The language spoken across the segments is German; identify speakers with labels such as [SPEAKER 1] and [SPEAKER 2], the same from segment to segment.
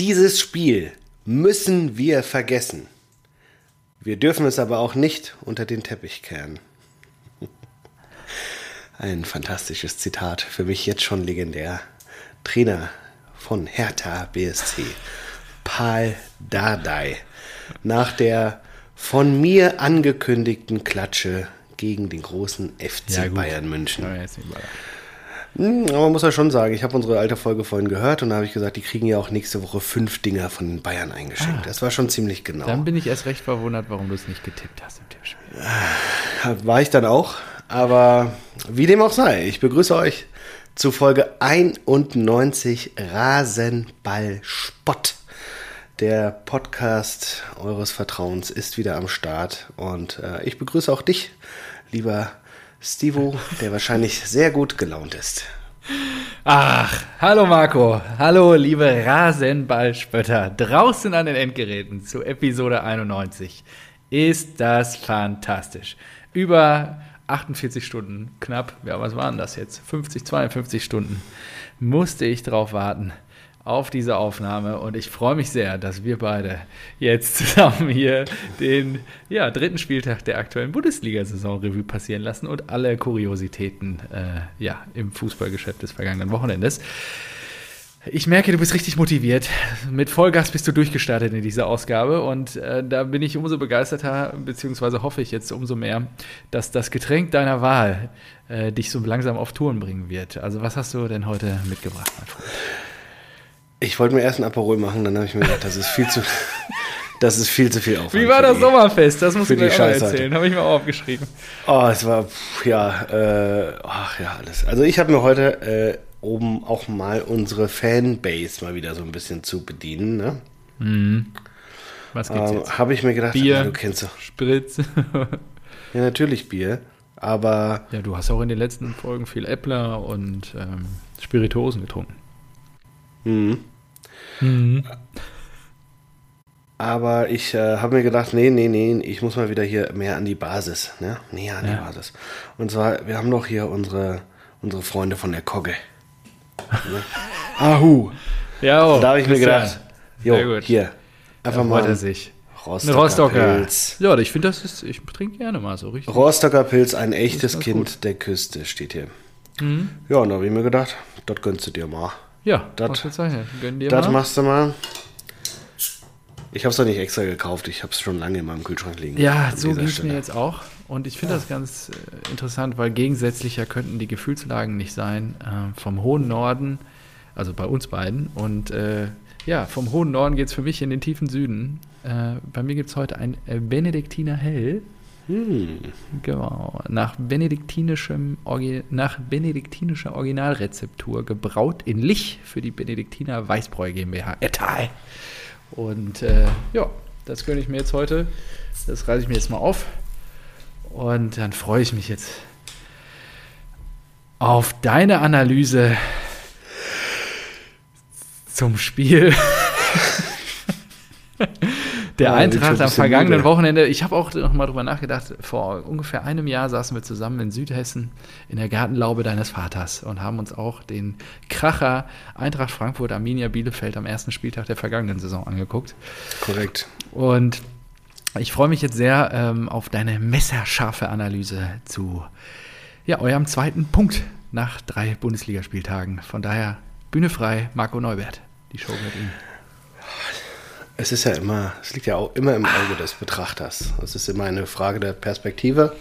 [SPEAKER 1] Dieses Spiel müssen wir vergessen. Wir dürfen es aber auch nicht unter den Teppich kehren. Ein fantastisches Zitat, für mich jetzt schon legendär. Trainer von Hertha BSC, Paul Dardai, nach der von mir angekündigten Klatsche gegen den großen FC
[SPEAKER 2] Ja.
[SPEAKER 1] Bayern München.
[SPEAKER 2] Ja,
[SPEAKER 1] Aber man muss ja schon sagen, ich habe unsere alte Folge vorhin gehört und da habe ich gesagt, die kriegen ja auch nächste Woche fünf Dinger von den Bayern eingeschenkt. Das war schon ziemlich genau.
[SPEAKER 2] Dann bin ich erst recht verwundert, warum du es nicht getippt hast im Tippspiel.
[SPEAKER 1] War ich dann auch. Aber wie dem auch sei, ich begrüße euch zu Folge 91 Rasenball Spott. Der Podcast eures Vertrauens ist wieder am Start und äh, ich begrüße auch dich, lieber Stivo, der wahrscheinlich sehr gut gelaunt ist.
[SPEAKER 2] Ach, hallo Marco, hallo liebe Rasenballspötter draußen an den Endgeräten zu Episode 91. Ist das fantastisch. Über 48 Stunden, knapp, ja, was waren das jetzt? 50, 52 Stunden musste ich drauf warten auf diese Aufnahme und ich freue mich sehr, dass wir beide jetzt zusammen hier den ja, dritten Spieltag der aktuellen Bundesliga-Saison Revue passieren lassen und alle Kuriositäten äh, ja, im Fußballgeschäft des vergangenen Wochenendes. Ich merke, du bist richtig motiviert. Mit Vollgas bist du durchgestartet in dieser Ausgabe und äh, da bin ich umso begeisterter, beziehungsweise hoffe ich jetzt umso mehr, dass das Getränk deiner Wahl äh, dich so langsam auf Touren bringen wird. Also was hast du denn heute mitgebracht, mein Freund?
[SPEAKER 1] Ich wollte mir erst ein Aperol machen, dann habe ich mir gedacht, das ist viel zu, das ist viel zu viel Aufwand.
[SPEAKER 2] Wie war das
[SPEAKER 1] die-
[SPEAKER 2] Sommerfest? Das musst du gleich auch erzählen. Habe ich mir auch aufgeschrieben.
[SPEAKER 1] Oh, es war, pff, ja, äh, ach ja, alles. Also ich habe mir heute, äh, um auch mal unsere Fanbase mal wieder so ein bisschen zu bedienen, ne?
[SPEAKER 2] Was gibt's
[SPEAKER 1] Ähm,
[SPEAKER 2] jetzt?
[SPEAKER 1] habe ich mir gedacht,
[SPEAKER 2] Bier.
[SPEAKER 1] ja, du kennst doch.
[SPEAKER 2] Spritz.
[SPEAKER 1] Ja, natürlich Bier, aber
[SPEAKER 2] ja, du hast auch in den letzten Folgen viel Äppler und ähm, Spirituosen getrunken.
[SPEAKER 1] Mhm. Aber ich äh, habe mir gedacht, nee, nee, nee, ich muss mal wieder hier mehr an die Basis, ne? Näher an
[SPEAKER 2] Ja.
[SPEAKER 1] die Basis. Und zwar, wir haben noch hier unsere, unsere Freunde von der Kogge. Ne? Ahu.
[SPEAKER 2] Ja, oh,
[SPEAKER 1] da habe ich mir gedacht, jo,
[SPEAKER 2] Sehr gut.
[SPEAKER 1] hier, einfach
[SPEAKER 2] Da
[SPEAKER 1] mal
[SPEAKER 2] er sich.
[SPEAKER 1] Rostocker,
[SPEAKER 2] Rostocker.
[SPEAKER 1] Pilz.
[SPEAKER 2] Ja, ich finde, das ist, ich trinke gerne mal so richtig.
[SPEAKER 1] Rostocker Pilz, ein echtes Kind der Küste, steht hier. Ja, und da habe ich mir gedacht, das gönnst du dir mal.
[SPEAKER 2] Ja,
[SPEAKER 1] Das-
[SPEAKER 2] ausgezeichnet. Gönn dir
[SPEAKER 1] Das
[SPEAKER 2] mal.
[SPEAKER 1] machst du mal. Ich habe es doch nicht extra gekauft, ich habe es schon lange in meinem Kühlschrank liegen.
[SPEAKER 2] Ja, so es
[SPEAKER 1] Stelle.
[SPEAKER 2] mir jetzt auch. Und ich finde das ganz äh, interessant, weil gegensätzlicher könnten die Gefühlslagen nicht sein. Äh, vom hohen Norden, also bei uns beiden. Und äh, ja, vom hohen Norden geht es für mich in den tiefen Süden. Äh, bei mir gibt es heute ein äh, Benediktiner Hell. Genau. Nach benediktinischem nach benediktinischer Originalrezeptur gebraut in Lich für die Benediktiner Weißbräu GmbH Etal. Und äh, ja, das gönne ich mir jetzt heute. Das reiße ich mir jetzt mal auf. Und dann freue ich mich jetzt auf deine Analyse zum Spiel der
[SPEAKER 1] schon
[SPEAKER 2] Eintracht
[SPEAKER 1] ein
[SPEAKER 2] am vergangenen
[SPEAKER 1] müde.
[SPEAKER 2] Wochenende. Ich habe auch noch mal drüber nachgedacht. Vor ungefähr einem Jahr saßen wir zusammen in Südhessen in der Gartenlaube deines Vaters und haben uns auch den Kracher Eintracht Frankfurt Arminia Bielefeld am ersten Spieltag der vergangenen Saison angeguckt.
[SPEAKER 1] Korrekt.
[SPEAKER 2] Und ich freue mich jetzt sehr ähm, auf deine messerscharfe Analyse zu ja, eurem zweiten Punkt nach drei Bundesligaspieltagen. Von daher Bühne frei, Marco Neubert. Die Show mit ihm.
[SPEAKER 1] Es ist ja immer, es liegt ja auch immer im Auge des Betrachters. Es ist immer eine Frage der Perspektive.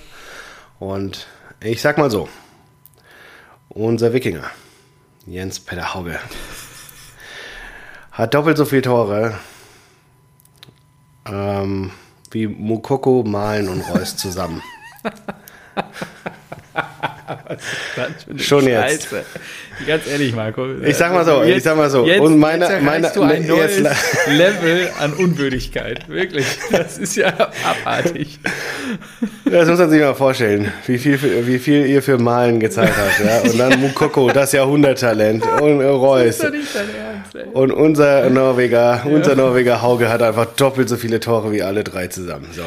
[SPEAKER 1] Und ich sag mal so: Unser Wikinger, Jens Peter Hauge, hat doppelt so viele Tore ähm, wie Mukoko, Malen und Reus zusammen. Schon jetzt.
[SPEAKER 2] Ganz ehrlich, Marco.
[SPEAKER 1] Ich sag mal so, ich sag mal so.
[SPEAKER 2] Jetzt,
[SPEAKER 1] Und meine-
[SPEAKER 2] jetzt
[SPEAKER 1] meine-
[SPEAKER 2] du ein
[SPEAKER 1] ne,
[SPEAKER 2] neues
[SPEAKER 1] jetzt
[SPEAKER 2] Level an Unwürdigkeit. Wirklich. Das ist ja abartig.
[SPEAKER 1] Das muss man sich mal vorstellen, wie viel, wie viel ihr für Malen gezahlt habt. Ja? Und dann Mukoko, das Jahrhunderttalent. Und Reus.
[SPEAKER 2] Ernst.
[SPEAKER 1] Und unser Norweger, unser Norweger Hauge hat einfach doppelt so viele Tore wie alle drei zusammen. So.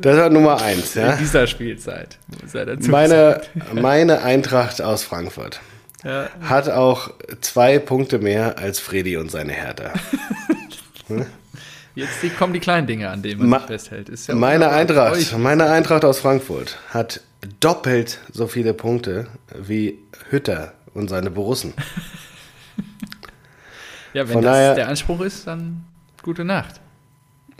[SPEAKER 1] Das war Nummer eins. Ja?
[SPEAKER 2] In dieser Spielzeit.
[SPEAKER 1] Meine, meine Eintracht aus Frankfurt
[SPEAKER 2] Ja.
[SPEAKER 1] hat auch zwei Punkte mehr als Freddy und seine Hertha.
[SPEAKER 2] Jetzt die, kommen die kleinen Dinge, an denen man
[SPEAKER 1] Ma-
[SPEAKER 2] sich festhält. Ja
[SPEAKER 1] Meine. Eintracht, meine Eintracht aus Frankfurt hat doppelt so viele Punkte wie Hütter und seine Borussen.
[SPEAKER 2] Ja, wenn
[SPEAKER 1] Von
[SPEAKER 2] das
[SPEAKER 1] daher-
[SPEAKER 2] der Anspruch ist, dann gute Nacht.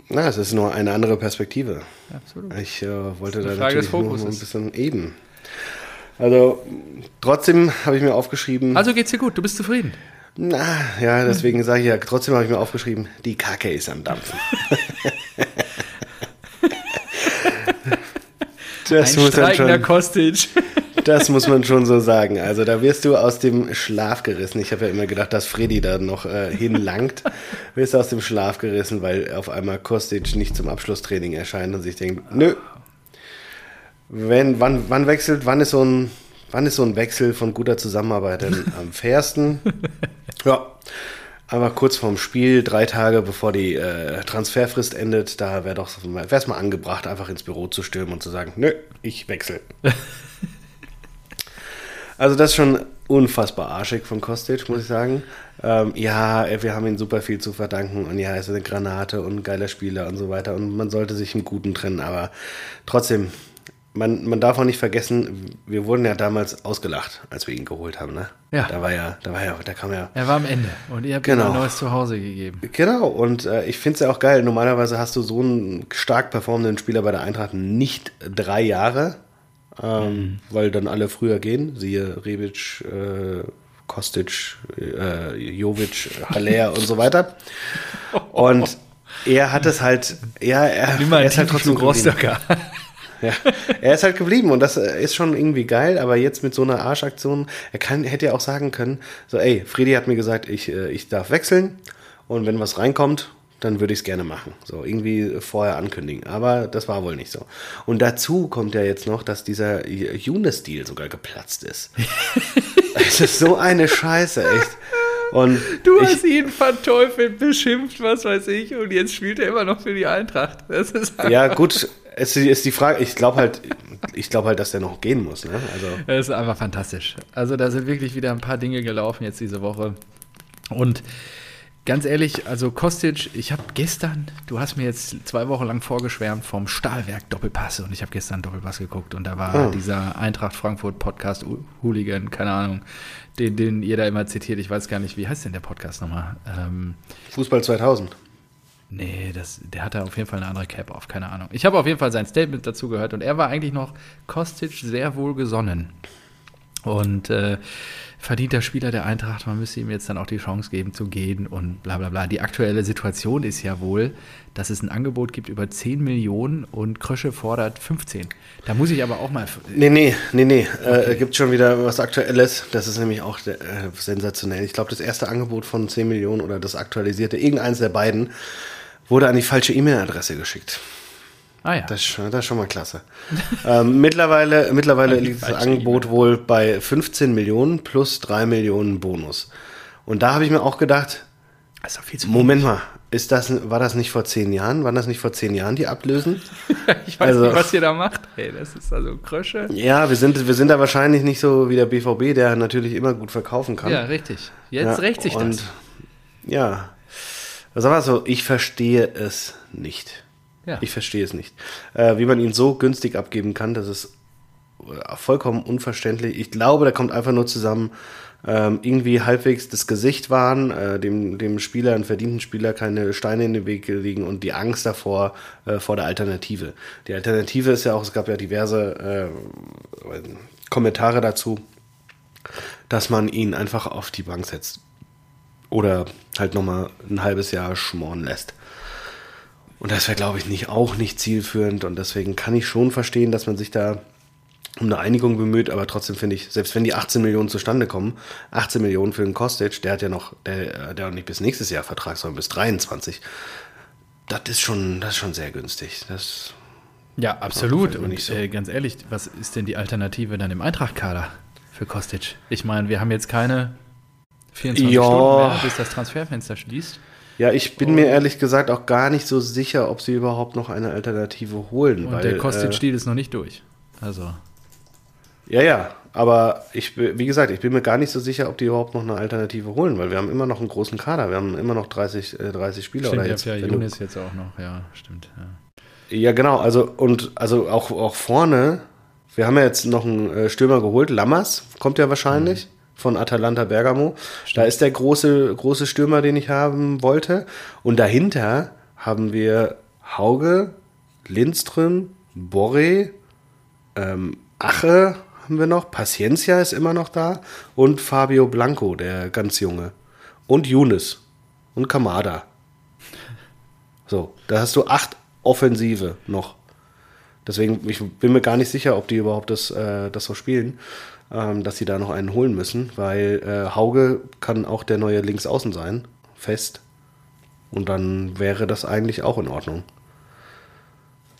[SPEAKER 1] Na, es ist nur eine andere Perspektive.
[SPEAKER 2] Absolut.
[SPEAKER 1] Ich äh, wollte da natürlich nur ein bisschen eben. Also trotzdem habe ich mir aufgeschrieben.
[SPEAKER 2] Also geht's dir gut, du bist zufrieden.
[SPEAKER 1] Na, ja, deswegen sage ich ja, trotzdem habe ich mir aufgeschrieben, die Kacke ist am Dampfen. das,
[SPEAKER 2] Ein
[SPEAKER 1] muss
[SPEAKER 2] streikender
[SPEAKER 1] schon,
[SPEAKER 2] Kostic.
[SPEAKER 1] Das muss man schon so sagen. Also da wirst du aus dem Schlaf gerissen. Ich habe ja immer gedacht, dass Freddy da noch äh, hinlangt. wirst du aus dem Schlaf gerissen, weil auf einmal Kostic nicht zum Abschlusstraining erscheint und sich denkt, nö. Wenn, wann, wann wechselt, wann ist so ein, wann ist so ein Wechsel von guter Zusammenarbeit denn am fairsten? Ja, einfach kurz vorm Spiel, drei Tage bevor die äh, Transferfrist endet, da wäre doch wäre es mal angebracht, einfach ins Büro zu stürmen und zu sagen, nö, ich wechsle. also das ist schon unfassbar arschig von Kostic, muss ich sagen. Ähm, ja, wir haben ihm super viel zu verdanken und ja, er ist eine Granate und ein geiler Spieler und so weiter und man sollte sich im Guten trennen, aber trotzdem, man, man darf auch nicht vergessen, wir wurden ja damals ausgelacht, als wir ihn geholt haben, ne?
[SPEAKER 2] Ja.
[SPEAKER 1] Da war ja, da war ja, da kam ja
[SPEAKER 2] Er war am Ende und ihr habt
[SPEAKER 1] Genau.
[SPEAKER 2] ihm ein neues Zuhause gegeben.
[SPEAKER 1] Genau, und äh, ich finde es ja auch geil. Normalerweise hast du so einen stark performenden Spieler bei der Eintracht nicht drei Jahre, ähm, weil dann alle früher gehen. Siehe Rebic, äh, Kostic, äh, Jovic, Haller und so weiter. Und er hat es halt, ja, er, er ist halt trotzdem.
[SPEAKER 2] Rostocker.
[SPEAKER 1] Ja, er ist halt geblieben und das ist schon irgendwie geil, aber jetzt mit so einer Arschaktion, er kann, hätte ja auch sagen können, so ey, Freddy hat mir gesagt, ich, äh, ich darf wechseln und wenn was reinkommt, dann würde ich es gerne machen. So, irgendwie vorher ankündigen. Aber das war wohl nicht so. Und dazu kommt ja jetzt noch, dass dieser Younes-Deal sogar geplatzt ist. Es ist so eine Scheiße, echt. Und
[SPEAKER 2] Du
[SPEAKER 1] ich,
[SPEAKER 2] hast ihn verteufelt, beschimpft, was weiß ich, und jetzt spielt er immer noch für die Eintracht. Ist
[SPEAKER 1] ja, gut, es ist die Frage, ich glaube halt, ich glaube halt, dass der noch gehen muss, ne? Also.
[SPEAKER 2] Das ist einfach fantastisch. Also da sind wirklich wieder ein paar Dinge gelaufen jetzt diese Woche. Und ganz ehrlich, also Kostic, ich habe gestern, du hast mir jetzt zwei Wochen lang vorgeschwärmt vom Stahlwerk Doppelpass und ich habe gestern Doppelpass geguckt und da war
[SPEAKER 1] Oh.
[SPEAKER 2] dieser Eintracht Frankfurt Podcast Hooligan, keine Ahnung, den, den ihr da immer zitiert, ich weiß gar nicht, wie heißt denn der Podcast nochmal? Ähm,
[SPEAKER 1] Fußball 2000.
[SPEAKER 2] Nee, das, der hatte auf jeden Fall eine andere Cap auf, keine Ahnung. Ich habe auf jeden Fall sein Statement dazu gehört und er war eigentlich noch Kostic sehr wohl gesonnen. Und äh, verdienter Spieler der Eintracht, man müsste ihm jetzt dann auch die Chance geben zu gehen und bla bla bla. Die aktuelle Situation ist ja wohl, dass es ein Angebot gibt über 10 Millionen und Krösche fordert 15. Da muss ich aber auch mal.
[SPEAKER 1] Nee, nee, nee, nee. Äh, gibt schon wieder was Aktuelles. Das ist nämlich auch äh, sensationell. Ich glaube, das erste Angebot von 10 Millionen oder das aktualisierte, irgendeins der beiden, wurde an die falsche E-Mail-Adresse geschickt.
[SPEAKER 2] Ah ja.
[SPEAKER 1] Das, ist schon- das ist schon mal klasse. ähm, mittlerweile mittlerweile liegt das Angebot wohl bei 15 Millionen plus 3 Millionen Bonus. Und da habe ich mir auch gedacht,
[SPEAKER 2] zu
[SPEAKER 1] Moment mal, ist das, war das nicht vor 10 Jahren? Waren das nicht vor 10 Jahren die Ablösen?
[SPEAKER 2] Ich weiß
[SPEAKER 1] also-
[SPEAKER 2] nicht, was ihr da macht. Ey, das ist also Krösche.
[SPEAKER 1] Ja, wir sind, wir sind da wahrscheinlich nicht so wie der BVB, der natürlich immer gut verkaufen kann.
[SPEAKER 2] Ja, richtig. Jetzt
[SPEAKER 1] Ja,
[SPEAKER 2] rächt sich
[SPEAKER 1] und,
[SPEAKER 2] das.
[SPEAKER 1] Ja. Also war so, ich verstehe es nicht.
[SPEAKER 2] Ja.
[SPEAKER 1] Ich verstehe es nicht. Äh, wie man ihn so günstig abgeben kann, das ist äh, vollkommen unverständlich. Ich glaube, da kommt einfach nur zusammen, ähm, irgendwie halbwegs das Gesicht wahren, äh, dem, dem Spieler, einem verdienten Spieler, keine Steine in den Weg liegen und die Angst davor, äh, vor der Alternative. Die Alternative ist ja auch, es gab ja diverse äh, Kommentare dazu, dass man ihn einfach auf die Bank setzt. Oder halt nochmal ein halbes Jahr schmoren lässt. Und das wäre, glaube ich, nicht, auch nicht zielführend. Und deswegen kann ich schon verstehen, dass man sich da um eine Einigung bemüht. Aber trotzdem finde ich, selbst wenn die 18 Millionen zustande kommen, 18 Millionen für den Kostic, der hat ja noch, der, der hat nicht bis nächstes Jahr Vertrag, sondern bis 23. Das ist schon, das ist schon sehr günstig. Das,
[SPEAKER 2] Ja, absolut. Und
[SPEAKER 1] so.
[SPEAKER 2] äh, ganz ehrlich, was ist denn die Alternative dann im Eintracht-Kader für Kostic? Ich meine, wir haben jetzt keine 24
[SPEAKER 1] Ja.
[SPEAKER 2] Stunden mehr, bis das Transferfenster schließt.
[SPEAKER 1] Ja, ich bin mir ehrlich gesagt auch gar nicht so sicher, ob sie überhaupt noch eine Alternative holen.
[SPEAKER 2] Und
[SPEAKER 1] weil,
[SPEAKER 2] der
[SPEAKER 1] äh,
[SPEAKER 2] Kostic-Stil ist noch nicht durch. Also,
[SPEAKER 1] Ja, ja, aber ich, wie gesagt, ich bin mir gar nicht so sicher, ob die überhaupt noch eine Alternative holen, weil wir haben immer noch einen großen Kader. Wir haben immer noch 30, äh, 30 Spieler.
[SPEAKER 2] Stimmt,
[SPEAKER 1] oder jetzt,
[SPEAKER 2] ja Younes jetzt auch noch. Ja, stimmt. Ja.
[SPEAKER 1] Ja, genau. Also und also auch, auch vorne. Wir haben ja jetzt noch einen äh, Stürmer geholt. Lammers kommt ja wahrscheinlich von Atalanta Bergamo. Da ist der große große Stürmer, den ich haben wollte. Und dahinter haben wir Hauge, Lindström, Borre, ähm, Ache haben wir noch. Paciencia ist immer noch da und Fabio Blanco, der ganz junge und Younes und Kamada. So, da hast du acht Offensive noch. Deswegen, ich bin mir gar nicht sicher, ob die überhaupt das, äh, das so spielen, ähm, dass sie da noch einen holen müssen, weil äh, Hauge kann auch der neue Linksaußen sein, fest. Und dann wäre das eigentlich auch in Ordnung.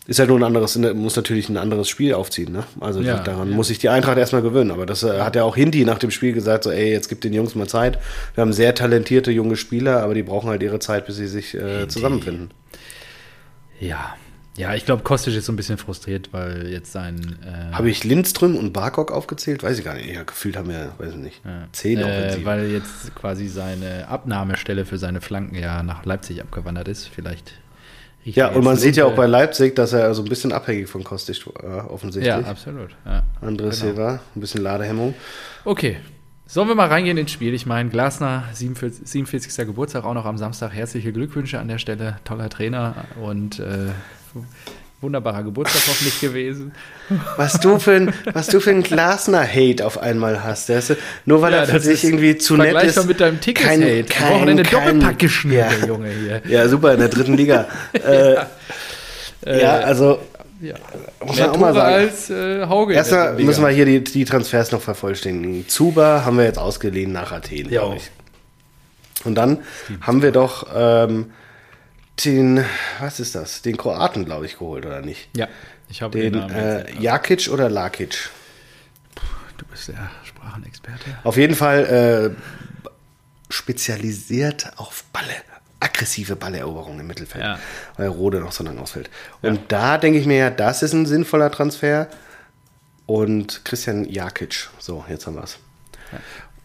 [SPEAKER 1] Ist ja nur ein anderes, muss natürlich ein anderes Spiel aufziehen, ne? Also
[SPEAKER 2] Ja,
[SPEAKER 1] daran
[SPEAKER 2] ja.
[SPEAKER 1] muss sich die Eintracht erstmal gewöhnen. Aber das äh, hat ja auch Hindi nach dem Spiel gesagt, so, ey, jetzt gibt den Jungs mal Zeit. Wir haben sehr talentierte junge Spieler, aber die brauchen halt ihre Zeit, bis sie sich äh, zusammenfinden.
[SPEAKER 2] Ja, ja ich glaube, Kostic ist so ein bisschen frustriert, weil jetzt sein. Äh,
[SPEAKER 1] Habe ich Lindström und Barkok aufgezählt? Weiß ich gar nicht. Ja, gefühlt haben wir, weiß ich nicht, zehn
[SPEAKER 2] äh, weil jetzt quasi seine Abnahmestelle für seine Flanken ja nach Leipzig abgewandert ist. Vielleicht.
[SPEAKER 1] ja, und man sieht ja auch bei Leipzig, dass er so ein bisschen abhängig von Kostic war, offensichtlich.
[SPEAKER 2] Ja, absolut. Ja.
[SPEAKER 1] André
[SPEAKER 2] genau.
[SPEAKER 1] Silva, ein bisschen Ladehemmung.
[SPEAKER 2] Okay. Sollen wir mal reingehen ins Spiel? Ich meine, Glasner, 47, 47. Geburtstag, auch noch am Samstag. Herzliche Glückwünsche an der Stelle. Toller Trainer und äh, wunderbarer Geburtstag hoffentlich gewesen.
[SPEAKER 1] Was du für ein, was du für ein Glasner-Hate auf einmal hast. Der ist, nur weil
[SPEAKER 2] Ja,
[SPEAKER 1] er für sich irgendwie zu nett ist.
[SPEAKER 2] Mit deinem Tickets-Hate.
[SPEAKER 1] kein-
[SPEAKER 2] Am Wochenende
[SPEAKER 1] kein-
[SPEAKER 2] Doppelpack geschnürt,
[SPEAKER 1] ja.
[SPEAKER 2] der Junge hier.
[SPEAKER 1] Ja, super, in der dritten Liga. äh, ja, also
[SPEAKER 2] Ja.
[SPEAKER 1] muss man auch mal sagen.
[SPEAKER 2] als äh, Hauge.
[SPEAKER 1] Erstmal müssen wir hier die, die Transfers noch vervollständigen. Zuba haben wir jetzt ausgeliehen nach Athen,
[SPEAKER 2] Ja.
[SPEAKER 1] glaube ich. Und dann haben wir doch ähm, den, was ist das? Den Kroaten, glaube ich, geholt, oder nicht?
[SPEAKER 2] Ja, ich habe
[SPEAKER 1] Den
[SPEAKER 2] den
[SPEAKER 1] äh. Jakic oder Lakic?
[SPEAKER 2] Du bist der Sprachenexperte.
[SPEAKER 1] Auf jeden Fall äh, spezialisiert auf Balle, aggressive Balleroberung im Mittelfeld,
[SPEAKER 2] Ja.
[SPEAKER 1] weil Rode noch so lange ausfällt. Und da denke ich mir ja, das ist ein sinnvoller Transfer. Und Christian Jakic, so, jetzt haben wir es.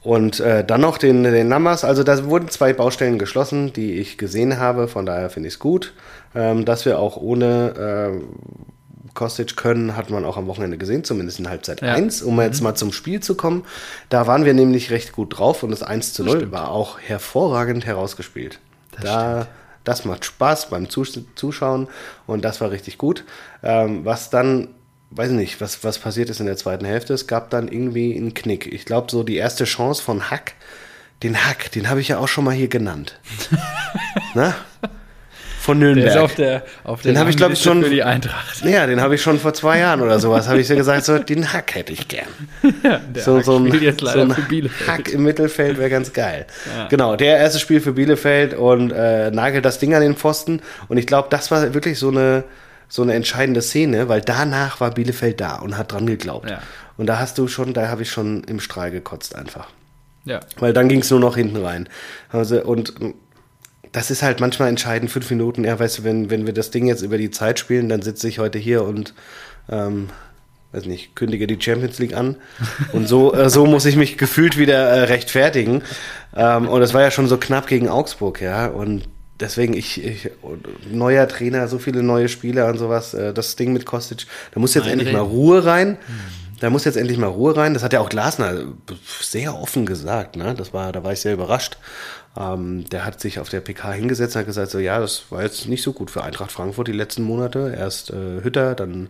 [SPEAKER 1] Und äh, dann noch den, den Lammers, also da wurden zwei Baustellen geschlossen, die ich gesehen habe, von daher finde ich es gut. Ähm, dass wir auch ohne äh, Kostic können, hat man auch am Wochenende gesehen, zumindest in Halbzeit
[SPEAKER 2] Ja.
[SPEAKER 1] 1, um jetzt mal zum Spiel zu kommen. Da waren wir nämlich recht gut drauf und das 1 zu 0 war auch hervorragend herausgespielt. da, das macht Spaß beim Zus Zuschauen und das war richtig gut. Ähm, was dann, weiß nicht, was, was passiert ist in der zweiten Hälfte, es gab dann irgendwie einen Knick. Ich glaube, so die erste Chance von Hack, den Hack, den habe ich ja auch schon mal hier genannt. Na? Von
[SPEAKER 2] Der
[SPEAKER 1] Nürnberg.
[SPEAKER 2] ist auf der, auf
[SPEAKER 1] Den habe ich, glaub ich, schon-
[SPEAKER 2] für die Eintracht.
[SPEAKER 1] Ja, den habe ich schon vor zwei Jahren oder sowas, habe ich so gesagt, so, den Hack hätte ich gern.
[SPEAKER 2] Der
[SPEAKER 1] so,
[SPEAKER 2] Hack
[SPEAKER 1] so ein,
[SPEAKER 2] jetzt
[SPEAKER 1] so
[SPEAKER 2] leider
[SPEAKER 1] ein
[SPEAKER 2] für Bielefeld.
[SPEAKER 1] Hack im Mittelfeld wäre ganz geil. Genau, der erste Spiel für Bielefeld und äh, nagelt das Ding an den Pfosten. Und ich glaube, das war wirklich so eine, so eine entscheidende Szene, weil danach war Bielefeld da und hat dran geglaubt.
[SPEAKER 2] Ja.
[SPEAKER 1] Und da hast du schon, da habe ich schon im Strahl gekotzt einfach.
[SPEAKER 2] Ja.
[SPEAKER 1] Weil dann ging es nur noch hinten rein. Also, und ähm, das ist halt manchmal entscheidend, fünf Minuten. Ja, weißt du, wenn, wenn wir das Ding jetzt über die Zeit spielen, dann sitze ich heute hier und, ähm, weiß nicht, kündige die Champions League an. Und so, äh, so muss ich mich gefühlt wieder äh, rechtfertigen. Ähm, und es war ja schon so knapp gegen Augsburg, ja. Und deswegen, ich, ich neuer Trainer, so viele neue Spieler und sowas, äh, das Ding mit Kostic, da muss jetzt endlich
[SPEAKER 2] Einreden.
[SPEAKER 1] mal Ruhe rein. Da muss jetzt endlich mal Ruhe rein. Das hat ja auch Glasner sehr offen gesagt. Ne? Das war, da war ich sehr überrascht. Ähm, der hat sich auf der PK hingesetzt und hat gesagt, so ja, das war jetzt nicht so gut für Eintracht Frankfurt die letzten Monate. Erst äh, Hütter, dann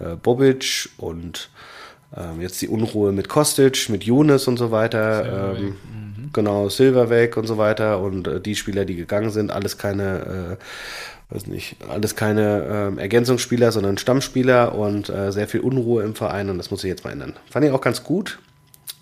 [SPEAKER 1] äh, Bobic und ähm, jetzt die Unruhe mit Kostic, mit Younes und so weiter. Ähm, Genau, Silver weg und so weiter. Und äh, die Spieler, die gegangen sind, alles keine, äh, weiß nicht, alles keine ähm, Ergänzungsspieler, sondern Stammspieler und äh, sehr viel Unruhe im Verein und das muss sich jetzt mal ändern. Fand ich auch ganz gut.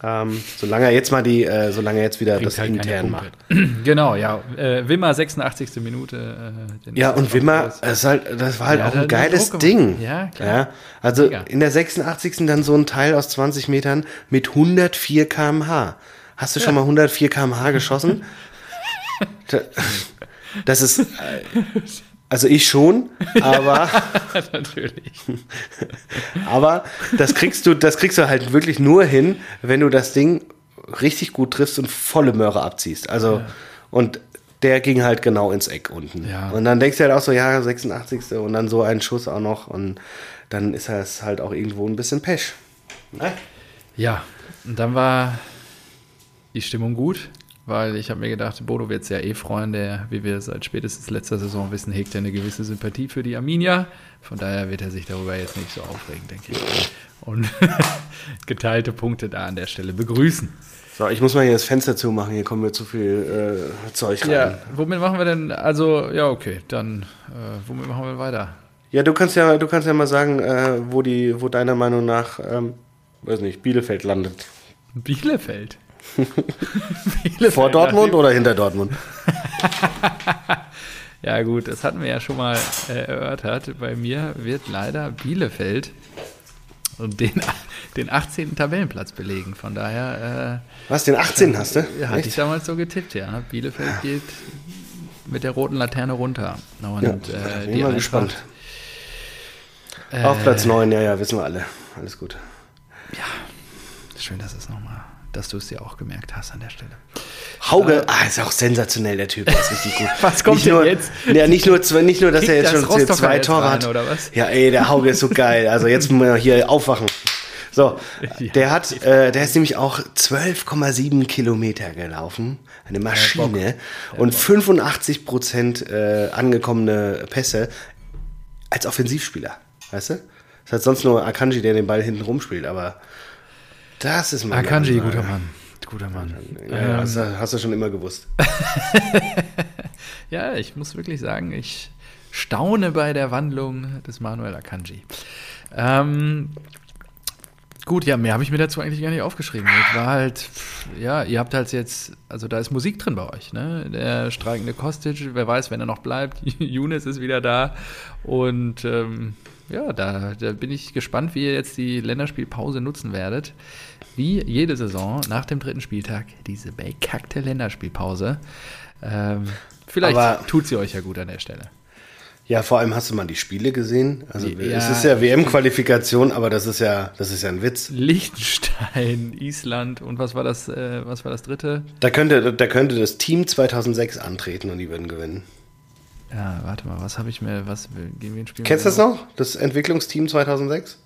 [SPEAKER 1] Ähm, solange er jetzt mal die, äh, solange er jetzt wieder das
[SPEAKER 2] halt
[SPEAKER 1] intern macht.
[SPEAKER 2] Genau, ja. Äh, Wimmer, 86. Minute. Äh,
[SPEAKER 1] Ja, und Wimmer, ist halt, das war halt
[SPEAKER 2] Ja,
[SPEAKER 1] auch ein
[SPEAKER 2] hat
[SPEAKER 1] geiles. Ding.
[SPEAKER 2] Ja, klar.
[SPEAKER 1] Ja, also
[SPEAKER 2] Mega.
[SPEAKER 1] in der 86. dann so ein Teil aus 20 Metern mit 104 km/h. Hast du schon mal 104 km/h geschossen? Da- Das ist, Also ich schon, aber,
[SPEAKER 2] Natürlich.
[SPEAKER 1] aber das kriegst du, das kriegst du halt wirklich nur hin, wenn du das Ding richtig gut triffst und volle Möhre abziehst. Also, und der ging halt genau ins Eck unten.
[SPEAKER 2] Ja.
[SPEAKER 1] Und dann denkst du halt auch so, ja, 86. und dann so ein Schuss auch noch und dann ist das halt auch irgendwo ein bisschen Pech. Ne?
[SPEAKER 2] Ja, und dann war die Stimmung gut, weil ich habe mir gedacht, Bodo wird es ja eh freuen, der, wie wir seit spätestens letzter Saison wissen, hegt er eine gewisse Sympathie für die Arminia. Von daher wird er sich darüber jetzt nicht so aufregen, denke ich. Und geteilte Punkte da an der Stelle begrüßen.
[SPEAKER 1] So, ich muss mal hier das Fenster zumachen, hier kommt mir zu viel äh, Zeug rein.
[SPEAKER 2] Ja, womit machen wir denn, also, ja, okay, dann, äh, womit machen wir weiter?
[SPEAKER 1] Ja, du kannst ja, du kannst ja mal sagen, äh, wo die, wo deiner Meinung nach, ähm, weiß nicht, Bielefeld landet.
[SPEAKER 2] Bielefeld.
[SPEAKER 1] Vor Dortmund oder hinter Dortmund?
[SPEAKER 2] Ja, gut, das hatten wir ja schon mal äh, erörtert. Bei mir wird leider Bielefeld den, den 18. Tabellenplatz belegen. Von daher
[SPEAKER 1] Was, den 18 hast du?
[SPEAKER 2] äh, ja, hatte ich damals so getippt, ja. Bielefeld geht mit der roten Laterne runter. Und
[SPEAKER 1] Ja,
[SPEAKER 2] äh,
[SPEAKER 1] bin
[SPEAKER 2] die
[SPEAKER 1] mal gespannt.
[SPEAKER 2] äh,
[SPEAKER 1] Auf Platz 9, ja, ja, wissen wir alle. Alles gut.
[SPEAKER 2] Schön, dass es nochmal, dass du es dir auch gemerkt hast an der Stelle.
[SPEAKER 1] Hauge, ah, ist auch sensationell, der Typ, ist richtig gut.
[SPEAKER 2] Was kommt
[SPEAKER 1] nicht
[SPEAKER 2] denn
[SPEAKER 1] nur,
[SPEAKER 2] jetzt?
[SPEAKER 1] Ja, nicht nur, nicht nur, dass er jetzt
[SPEAKER 2] das
[SPEAKER 1] schon
[SPEAKER 2] Rostocker
[SPEAKER 1] zwei Tore
[SPEAKER 2] rein,
[SPEAKER 1] hat.
[SPEAKER 2] oder was?
[SPEAKER 1] Ja, ey, der Hauge ist so geil. Also jetzt mal hier aufwachen. So,
[SPEAKER 2] Ja.
[SPEAKER 1] der hat, äh, der ist nämlich auch 12,7 Kilometer gelaufen, eine Maschine und 85 Prozent äh, angekommene Pässe als Offensivspieler, weißt du? Das hat sonst nur Akanji, der den Ball hinten rumspielt, aber das ist mal eine
[SPEAKER 2] Akanji, guter Mann. Guter Mann.
[SPEAKER 1] Ja, ja, hast, du, hast du schon immer gewusst.
[SPEAKER 2] Ja, ich muss wirklich sagen, ich staune bei der Wandlung des Manuel Akanji. Ähm, gut, ja, mehr habe ich mir dazu eigentlich gar nicht aufgeschrieben. Es war halt, ja, ihr habt halt jetzt, also da ist Musik drin bei euch, ne? Der streikende Kostic, wer weiß, wenn er noch bleibt. Younes ist wieder da. Und ähm, ja, da, da bin ich gespannt, wie ihr jetzt die Länderspielpause nutzen werdet. Wie jede Saison nach dem dritten Spieltag diese bekackte Länderspielpause. Ähm, vielleicht
[SPEAKER 1] Aber-
[SPEAKER 2] tut sie euch ja gut an der Stelle.
[SPEAKER 1] Ja, vor allem hast du mal die Spiele gesehen. Also
[SPEAKER 2] Ja.
[SPEAKER 1] es ist ja WM-Qualifikation, aber das ist ja, das ist ja ein Witz.
[SPEAKER 2] Liechtenstein, Island und was war das, äh, was war das dritte?
[SPEAKER 1] Da könnte, da könnte das Team 2006 antreten und die würden gewinnen.
[SPEAKER 2] Ja, warte mal, was habe ich mir, was, gegen wen spielen
[SPEAKER 1] Kennst du das noch? Das Entwicklungsteam 2006?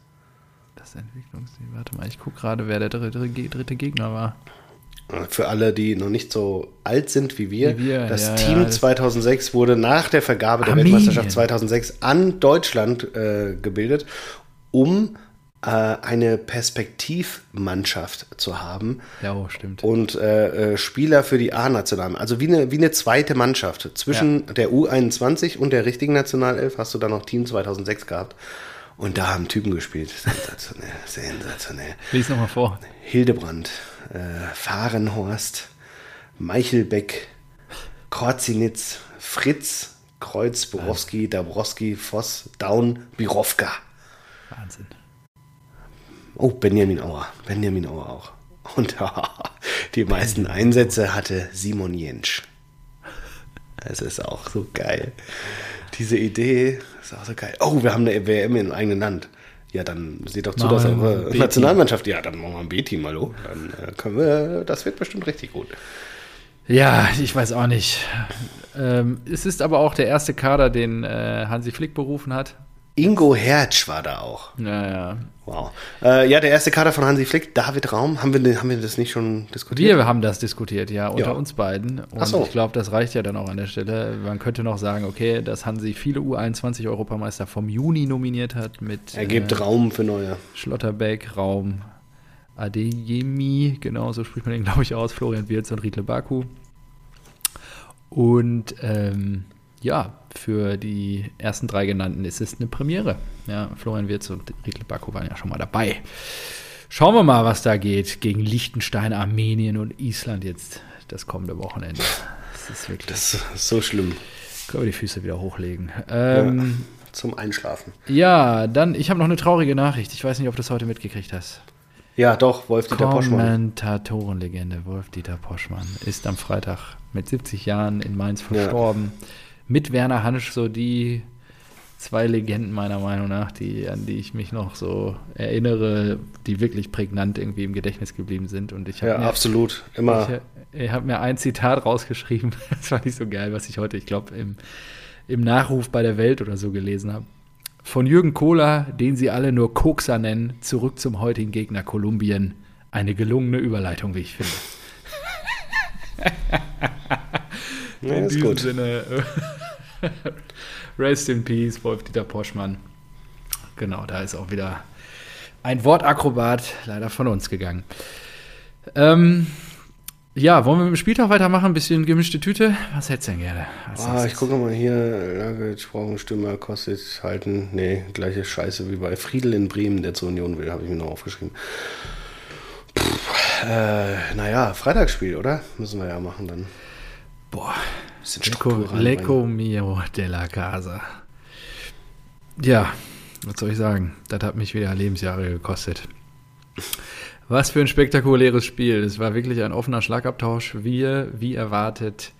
[SPEAKER 2] Das Entwicklungsteam, warte mal, ich gucke gerade, wer der dritte, dritte Gegner war.
[SPEAKER 1] Für alle, die noch nicht so alt sind wie wir.
[SPEAKER 2] Wie wir,
[SPEAKER 1] das
[SPEAKER 2] ja,
[SPEAKER 1] Team
[SPEAKER 2] ja, das-
[SPEAKER 1] 2006 wurde nach der Vergabe der
[SPEAKER 2] Armenien.
[SPEAKER 1] Weltmeisterschaft 2006 an Deutschland äh, gebildet, um äh, eine Perspektivmannschaft zu haben.
[SPEAKER 2] Ja, oh, stimmt.
[SPEAKER 1] und äh, äh, Spieler für die A-Nationalen. Also wie eine, wie eine zweite Mannschaft. Zwischen der U21 und der richtigen Nationalelf hast du dann noch Team 2006 gehabt. Und da haben Typen gespielt. Sensationell, sensationell.
[SPEAKER 2] Lies nochmal vor.
[SPEAKER 1] Hildebrand, äh, Fahrenhorst, Meichelbeck, Korzinitz, Fritz, Kreuz, Borowski, Dabrowski, Voss, Daun, Birovka.
[SPEAKER 2] Wahnsinn.
[SPEAKER 1] Oh, Benjamin Auer. Benjamin Auer auch. Und die meisten Einsätze hatte Simon Jentsch. Das ist auch so geil. Diese Idee ist auch so geil. Oh, wir haben eine WM im eigenen Land. Ja, dann seht doch zu, dass eure. Nationalmannschaft. Ja, dann machen wir ein B-Team, hallo. Dann äh, können wir, das wird bestimmt richtig gut.
[SPEAKER 2] Ja, ich weiß auch nicht. Ähm, es ist aber auch der erste Kader, den äh, Hansi Flick berufen hat.
[SPEAKER 1] Ingo Hertz war da auch.
[SPEAKER 2] Naja.
[SPEAKER 1] Wow. Äh, ja, der erste Kader von Hansi Flick, David Raum. Haben wir, haben wir das nicht schon diskutiert?
[SPEAKER 2] Wir haben das diskutiert, ja, unter
[SPEAKER 1] Ja.
[SPEAKER 2] uns beiden. Und
[SPEAKER 1] Ach so.
[SPEAKER 2] ich glaube, das reicht ja dann auch an der Stelle. Man könnte noch sagen, okay, dass Hansi viele U21-Europameister vom Juni nominiert hat mit
[SPEAKER 1] Er gibt
[SPEAKER 2] äh,
[SPEAKER 1] Raum für neue.
[SPEAKER 2] Schlotterbeck, Raum, Adeyemi, genau so spricht man den, glaube ich, aus, Florian Wirz und Riedle Baku. Und ähm, ja, für die ersten drei genannten ist es eine Premiere. Ja, Florian Wirz und Riedle Baku waren ja schon mal dabei. Schauen wir mal, was da geht gegen Liechtenstein, Armenien und Island jetzt das kommende Wochenende. Das ist wirklich,
[SPEAKER 1] Das ist so schlimm.
[SPEAKER 2] können wir die Füße wieder hochlegen. Ähm,
[SPEAKER 1] Zum Einschlafen.
[SPEAKER 2] ja. dann, ich habe noch eine traurige Nachricht. Ich weiß nicht, ob du das heute mitgekriegt hast.
[SPEAKER 1] Ja, doch, Wolf-Dieter Poschmann.
[SPEAKER 2] Kommentatorenlegende Wolf-Dieter Poschmann ist am Freitag mit 70 Jahren in Mainz verstorben. Mit Werner Hansch so die zwei Legenden meiner Meinung nach, die, an die ich mich noch so erinnere, die wirklich prägnant irgendwie im Gedächtnis geblieben sind. Und ich
[SPEAKER 1] ja,
[SPEAKER 2] mir,
[SPEAKER 1] absolut. Immer.
[SPEAKER 2] Ich, ich habe mir ein Zitat rausgeschrieben, das fand ich so geil, was ich heute, ich glaube, im, im Nachruf bei der Welt oder so gelesen habe. Von Jürgen Kohler, den sie alle nur Kokser nennen, zurück zum heutigen Gegner Kolumbien. Eine gelungene Überleitung, wie ich finde.
[SPEAKER 1] Ja,
[SPEAKER 2] in diesem
[SPEAKER 1] gut.
[SPEAKER 2] Sinne, äh, Rest in Peace, Wolf-Dieter Poschmann. Genau, da ist auch wieder ein Wortakrobat leider von uns gegangen. Ähm, ja, wollen wir mit dem Spieltag weitermachen? Ein bisschen gemischte Tüte? Was hättest du denn gerne?
[SPEAKER 1] Ah, ich gucke mal hier, Lagic, Stürmer, kostet halten. Nee, gleiche Scheiße wie bei Friedel in Bremen, der zur Union will, habe ich mir noch aufgeschrieben. Puh, äh, naja, Freitagsspiel, oder? Müssen wir ja machen dann.
[SPEAKER 2] Boah,
[SPEAKER 1] Struktur reinbringen.
[SPEAKER 2] Lecco mio della casa. Ja, was soll ich sagen? Das hat mich wieder Lebensjahre gekostet. Was für ein spektakuläres Spiel. Es war wirklich ein offener Schlagabtausch. Wir, wie erwartet,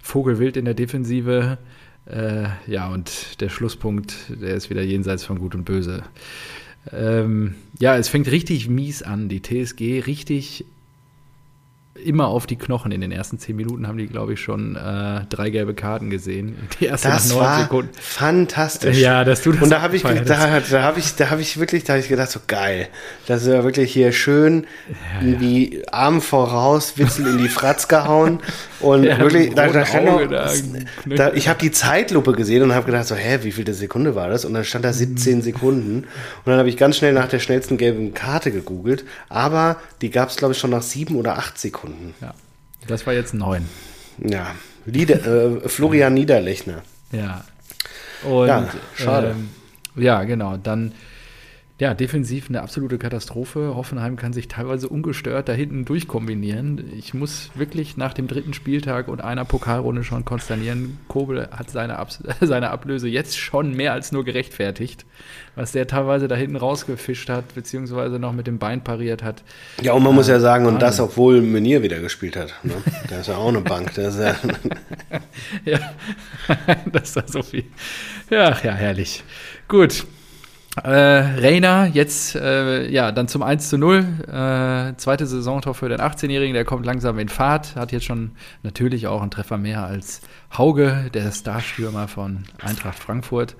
[SPEAKER 2] Vogelwild in der Defensive. Äh, ja, und der Schlusspunkt, der ist wieder jenseits von Gut und Böse. Ähm, ja, es fängt richtig mies an. Die TSG richtig immer auf die Knochen. In den ersten zehn Minuten haben die, glaube ich, schon äh, drei gelbe Karten gesehen. Die erste
[SPEAKER 1] Das
[SPEAKER 2] nach neun
[SPEAKER 1] war
[SPEAKER 2] Sekunden.
[SPEAKER 1] fantastisch.
[SPEAKER 2] Ja, dass du das
[SPEAKER 1] Und da habe ich, da, da habe ich, da habe ich wirklich, da habe ich gedacht, so geil. Das ist ja wirklich hier schön in die Arm voraus, Witzel in die Fratz gehauen und
[SPEAKER 2] Ja,
[SPEAKER 1] wirklich, da, da stand
[SPEAKER 2] Auge
[SPEAKER 1] noch,
[SPEAKER 2] da,
[SPEAKER 1] ich habe die Zeitlupe gesehen und habe gedacht, so, hä, wie viel Sekunde war das? Und dann stand da
[SPEAKER 2] Mhm.
[SPEAKER 1] 17 Sekunden. Und dann habe ich ganz schnell nach der schnellsten gelben Karte gegoogelt, aber die gab es, glaube ich, schon nach sieben oder acht Sekunden.
[SPEAKER 2] Ja, das war jetzt neun.
[SPEAKER 1] Ja, Lieder, äh, Florian Niederlechner.
[SPEAKER 2] Ja. Und,
[SPEAKER 1] Ja, schade.
[SPEAKER 2] Ähm, ja, genau. Dann, ja, defensiv eine absolute Katastrophe. Hoffenheim kann sich teilweise ungestört da hinten durchkombinieren. Ich muss wirklich nach dem dritten Spieltag und einer Pokalrunde schon konsternieren, Kobel hat seine, Abs seine Ablöse jetzt schon mehr als nur gerechtfertigt. Was der teilweise da hinten rausgefischt hat, beziehungsweise noch mit dem Bein pariert hat.
[SPEAKER 1] Ja, und man muss ja sagen, und das, obwohl Meunier wieder gespielt hat. Ne? Da ist ja auch eine Bank. Das ist ja,
[SPEAKER 2] Ja, das war so viel. Ja, ja, herrlich. Gut. Äh, Reiner jetzt äh, ja dann zum 1 zu 0. Äh, zweite Saisontor für den 18-Jährigen, der kommt langsam in Fahrt, hat jetzt schon natürlich auch einen Treffer mehr als Hauge, der Starstürmer von Eintracht Frankfurt.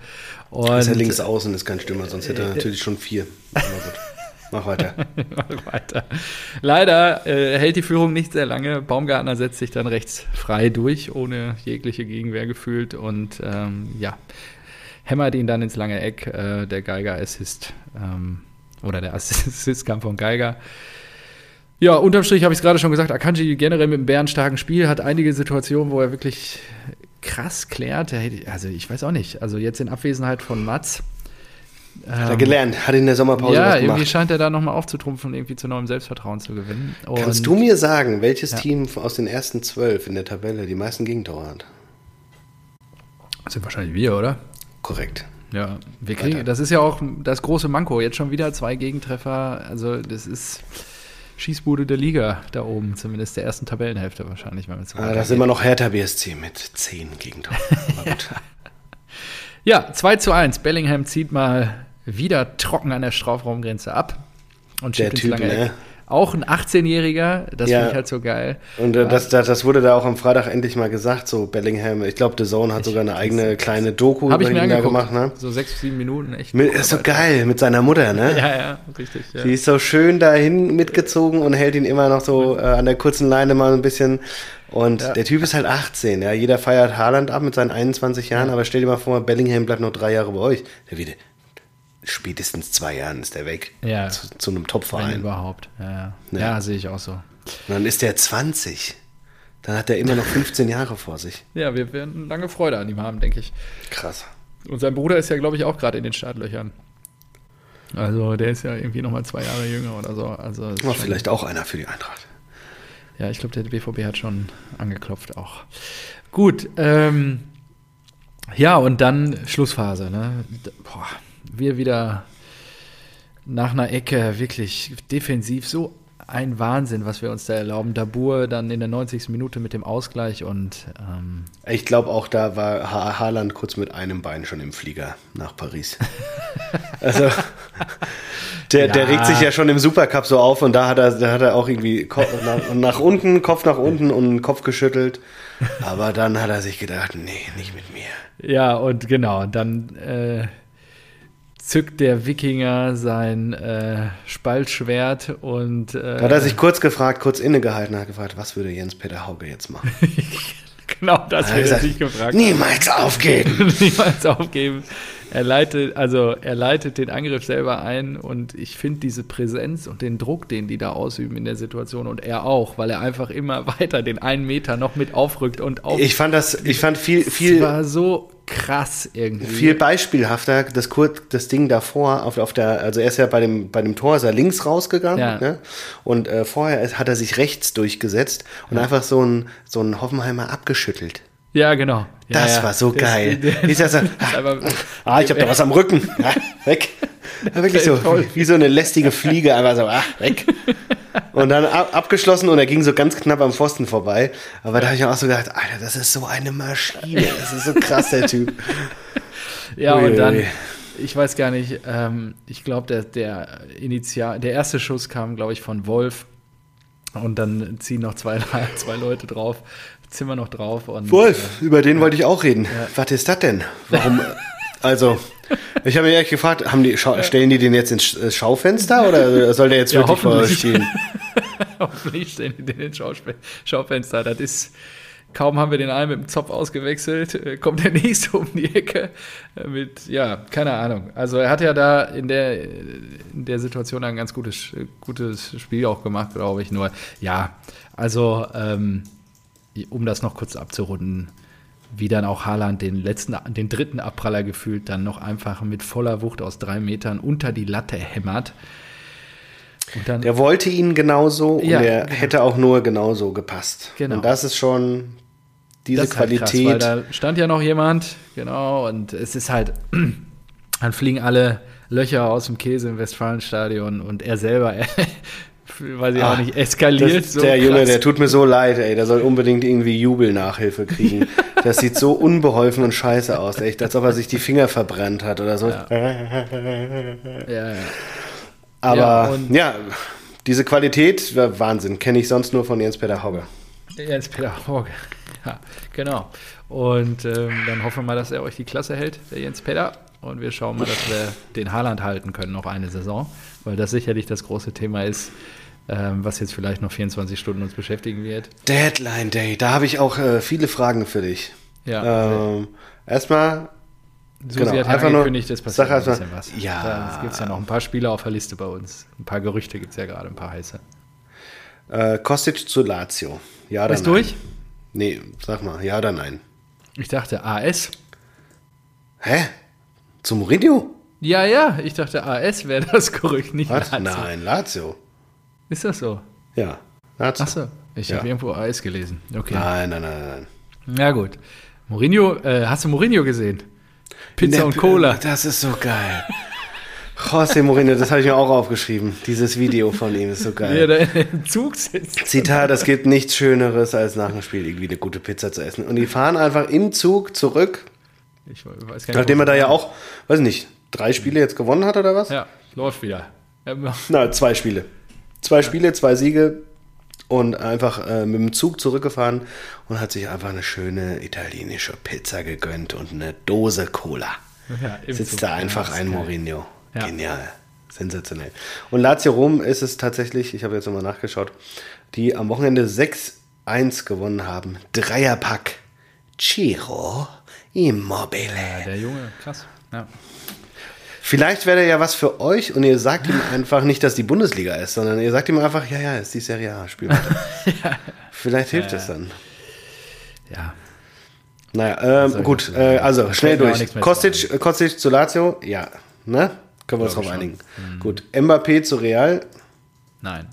[SPEAKER 2] Und
[SPEAKER 1] ist ja links außen, ist kein Stürmer, sonst hätte er natürlich schon vier. Aber gut. Mach weiter.
[SPEAKER 2] Mach weiter. Leider äh, hält die Führung nicht sehr lange. Baumgartner setzt sich dann rechts frei durch, ohne jegliche Gegenwehr gefühlt und ähm, ja, hämmert ihn dann ins lange Eck. Äh, der Geiger-Assist ähm, oder der Assist kam von Geiger. Ja, unterm Strich habe ich es gerade schon gesagt, Akanji generell mit einem bärenstarken Spiel, hat einige Situationen, wo er wirklich krass klärt. Also ich weiß auch nicht. Also jetzt in Abwesenheit von Mats.
[SPEAKER 1] Hat er gelernt, hat in der Sommerpause
[SPEAKER 2] ja,
[SPEAKER 1] was
[SPEAKER 2] irgendwie
[SPEAKER 1] gemacht.
[SPEAKER 2] scheint er da nochmal aufzutrumpfen und irgendwie zu neuem Selbstvertrauen zu gewinnen. Und
[SPEAKER 1] Kannst du mir sagen, welches
[SPEAKER 2] Ja.
[SPEAKER 1] Team aus den ersten zwölf in der Tabelle die meisten Gegentore hat?
[SPEAKER 2] Das sind wahrscheinlich wir, oder?
[SPEAKER 1] Korrekt.
[SPEAKER 2] Ja, wir kriegen,
[SPEAKER 1] Weiter.
[SPEAKER 2] das ist ja auch das große Manko. Jetzt schon wieder zwei Gegentreffer. Also, das ist Schießbude der Liga da oben, zumindest der ersten Tabellenhälfte wahrscheinlich, wenn wir so
[SPEAKER 1] Ah, das
[SPEAKER 2] weitergeht.
[SPEAKER 1] ist immer noch Hertha BSC mit zehn Gegentoren. Gut.
[SPEAKER 2] Ja, 2 zu 1. Bellingham zieht mal wieder trocken an der Strafraumgrenze ab und
[SPEAKER 1] Der
[SPEAKER 2] schiebt ins
[SPEAKER 1] Typ,
[SPEAKER 2] lange
[SPEAKER 1] ne?
[SPEAKER 2] Eck. Auch ein 18-Jähriger, das
[SPEAKER 1] Ja.
[SPEAKER 2] finde ich halt so geil.
[SPEAKER 1] Und äh, das, das, das wurde da auch am Freitag endlich mal gesagt, so Bellingham. Ich glaube, The Zone hat sogar eine eigene kleine Doku
[SPEAKER 2] ich
[SPEAKER 1] über ihn da gemacht. Ne?
[SPEAKER 2] So sechs, sieben Minuten, echt.
[SPEAKER 1] Mit, ist so geil, mit seiner Mutter, ne?
[SPEAKER 2] Ja, ja, richtig. Ja.
[SPEAKER 1] Die ist so schön dahin mitgezogen und hält ihn immer noch so äh, an der kurzen Leine mal ein bisschen. Und
[SPEAKER 2] Ja.
[SPEAKER 1] der Typ ist halt 18, ja. Jeder feiert Haaland ab mit seinen 21 Jahren, aber stell dir mal vor, Bellingham bleibt noch drei Jahre bei euch. Der wieder, spätestens zwei Jahren ist der weg.
[SPEAKER 2] Ja.
[SPEAKER 1] Zu, zu einem Top-Verein. Und
[SPEAKER 2] überhaupt. Ja, ja.
[SPEAKER 1] Ja.
[SPEAKER 2] ja sehe ich auch so.
[SPEAKER 1] dann ist der 20. Dann hat er immer noch 15 Jahre vor sich.
[SPEAKER 2] Ja, wir werden lange Freude an ihm haben, denke ich.
[SPEAKER 1] Krass.
[SPEAKER 2] Und sein Bruder ist ja, glaube ich, auch gerade in den Startlöchern. Also der ist ja irgendwie nochmal zwei Jahre jünger oder so. Also schon-
[SPEAKER 1] vielleicht auch einer für die Eintracht.
[SPEAKER 2] Ja, ich glaube, der BVB hat schon angeklopft auch. Gut, ähm, ja, und dann Schlussphase. Ne? Boah, wir wieder nach einer Ecke wirklich defensiv so ein Wahnsinn, was wir uns da erlauben. Dabur dann in der 90. Minute mit dem Ausgleich und ähm,
[SPEAKER 1] Ich glaube auch, da war ha Haaland kurz mit einem Bein schon im Flieger nach Paris. also der, der
[SPEAKER 2] Ja.
[SPEAKER 1] regt sich ja schon im Supercup so auf und da hat er, da hat er auch irgendwie Ko nach, nach unten, Kopf nach unten und Kopf geschüttelt. Aber dann hat er sich gedacht, nee, nicht mit mir.
[SPEAKER 2] ja, und genau, dann äh, zückt der Wikinger sein äh, Spaltschwert und äh,
[SPEAKER 1] hat er sich kurz gefragt, kurz innegehalten, hat gefragt, was würde Jens-Peter Hauge jetzt machen?
[SPEAKER 2] genau das wird er sich gefragt.
[SPEAKER 1] Niemals aufgeben!
[SPEAKER 2] niemals aufgeben. Er leitet, also er leitet den Angriff selber ein und ich finde diese Präsenz und den Druck, den die da ausüben in der Situation und er auch, weil er einfach immer weiter den einen Meter noch mit aufrückt und auf.
[SPEAKER 1] Ich fand das, ich fand viel,
[SPEAKER 2] Es
[SPEAKER 1] viel,
[SPEAKER 2] war so krass irgendwie.
[SPEAKER 1] viel beispielhafter, das Kurt, das Ding davor, auf, auf der, also er ist ja bei dem, bei dem Tor, ist er links rausgegangen,
[SPEAKER 2] Ja.
[SPEAKER 1] ne? Und äh, vorher hat er sich rechts durchgesetzt und einfach so ein, so ein Hoffenheimer abgeschüttelt.
[SPEAKER 2] Ja, genau. Ja,
[SPEAKER 1] Das
[SPEAKER 2] ja.
[SPEAKER 1] war so
[SPEAKER 2] Das-
[SPEAKER 1] geil. ist das so?
[SPEAKER 2] einfach-
[SPEAKER 1] Ah, ich hab da was am Rücken. Ja, weg. Wirklich so, wie, so eine lästige Fliege, einfach so, ah, weg. Und dann ab, abgeschlossen und er ging so ganz knapp am Pfosten vorbei. Aber da habe ich auch so gedacht, Alter, das ist so eine Maschine. Das ist so krass, der Typ.
[SPEAKER 2] Ja,
[SPEAKER 1] Ui,
[SPEAKER 2] und dann, ich weiß gar nicht, ähm, ich glaube, der, der Initial, der erste Schuss kam, glaube ich, von Wolf. Und dann ziehen noch zwei, zwei Leute drauf, zimmern noch drauf. Und,
[SPEAKER 1] Wolf, über den wollte ich auch reden. Was ist das denn? Warum? Also, ich habe mich echt gefragt, haben die, stellen die den jetzt ins Sch- äh, Schaufenster oder soll der jetzt
[SPEAKER 2] Ja,
[SPEAKER 1] wirklich vor
[SPEAKER 2] hoffentlich.
[SPEAKER 1] stehen?
[SPEAKER 2] Hoffentlich stellen die den ins Schauspe- Schaufenster. Das ist, kaum haben wir den einen mit dem Zopf ausgewechselt, äh, kommt der nächste um die Ecke äh, mit, ja, keine Ahnung. Also er hat ja da in der, in der Situation ein ganz gutes, gutes Spiel auch gemacht, glaube ich. Nur, ja, also ähm, um das noch kurz abzurunden, wie dann auch Haaland den letzten, den dritten Abpraller gefühlt dann noch einfach mit voller Wucht aus drei Metern unter die Latte hämmert. Dann,
[SPEAKER 1] Der wollte ihn genauso
[SPEAKER 2] Ja,
[SPEAKER 1] und der
[SPEAKER 2] genau.
[SPEAKER 1] hätte auch nur genauso gepasst.
[SPEAKER 2] Genau.
[SPEAKER 1] Und das ist schon diese
[SPEAKER 2] Das ist halt
[SPEAKER 1] Qualität.
[SPEAKER 2] Krass, weil da stand ja noch jemand, genau, und es ist halt, dann fliegen alle Löcher aus dem Käse im Westfalenstadion und er selber, er, weiß ich
[SPEAKER 1] Ah,
[SPEAKER 2] auch nicht, eskaliert so.
[SPEAKER 1] der Junge,
[SPEAKER 2] krass.
[SPEAKER 1] der tut mir so leid, ey. Der soll unbedingt irgendwie Jubelnachhilfe kriegen. Das sieht so unbeholfen und scheiße aus, echt, als ob er sich die Finger verbrannt hat oder so.
[SPEAKER 2] Ja. ja, ja.
[SPEAKER 1] Aber
[SPEAKER 2] Ja,
[SPEAKER 1] ja, diese Qualität, Wahnsinn, kenne ich sonst nur von Jens-Peter Hauge.
[SPEAKER 2] Jens Peter Hauge. Ja, genau. Und ähm, dann hoffen wir mal, dass er euch die Klasse hält, der Jens Peter. Und wir schauen mal, dass wir den Haaland halten können noch eine Saison, weil das sicherlich das große Thema ist, ähm, was jetzt vielleicht noch 24 Stunden uns beschäftigen wird.
[SPEAKER 1] Deadline Day, da habe ich auch äh, viele Fragen für dich.
[SPEAKER 2] Ja,
[SPEAKER 1] Ähm, erstmal,
[SPEAKER 2] Susi
[SPEAKER 1] genau,
[SPEAKER 2] hat
[SPEAKER 1] einfach nur-
[SPEAKER 2] angekündigt, es passiert ein bisschen was.
[SPEAKER 1] Ja.
[SPEAKER 2] Da gibt es ja noch ein paar Spieler auf der Liste bei uns. Ein paar Gerüchte gibt es ja gerade, ein paar heiße.
[SPEAKER 1] äh, Kostic zu Lazio. Ja oder
[SPEAKER 2] Ist
[SPEAKER 1] nein?
[SPEAKER 2] durch?
[SPEAKER 1] Nee, sag mal, ja oder nein?
[SPEAKER 2] Ich dachte AS.
[SPEAKER 1] Hä? Zu Mourinho?
[SPEAKER 2] Ja, ja, ich dachte AS wäre das Gerücht, nicht
[SPEAKER 1] Was?
[SPEAKER 2] Lazio.
[SPEAKER 1] Nein, Lazio.
[SPEAKER 2] Ist das so?
[SPEAKER 1] Ja, Lazio.
[SPEAKER 2] Achso, ich
[SPEAKER 1] Ja.
[SPEAKER 2] habe irgendwo AS gelesen. Okay.
[SPEAKER 1] Nein, nein, nein, nein.
[SPEAKER 2] Na gut. Mourinho, äh, hast du Mourinho gesehen? Pizza
[SPEAKER 1] Ne,
[SPEAKER 2] und Cola.
[SPEAKER 1] Das ist so geil. José Mourinho, das habe ich mir auch aufgeschrieben. Dieses Video von ihm ist so geil.
[SPEAKER 2] da im Zug sitzt.
[SPEAKER 1] Zitat, es gibt nichts Schöneres, als nach dem Spiel irgendwie eine gute Pizza zu essen. Und die fahren einfach im Zug zurück,
[SPEAKER 2] Ich weiß gar nicht,
[SPEAKER 1] nachdem er da ja auch, weiß nicht, drei Spiele jetzt gewonnen hat oder was?
[SPEAKER 2] Ja, läuft wieder.
[SPEAKER 1] Na, zwei Spiele. Zwei Spiele, zwei Siege und einfach äh, mit dem Zug zurückgefahren und hat sich einfach eine schöne italienische Pizza gegönnt und eine Dose Cola.
[SPEAKER 2] Ja,
[SPEAKER 1] Sitzt
[SPEAKER 2] Zug.
[SPEAKER 1] da einfach
[SPEAKER 2] Ja,
[SPEAKER 1] ein. Mourinho.
[SPEAKER 2] Ja.
[SPEAKER 1] Genial. Sensationell. Und Lazio Rom ist es tatsächlich, ich habe jetzt nochmal nachgeschaut, die am Wochenende 6-1 gewonnen haben. Dreierpack. Ciro Immobile.
[SPEAKER 2] Ja, der Junge, krass. Ja.
[SPEAKER 1] Vielleicht wäre ja was für euch und ihr sagt ihm einfach nicht, dass die Bundesliga ist, sondern ihr sagt ihm einfach, ja, ja, ist die Serie A, spiel weiter. Vielleicht hilft es dann.
[SPEAKER 2] ja.
[SPEAKER 1] Naja, ähm,
[SPEAKER 2] ich
[SPEAKER 1] gut, äh, also schnell durch. Kostic, Kostic zu Lazio, ja, ne? Können wir uns drauf einigen. Gut, Mbappé zu Real,
[SPEAKER 2] Nein,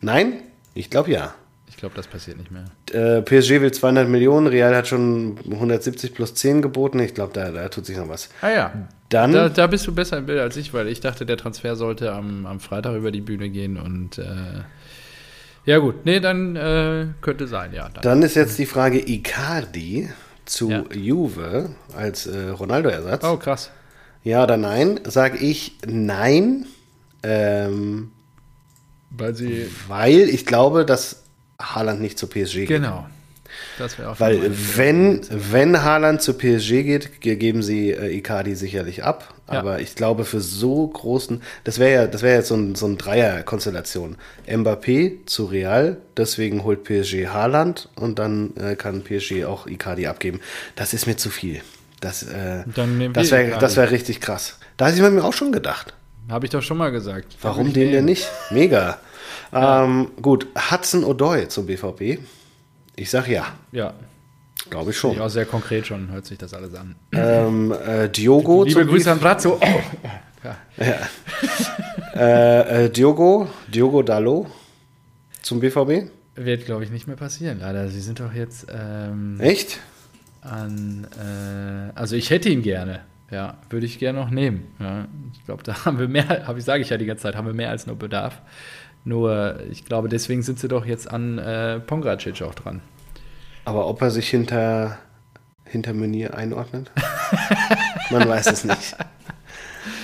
[SPEAKER 1] nein? Ich glaube ja.
[SPEAKER 2] ich glaube, das passiert nicht mehr.
[SPEAKER 1] Äh, PSG will 200 Millionen, Real hat schon 170 plus 10 geboten. Ich glaube, da, da tut sich noch was.
[SPEAKER 2] Ah ja.
[SPEAKER 1] Dann,
[SPEAKER 2] Da, da bist du besser im Bild als ich, weil ich dachte, der Transfer sollte am, am Freitag über die Bühne gehen und äh, Ja, gut. Nee, dann äh, könnte sein, ja. Dann.
[SPEAKER 1] Dann ist jetzt die Frage Icardi zu
[SPEAKER 2] Ja.
[SPEAKER 1] Juve als äh, Ronaldo-Ersatz.
[SPEAKER 2] Oh, krass.
[SPEAKER 1] Ja oder nein? Sage ich nein, ähm,
[SPEAKER 2] Weil sie.
[SPEAKER 1] weil ich glaube, dass Haaland nicht zu PSG geht.
[SPEAKER 2] Genau. Das wäre auch
[SPEAKER 1] Weil wenn, wenn Haaland zu PSG geht, ge- geben sie äh, Icardi sicherlich ab.
[SPEAKER 2] Ja.
[SPEAKER 1] Aber ich glaube, für so großen, das wäre ja, das wäre jetzt so ein, so ein Dreier-Konstellation. Mbappé zu Real, deswegen holt PSG Haaland und dann äh, kann PSG auch Icardi abgeben. Das ist mir zu viel. Das, äh, das wäre das wär richtig krass. Da hatte ich mir auch schon gedacht.
[SPEAKER 2] Habe ich doch schon mal gesagt.
[SPEAKER 1] Warum den denn nicht? Mega. Ähm, gut, Hudson O'Doy zum BVB. Ich sag ja,
[SPEAKER 2] Ja.
[SPEAKER 1] glaube ich schon.
[SPEAKER 2] Ja, sehr konkret schon hört sich das alles an.
[SPEAKER 1] Ähm, äh, Diogo
[SPEAKER 2] Liebe
[SPEAKER 1] zum
[SPEAKER 2] Grüße an Brazzo. Oh. Ja.
[SPEAKER 1] äh, äh, Diogo, Diogo Dallo zum BVB.
[SPEAKER 2] Wird, glaube ich, nicht mehr passieren, leider. Sie sind doch jetzt ähm,
[SPEAKER 1] Echt?
[SPEAKER 2] an. Äh, also, ich hätte ihn gerne. Ja, würde ich gerne noch nehmen. Ja, ich glaube, da haben wir mehr, habe ich sage ich ja die ganze Zeit, haben wir mehr als nur Bedarf. Nur, ich glaube, deswegen sind sie doch jetzt an äh, Pongracic auch dran.
[SPEAKER 1] Aber ob er sich hinter, hinter Meunier einordnet? Man weiß es nicht.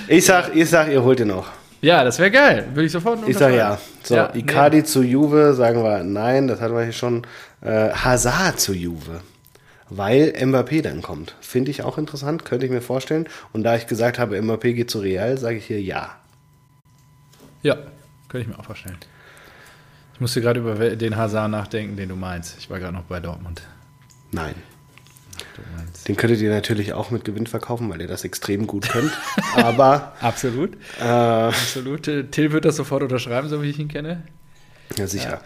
[SPEAKER 1] Ich sag, ich sag, ihr holt ihn noch.
[SPEAKER 2] Ja, das wäre geil. Würde ich sofort
[SPEAKER 1] Ich sag ja. So,
[SPEAKER 2] Ja,
[SPEAKER 1] Icardi zu Juve, sagen wir nein, das hatten wir hier schon. Äh, Hazard zu Juve. Weil Mbappé dann kommt. Finde ich auch interessant, könnte ich mir vorstellen. Und da ich gesagt habe, Mbappé geht zu Real, sage ich hier ja.
[SPEAKER 2] Ja, könnte ich mir auch vorstellen. Ich musste gerade über den Hazard nachdenken, den du meinst. Ich war gerade noch bei Dortmund.
[SPEAKER 1] Nein. Den könntet ihr natürlich auch mit Gewinn verkaufen, weil ihr das extrem gut könnt. Aber
[SPEAKER 2] Absolut.
[SPEAKER 1] äh,
[SPEAKER 2] Absolut. Till wird das sofort unterschreiben, so wie ich ihn kenne.
[SPEAKER 1] ja, sicher.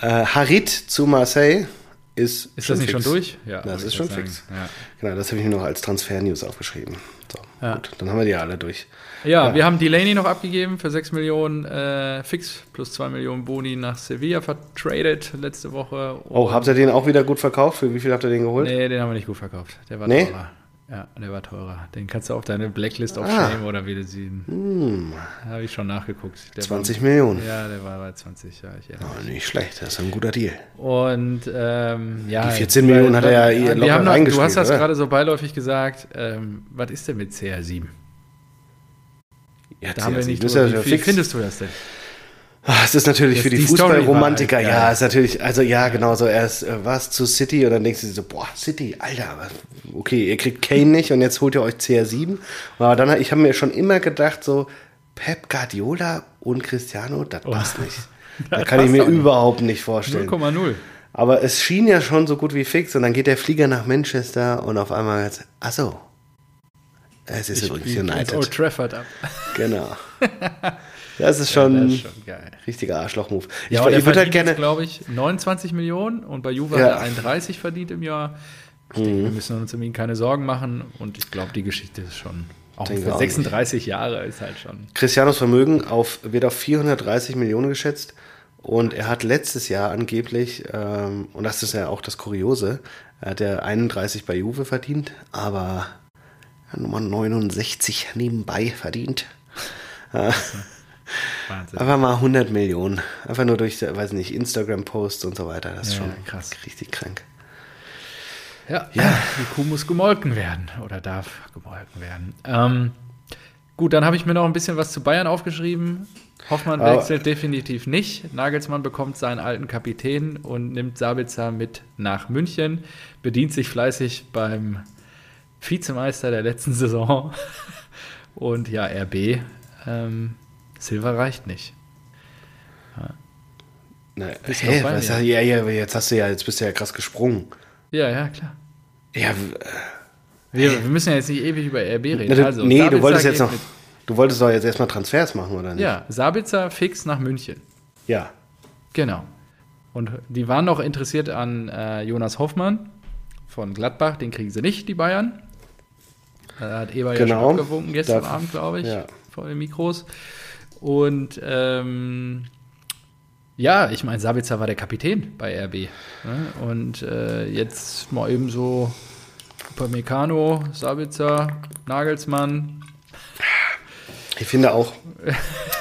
[SPEAKER 1] Äh, Harit zu Marseille ist.
[SPEAKER 2] Ist das nicht
[SPEAKER 1] fix.
[SPEAKER 2] schon durch? Ja,
[SPEAKER 1] das ist schon
[SPEAKER 2] grad
[SPEAKER 1] fix.
[SPEAKER 2] sagen.
[SPEAKER 1] Genau, das habe ich mir noch als Transfer-News aufgeschrieben. So,
[SPEAKER 2] Ja.
[SPEAKER 1] gut, dann haben wir die alle durch.
[SPEAKER 2] Ja,
[SPEAKER 1] Ja.
[SPEAKER 2] wir haben Delaney noch abgegeben für 6 Millionen äh, fix plus 2 Millionen Boni nach Sevilla vertradet letzte Woche.
[SPEAKER 1] Oh, habt ihr den auch wieder gut verkauft? Für wie viel habt ihr den geholt?
[SPEAKER 2] Nee, den haben wir nicht gut verkauft. Der war
[SPEAKER 1] Nee?
[SPEAKER 2] teurer. Ja, der war teurer. Den kannst du auf deine Blacklist
[SPEAKER 1] Ah.
[SPEAKER 2] aufschreiben oder wie du sie.
[SPEAKER 1] Hm,
[SPEAKER 2] Habe ich schon nachgeguckt. Der
[SPEAKER 1] 20
[SPEAKER 2] war,
[SPEAKER 1] Millionen.
[SPEAKER 2] Ja, der war bei 20, ja. Ich erinnere
[SPEAKER 1] Oh, nicht schlecht, das ist ein guter Deal.
[SPEAKER 2] Und ähm, ja.
[SPEAKER 1] Die 14 Millionen hat er ja
[SPEAKER 2] wir
[SPEAKER 1] locker
[SPEAKER 2] haben noch, Du hast das
[SPEAKER 1] oder?
[SPEAKER 2] gerade so beiläufig gesagt. Ähm, was ist denn mit CR7?
[SPEAKER 1] Ja,
[SPEAKER 2] Da haben wir nicht drüber.
[SPEAKER 1] ja
[SPEAKER 2] Wie, wie findest du das denn?
[SPEAKER 1] Ah, Es ist natürlich
[SPEAKER 2] Das-
[SPEAKER 1] für die,
[SPEAKER 2] die
[SPEAKER 1] Fußballromantiker,
[SPEAKER 2] halt
[SPEAKER 1] ja, ist natürlich, also ja, genau so, er ist, äh, was zu City und dann denkst du so, boah, City, Alter, okay, ihr kriegt Kane nicht und jetzt holt ihr euch CR7. Aber dann, ich habe mir schon immer gedacht, so, Pep Guardiola und Cristiano, das passt nicht. Da kann ich mir überhaupt nicht vorstellen.
[SPEAKER 2] 0,0.
[SPEAKER 1] Aber es schien ja schon so gut wie fix und dann geht der Flieger nach Manchester und auf einmal ach so, es ist
[SPEAKER 2] Ich
[SPEAKER 1] übrigens United.
[SPEAKER 2] Old Trafford ab.
[SPEAKER 1] Genau. Das ist
[SPEAKER 2] Das
[SPEAKER 1] schon
[SPEAKER 2] ist schon geil.
[SPEAKER 1] richtiger Arschloch-Move. Ich,
[SPEAKER 2] Ja,
[SPEAKER 1] ich würde halt gerne.
[SPEAKER 2] glaube ich, 29 Millionen und bei Juve
[SPEAKER 1] Ja.
[SPEAKER 2] hat er 31 verdient im Jahr. Ich denke,
[SPEAKER 1] Mhm.
[SPEAKER 2] wir müssen uns um ihn keine Sorgen machen und ich glaube, die Geschichte ist schon, auch für
[SPEAKER 1] auch
[SPEAKER 2] 36 Jahre ist halt schon.
[SPEAKER 1] Cristianos Vermögen auf, wird auf 430 Millionen geschätzt und er hat letztes Jahr angeblich, ähm, und das ist ja auch das Kuriose, er hat ja 31 bei Juve verdient, aber ja, Nummer 69 nebenbei verdient.
[SPEAKER 2] Wahnsinn.
[SPEAKER 1] Einfach mal 100 Millionen. Einfach nur durch, weiß nicht, Instagram-Posts und so weiter. Das ist
[SPEAKER 2] Ja,
[SPEAKER 1] schon
[SPEAKER 2] krass.
[SPEAKER 1] richtig krank.
[SPEAKER 2] Ja, die Kuh muss gemolken werden oder darf gemolken werden. Ähm, gut, dann habe ich mir noch ein bisschen was zu Bayern aufgeschrieben. Hoffmann
[SPEAKER 1] Aber-
[SPEAKER 2] wechselt definitiv nicht. Nagelsmann bekommt seinen alten Kapitän und nimmt Sabitzer mit nach München, bedient sich fleißig beim Vizemeister der letzten Saison. Und ja, RB, ähm, Silva reicht nicht.
[SPEAKER 1] Na, hä,
[SPEAKER 2] noch bei
[SPEAKER 1] was, ja, ja, jetzt hast du ja, jetzt bist du ja krass gesprungen.
[SPEAKER 2] Ja, ja, klar.
[SPEAKER 1] Ja,
[SPEAKER 2] Wir, wir müssen ja jetzt nicht ewig über RB reden.
[SPEAKER 1] na, du,
[SPEAKER 2] also,
[SPEAKER 1] nee, du wolltest jetzt noch,
[SPEAKER 2] mit-
[SPEAKER 1] du wolltest doch jetzt erstmal Transfers machen, oder nicht?
[SPEAKER 2] Ja, Sabitzer fix nach München.
[SPEAKER 1] Ja.
[SPEAKER 2] Genau. Und die waren noch interessiert an äh, Jonas Hoffmann von Gladbach. Den kriegen sie nicht, die Bayern. Da hat Eber ja
[SPEAKER 1] Genau.
[SPEAKER 2] schon abgewunken gestern
[SPEAKER 1] Da-
[SPEAKER 2] Abend, glaube ich,
[SPEAKER 1] ja.
[SPEAKER 2] vor den Mikros. Und ähm, ja, ich meine, Sabitzer war der Kapitän bei RB. Ne? Und äh, jetzt mal eben so Upamecano, Sabitzer, Nagelsmann.
[SPEAKER 1] Ich finde auch,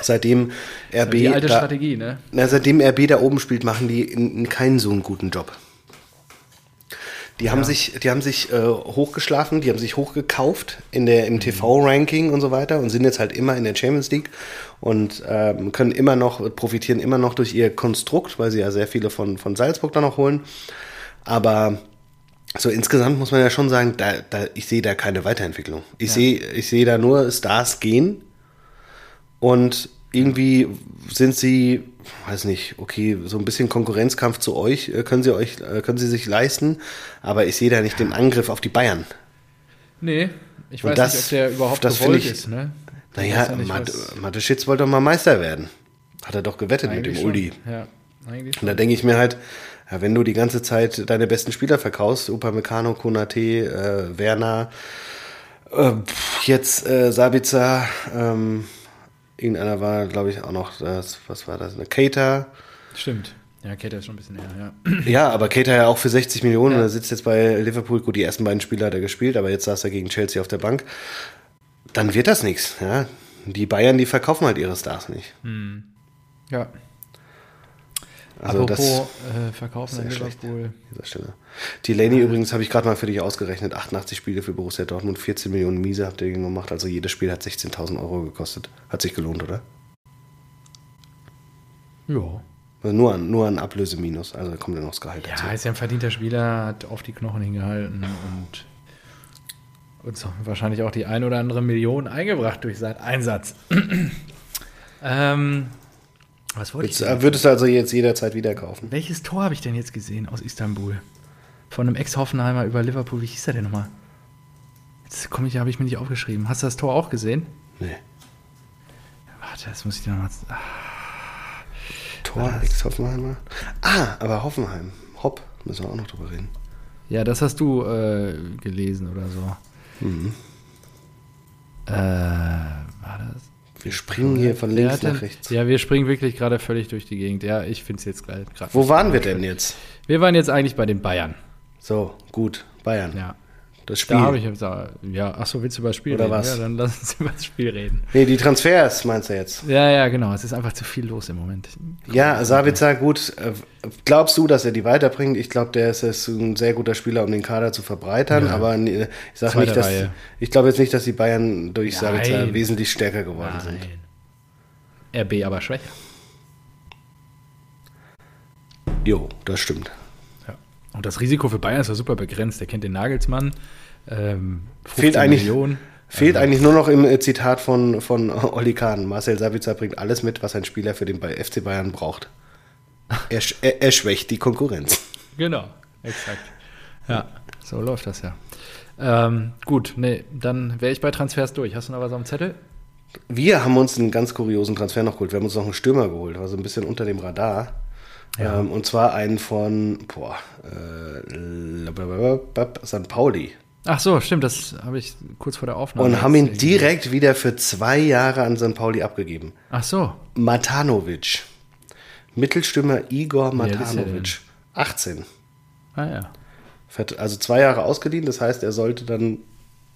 [SPEAKER 1] seitdem RB
[SPEAKER 2] Die alte
[SPEAKER 1] da,
[SPEAKER 2] Strategie, ne?
[SPEAKER 1] Na, seitdem RB da oben spielt, machen die in, in keinen so einen guten Job. Die haben sich, die haben sich äh, hochgeschlafen, die haben sich hochgekauft in der, im TV-Ranking und so weiter und sind jetzt halt immer in der Champions League und ähm, können immer noch, profitieren immer noch durch ihr Konstrukt, weil sie ja sehr viele von, von Salzburg da noch holen. Aber so insgesamt muss man ja schon sagen, da, da, ich sehe da keine Weiterentwicklung. Ich sehe, ich sehe da nur Stars gehen und irgendwie sind sie, weiß nicht, okay, so ein bisschen Konkurrenzkampf zu euch äh, können sie euch, äh, können sie sich leisten, aber ich sehe da nicht den Angriff auf die Bayern.
[SPEAKER 2] Nee, ich weiß
[SPEAKER 1] das-
[SPEAKER 2] nicht, ob der überhaupt
[SPEAKER 1] das
[SPEAKER 2] gewollt
[SPEAKER 1] ich-
[SPEAKER 2] ist, ne?
[SPEAKER 1] Naja,
[SPEAKER 2] ja
[SPEAKER 1] Mat Mateschitz wollte doch mal Meister werden. Hat er doch gewettet mit
[SPEAKER 2] eigentlich
[SPEAKER 1] dem
[SPEAKER 2] schon.
[SPEAKER 1] Uli.
[SPEAKER 2] Ja, eigentlich
[SPEAKER 1] Und da denke ich mir halt, ja, wenn du die ganze Zeit deine besten Spieler verkaufst, Upamecano, Konate, äh, Werner, äh, jetzt äh, Sabitzer, ähm, irgendeiner war, glaube ich, auch noch, das, was war das, eine Keita.
[SPEAKER 2] Stimmt. Ja, Kate ist schon ein bisschen her, ja.
[SPEAKER 1] Ja, aber Keita ja auch für 60 Millionen,
[SPEAKER 2] Ja.
[SPEAKER 1] er sitzt jetzt bei Liverpool, gut, die ersten beiden Spiele hat er gespielt, aber jetzt saß er gegen Chelsea auf der Bank. Dann wird das nichts, ja. Die Bayern, die verkaufen halt ihre Stars nicht.
[SPEAKER 2] Ja.
[SPEAKER 1] Also das
[SPEAKER 2] Apropos äh, Verkaufen
[SPEAKER 1] sehr schlecht.
[SPEAKER 2] Liverpool.
[SPEAKER 1] an dieser Stelle. Delaney übrigens habe ich gerade mal für dich ausgerechnet. 88 Spiele für Borussia Dortmund, 14 Millionen Miese habt ihr gemacht. Also jedes Spiel hat 16.000 Euro gekostet. Hat sich gelohnt, oder?
[SPEAKER 2] Ja.
[SPEAKER 1] Also nur an, nur an Ablöseminus. Also da kommt ja noch das Gehalt dazu.
[SPEAKER 2] Ja, ist ja ein verdienter Spieler, hat auf die Knochen hingehalten und uns wahrscheinlich auch die ein oder andere Million eingebracht durch seinen Einsatz. ähm, was wollte ich
[SPEAKER 1] Würdest,
[SPEAKER 2] denn?
[SPEAKER 1] äh, würdest du also jetzt jederzeit wieder kaufen?
[SPEAKER 2] Welches Tor habe ich denn jetzt gesehen aus Istanbul? Von einem Ex-Hoffenheimer über Liverpool. Wie hieß der denn nochmal? Jetzt komme ich, habe ich mir nicht aufgeschrieben. Hast du das Tor auch gesehen?
[SPEAKER 1] Nee.
[SPEAKER 2] Warte, das muss ich dir nochmal. Ah,
[SPEAKER 1] Tor, Ex-Hoffenheimer. Ah, aber Hoffenheim. Hopp, müssen wir auch noch drüber reden.
[SPEAKER 2] Ja, das hast du äh, gelesen oder so.
[SPEAKER 1] Mhm.
[SPEAKER 2] Äh, war das?
[SPEAKER 1] Wir springen hier von links
[SPEAKER 2] denn-
[SPEAKER 1] nach rechts.
[SPEAKER 2] Ja, wir springen wirklich gerade völlig durch die Gegend. Ja, ich finde es jetzt gerade.
[SPEAKER 1] Wo waren wir denn jetzt?
[SPEAKER 2] Wir waren jetzt eigentlich bei den Bayern.
[SPEAKER 1] So, gut. Bayern.
[SPEAKER 2] Ja.
[SPEAKER 1] Das Spiel.
[SPEAKER 2] Da habe ich jetzt. Ja, achso, willst du über das Spiel
[SPEAKER 1] Oder
[SPEAKER 2] reden?
[SPEAKER 1] was?
[SPEAKER 2] Ja, dann lass uns über das Spiel reden.
[SPEAKER 1] Nee, die Transfers meinst du jetzt?
[SPEAKER 2] Ja, ja, genau. Es ist einfach zu viel los im Moment.
[SPEAKER 1] Ja, Sabitzer, gut. Äh, Glaubst du, dass er die weiterbringt? Ich glaube, der ist, ist ein sehr guter Spieler, um den Kader zu verbreitern.
[SPEAKER 2] Ja.
[SPEAKER 1] Aber nee, ich sage nicht, dass.
[SPEAKER 2] Reihe.
[SPEAKER 1] Ich glaube jetzt nicht, dass die Bayern durch
[SPEAKER 2] Nein.
[SPEAKER 1] Sabitzer wesentlich stärker geworden sind.
[SPEAKER 2] Nein. RB aber schwächer.
[SPEAKER 1] Jo, das stimmt.
[SPEAKER 2] Und das Risiko für Bayern ist ja super begrenzt. Der kennt den Nagelsmann. Ähm, 15
[SPEAKER 1] Fehlt eigentlich,
[SPEAKER 2] Millionen.
[SPEAKER 1] fehlt eigentlich nur noch im äh, Zitat von, von Olli Kahn. Marcel Sabitzer bringt alles mit, was ein Spieler für den FC Bayern braucht. Er, er, er schwächt die Konkurrenz.
[SPEAKER 2] Genau, exakt. Ja, so läuft das ja. Ähm, gut, nee, dann wäre ich bei Transfers durch. Hast du noch was dem Zettel?
[SPEAKER 1] Wir haben uns einen ganz kuriosen Transfer noch geholt. Wir haben uns noch einen Stürmer geholt, war so ein bisschen unter dem Radar.
[SPEAKER 2] Ja.
[SPEAKER 1] Ähm, und zwar einen von boah, äh, St. Pauli.
[SPEAKER 2] Ach so, stimmt, das habe ich kurz vor der Aufnahme.
[SPEAKER 1] Und haben ihn direkt wieder für zwei Jahre an St. Pauli abgegeben.
[SPEAKER 2] Ach so,
[SPEAKER 1] Matanovic. Mittelstürmer Igor Matanovic. 18.
[SPEAKER 2] ah ja.
[SPEAKER 1] Also zwei Jahre ausgeliehen, das heißt, er sollte dann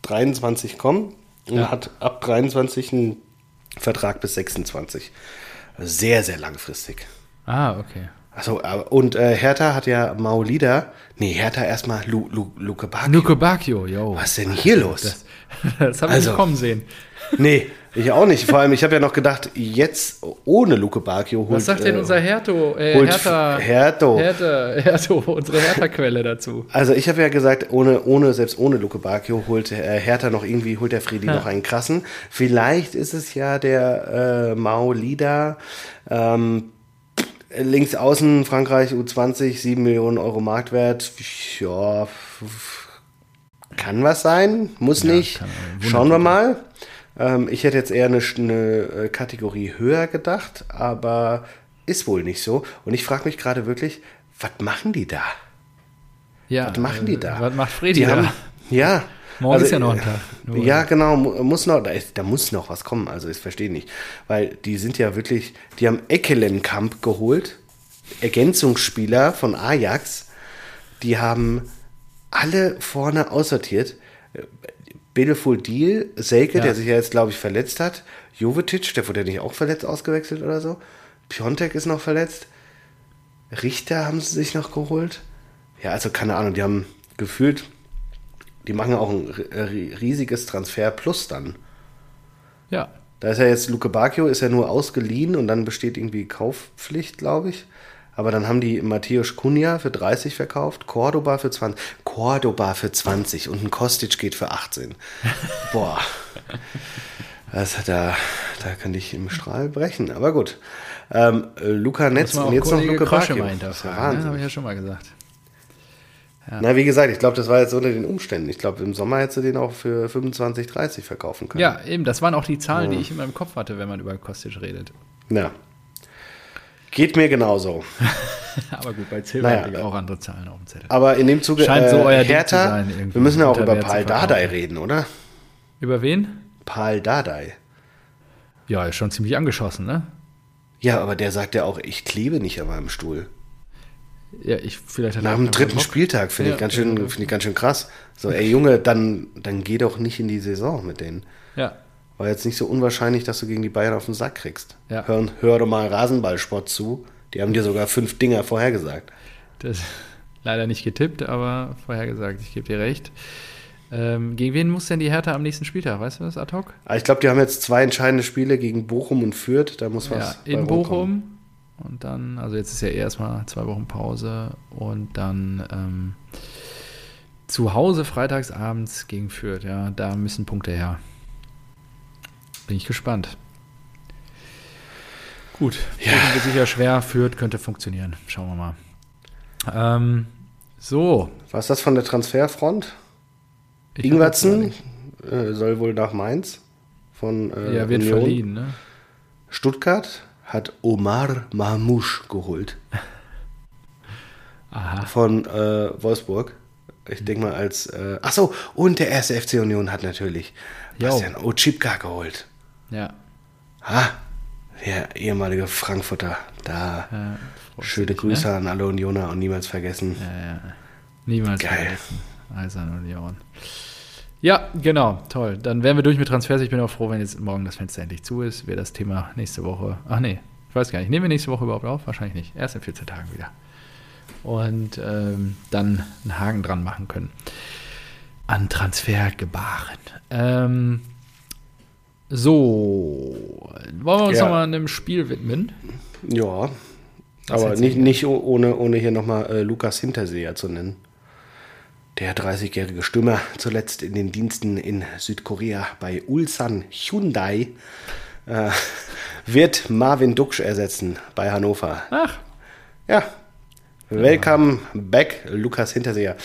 [SPEAKER 1] 23 kommen und
[SPEAKER 2] Ja.
[SPEAKER 1] hat ab 23 einen Vertrag bis 26. Sehr, sehr langfristig.
[SPEAKER 2] Ah, okay.
[SPEAKER 1] Achso, und äh, Hertha hat ja Maulida. Nee, Hertha erstmal Lu, Lu, Luke Bacchio.
[SPEAKER 2] Nuke Bacchio, yo.
[SPEAKER 1] Was ist denn hier los?
[SPEAKER 2] Das, das habe ich
[SPEAKER 1] Also-
[SPEAKER 2] nicht kommen sehen.
[SPEAKER 1] Nee, ich auch nicht. Vor allem, ich habe ja noch gedacht, jetzt ohne Luke Bacchio holt.
[SPEAKER 2] Was sagt denn
[SPEAKER 1] äh,
[SPEAKER 2] unser Herto, äh, Hertha,
[SPEAKER 1] Herto.
[SPEAKER 2] Hertha, Herto, unsere Hertha-Quelle dazu?
[SPEAKER 1] Also ich habe ja gesagt, ohne, ohne, selbst ohne Luke Bacchio holt äh, Hertha noch irgendwie, holt der Fredi
[SPEAKER 2] Ja.
[SPEAKER 1] noch einen krassen. Vielleicht ist es ja der äh, Maulida. Ähm, links außen Frankreich U20, 7 Millionen Euro Marktwert. Ja, kann was sein, muss
[SPEAKER 2] Ja,
[SPEAKER 1] nicht.
[SPEAKER 2] äh,
[SPEAKER 1] Schauen wir mal. Ähm, ich hätte jetzt eher eine, eine äh, Kategorie höher gedacht, aber ist wohl nicht so. Und ich frage mich gerade wirklich, was machen die da?
[SPEAKER 2] Ja,
[SPEAKER 1] Was machen die da?
[SPEAKER 2] Was macht Fredi
[SPEAKER 1] Die
[SPEAKER 2] da?
[SPEAKER 1] haben, ja.
[SPEAKER 2] Morgen
[SPEAKER 1] Also,
[SPEAKER 2] ist ja noch ein
[SPEAKER 1] äh,
[SPEAKER 2] Tag. Nur-
[SPEAKER 1] Ja, genau, mu- muss noch, da, ist, da muss noch was kommen, also ich verstehe nicht. Weil die sind ja wirklich, die haben Eckelenkamp geholt, Ergänzungsspieler von Ajax, die haben alle vorne aussortiert. Beautiful Deal, Selke,
[SPEAKER 2] Ja.
[SPEAKER 1] der sich ja jetzt, glaube ich, verletzt hat. Jovetic, der wurde ja nicht auch verletzt ausgewechselt oder so. Piontek ist noch verletzt. Richter haben sie sich noch geholt. Ja, also keine Ahnung, die haben gefühlt, die machen auch ein ri- riesiges Transfer plus dann.
[SPEAKER 2] Ja.
[SPEAKER 1] Da ist ja jetzt Luke Bacchio, ist ja nur ausgeliehen und dann besteht irgendwie Kaufpflicht, glaube ich. Aber dann haben die Matthäus Cunha für 30 verkauft, Cordoba für 20, Cordoba für 20 und ein Kostic geht für 18. Boah. Das, da, da könnte ich im Strahl brechen. Aber gut. Ähm, äh, Luca Netz und jetzt noch Luke Bacchio. Das ist ja
[SPEAKER 2] hinterfragen. Ne?
[SPEAKER 1] Wahnsinn.
[SPEAKER 2] Habe ich ja schon mal gesagt.
[SPEAKER 1] Na, wie gesagt, ich glaube, das war jetzt unter den Umständen. Ich glaube, im Sommer hättest du den auch für 25, 30 verkaufen können.
[SPEAKER 2] Ja, eben, das waren auch die Zahlen, die ich in meinem Kopf hatte, wenn man über Kostic redet.
[SPEAKER 1] Ja. Geht mir genauso.
[SPEAKER 2] Aber gut, bei Silva
[SPEAKER 1] Naja,
[SPEAKER 2] hatte ich auch andere Zahlen auf dem Zettel.
[SPEAKER 1] Aber in dem Zuge
[SPEAKER 2] Scheint so euer
[SPEAKER 1] Hertha,
[SPEAKER 2] sein,
[SPEAKER 1] wir müssen ja auch über Paul. Dardai reden, oder?
[SPEAKER 2] Über wen?
[SPEAKER 1] Paul Dardai.
[SPEAKER 2] Ja, ist schon ziemlich angeschossen, ne?
[SPEAKER 1] Ja, aber der sagt ja auch, ich klebe nicht an meinem Stuhl.
[SPEAKER 2] Ja, ich vielleicht
[SPEAKER 1] Nach dem dritten. Spieltag finde
[SPEAKER 2] Ja,
[SPEAKER 1] ich, ganz schön,
[SPEAKER 2] ja.
[SPEAKER 1] finde ich ganz schön krass. So, ey Junge, dann, dann geh doch nicht in die Saison mit denen.
[SPEAKER 2] Ja,
[SPEAKER 1] War jetzt nicht so unwahrscheinlich, dass du gegen die Bayern auf den Sack kriegst.
[SPEAKER 2] Ja.
[SPEAKER 1] Hör, hör doch mal Rasenballsport zu. Die haben dir sogar fünf Dinger vorhergesagt.
[SPEAKER 2] das leider nicht getippt, aber vorhergesagt, ich gebe dir recht. Ähm, gegen wen muss denn die Hertha am nächsten Spieltag? Weißt du das ad hoc?
[SPEAKER 1] Aber ich glaube, die haben jetzt zwei entscheidende Spiele gegen Bochum und Fürth. Da muss was
[SPEAKER 2] Ja,
[SPEAKER 1] bei
[SPEAKER 2] in. Bochum. Und dann, also jetzt ist ja erstmal zwei Wochen Pause und dann ähm, zu Hause freitagsabends gegen Fürth. Ja, da müssen Punkte her. Bin ich gespannt. Gut,
[SPEAKER 1] Ja.
[SPEAKER 2] Wird sicher schwer. Fürth könnte funktionieren. Schauen wir mal. Ähm, so.
[SPEAKER 1] Was ist das von der Transferfront?
[SPEAKER 2] ich
[SPEAKER 1] Ingwertsen äh, soll wohl nach Mainz von äh,
[SPEAKER 2] Ja, wird
[SPEAKER 1] Union.
[SPEAKER 2] verliehen, ne?
[SPEAKER 1] Stuttgart hat Omar Mahmouche geholt
[SPEAKER 2] Aha.
[SPEAKER 1] von äh, Wolfsburg. Ich denke mal als äh, ach so und der erste FC Union hat natürlich
[SPEAKER 2] Jo.
[SPEAKER 1] Bastian Ochipka geholt.
[SPEAKER 2] Ja.
[SPEAKER 1] Ah, der ehemalige Frankfurter. Da
[SPEAKER 2] ja
[SPEAKER 1] schöne
[SPEAKER 2] dich,
[SPEAKER 1] Grüße
[SPEAKER 2] Ne?
[SPEAKER 1] an alle Unioner und niemals vergessen.
[SPEAKER 2] Ja, ja. Niemals
[SPEAKER 1] Geil.
[SPEAKER 2] vergessen. Eisern Union. Ja, genau, toll. Dann wären wir durch mit Transfers. Ich bin auch froh, wenn jetzt morgen das Fenster endlich zu ist. Wäre das Thema nächste Woche. Ach nee, ich weiß gar nicht. Nehmen wir nächste Woche überhaupt auf? Wahrscheinlich nicht. Erst in 14 Tagen wieder. Und ähm, dann einen Haken dran machen können. An Transfergebaren. Ähm, so, wollen wir uns
[SPEAKER 1] Ja.
[SPEAKER 2] nochmal einem Spiel widmen?
[SPEAKER 1] Ja,
[SPEAKER 2] Was
[SPEAKER 1] aber nicht,
[SPEAKER 2] nicht?
[SPEAKER 1] oh- ohne, ohne hier nochmal äh, Lukas Hinterseher zu nennen. Der 30-jährige Stürmer, zuletzt in den Diensten in Südkorea bei Ulsan Hyundai, äh, wird Marvin Duksch ersetzen bei Hannover.
[SPEAKER 2] Ach,
[SPEAKER 1] Ja, welcome back, Lukas Hinterseher.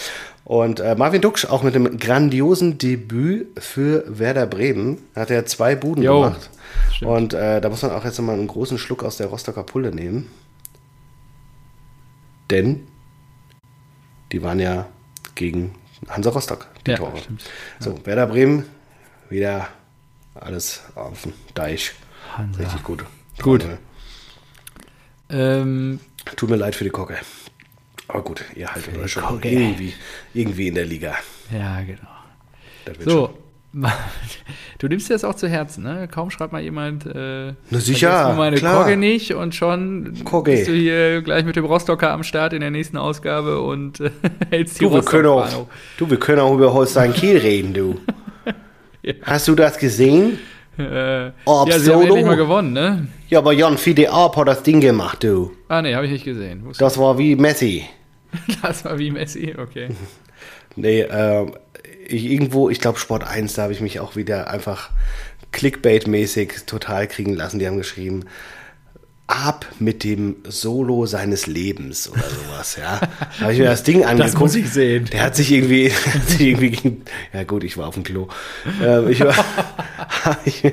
[SPEAKER 1] Und äh, Marvin Duksch auch mit einem grandiosen Debüt für Werder Bremen. Hat er zwei Buden
[SPEAKER 2] Jo,
[SPEAKER 1] gemacht.
[SPEAKER 2] stimmt.
[SPEAKER 1] Und äh, da muss man auch jetzt mal einen großen Schluck aus der Rostocker Pulle nehmen. Denn die waren ja gegen Hansa Rostock, die
[SPEAKER 2] Ja,
[SPEAKER 1] Tore.
[SPEAKER 2] stimmt.
[SPEAKER 1] So, Werder Bremen, wieder alles auf den Deich.
[SPEAKER 2] Hansa.
[SPEAKER 1] Richtig gut.
[SPEAKER 2] Gut. Ähm,
[SPEAKER 1] Tut mir leid für die Kocke. Aber gut, ihr haltet euch schon
[SPEAKER 2] Kocke.
[SPEAKER 1] irgendwie, irgendwie in der Liga.
[SPEAKER 2] ja, genau.
[SPEAKER 1] Das wird schon.
[SPEAKER 2] Du nimmst dir das auch zu Herzen, ne? Kaum schreibt mal jemand, äh,
[SPEAKER 1] Na sicher,
[SPEAKER 2] meine
[SPEAKER 1] klar.
[SPEAKER 2] Kogge nicht und schon
[SPEAKER 1] Kogge.
[SPEAKER 2] bist du hier gleich mit dem Rostocker am Start in der nächsten Ausgabe und äh, hältst die
[SPEAKER 1] Du wir, können auch, du, wir können auch über Holstein Kiel reden, du.
[SPEAKER 2] Ja.
[SPEAKER 1] Hast du das gesehen?
[SPEAKER 2] Äh,
[SPEAKER 1] Ob
[SPEAKER 2] ja, sie haben endlich mal gewonnen, ne?
[SPEAKER 1] Ja, aber Jan Fide Arp hat das Ding gemacht, du.
[SPEAKER 2] Ah, nee, habe ich nicht gesehen. Wusste-
[SPEAKER 1] Das war wie Messi.
[SPEAKER 2] Das war wie Messi, okay.
[SPEAKER 1] Nee, äh, ich, irgendwo, ich glaube Sport 1, da habe ich mich auch wieder einfach Clickbait-mäßig total kriegen lassen. Die haben geschrieben, ab mit dem Solo seines Lebens oder sowas, ja. Da habe ich mir das Ding angeguckt.
[SPEAKER 2] muss ich sehen.
[SPEAKER 1] Der hat sich irgendwie, hat sich irgendwie gegen, ja gut, ich war auf dem Klo. Ähm, ich war, habe ich mir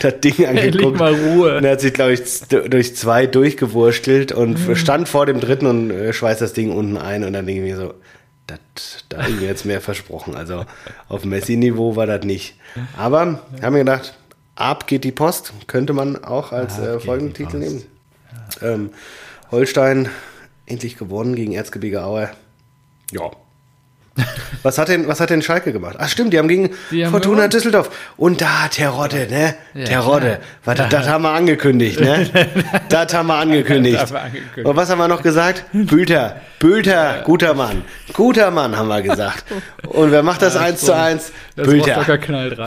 [SPEAKER 1] das Ding angeguckt.
[SPEAKER 2] mal Ruhe.
[SPEAKER 1] Und er hat sich, glaube ich, durch zwei durchgewurstelt und
[SPEAKER 2] Mhm.
[SPEAKER 1] stand vor dem dritten und äh, schweißt das Ding unten ein. Und dann denke ich mir so, das, da habe ich mir jetzt mehr versprochen. Also auf Messi-Niveau war das nicht. Aber haben wir gedacht, ab geht die Post. Könnte man auch als äh, Folgentitel
[SPEAKER 2] die
[SPEAKER 1] nehmen. Ähm, Holstein endlich gewonnen gegen Erzgebirge Aue. Ja. Was hat denn, was hat denn Schalke gemacht? Ach stimmt, die haben gegen
[SPEAKER 2] Die haben
[SPEAKER 1] Fortuna
[SPEAKER 2] gewonnen.
[SPEAKER 1] Düsseldorf. Und da Terodde, ne?
[SPEAKER 2] Ja,
[SPEAKER 1] Terodde. Warte, das haben wir angekündigt, ne? das haben wir angekündigt.
[SPEAKER 2] Das.
[SPEAKER 1] Und was haben wir noch gesagt? Bülter. Bülter, guter Mann. Guter Mann, haben wir gesagt. Und wer macht das
[SPEAKER 2] Ja,
[SPEAKER 1] 1 zu
[SPEAKER 2] schon.
[SPEAKER 1] 1?
[SPEAKER 2] Das
[SPEAKER 1] Bülter.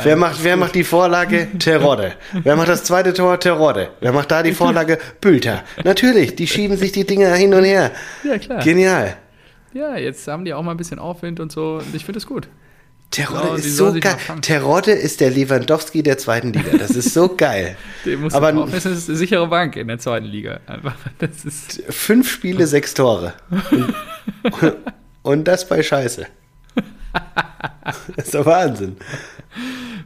[SPEAKER 1] Wer macht, wer macht die Vorlage? Terodde. wer macht das zweite Tor? Terodde. Wer macht da die Vorlage? Bülter. Natürlich, die schieben sich die Dinger hin und her.
[SPEAKER 2] Ja, klar.
[SPEAKER 1] Genial.
[SPEAKER 2] Ja, jetzt haben die auch mal ein bisschen Aufwind und so. Und ich finde es gut.
[SPEAKER 1] Terodde
[SPEAKER 2] die
[SPEAKER 1] ist so geil. Terodde ist der Lewandowski der zweiten Liga. Das ist so geil. Aber
[SPEAKER 2] das ist eine sichere Bank in der zweiten Liga. Einfach, das ist.
[SPEAKER 1] fünf Spiele, sechs Tore. Und, und das bei Scheiße. Das ist doch Wahnsinn.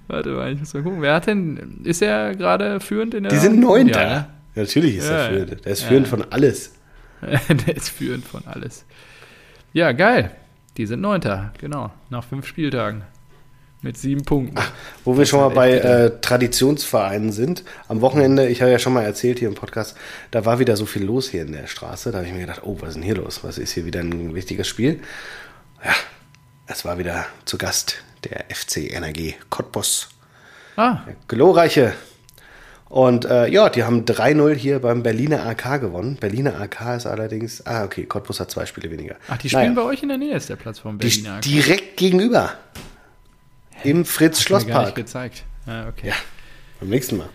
[SPEAKER 2] Warte mal, ich muss mal gucken. Wer hat denn. Ist er gerade führend in der.
[SPEAKER 1] Die sind Neunter.
[SPEAKER 2] Ja, ne?
[SPEAKER 1] Natürlich ist
[SPEAKER 2] Ja,
[SPEAKER 1] er führend. Der ist
[SPEAKER 2] ja.
[SPEAKER 1] führend von alles.
[SPEAKER 2] Der ist führend von alles. Ja, geil. Die sind Neunter, genau. Nach fünf Spieltagen. Mit sieben Punkten.
[SPEAKER 1] Wo wir schon mal bei äh, Traditionsvereinen sind. Am Wochenende, ich habe ja schon mal erzählt hier im Podcast, da war wieder so viel los hier in der Straße. Da habe ich mir gedacht, oh, was ist denn hier los? Was ist hier wieder ein wichtiges Spiel? Ja, es war wieder zu Gast der FC NRG Cottbus.
[SPEAKER 2] Ah,
[SPEAKER 1] Glorreiche. Und äh, ja, die haben 3-0 hier beim Berliner AK gewonnen. Berliner AK ist allerdings, ah, okay, Cottbus hat zwei Spiele weniger.
[SPEAKER 2] ach, die spielen
[SPEAKER 1] Naja,
[SPEAKER 2] bei euch in der Nähe, ist der Platz vom Berliner.
[SPEAKER 1] direkt gegenüber. Im
[SPEAKER 2] gar nicht
[SPEAKER 1] Fritz-Schloss-Park.
[SPEAKER 2] gezeigt. Ah, okay.
[SPEAKER 1] Ja, beim nächsten Mal.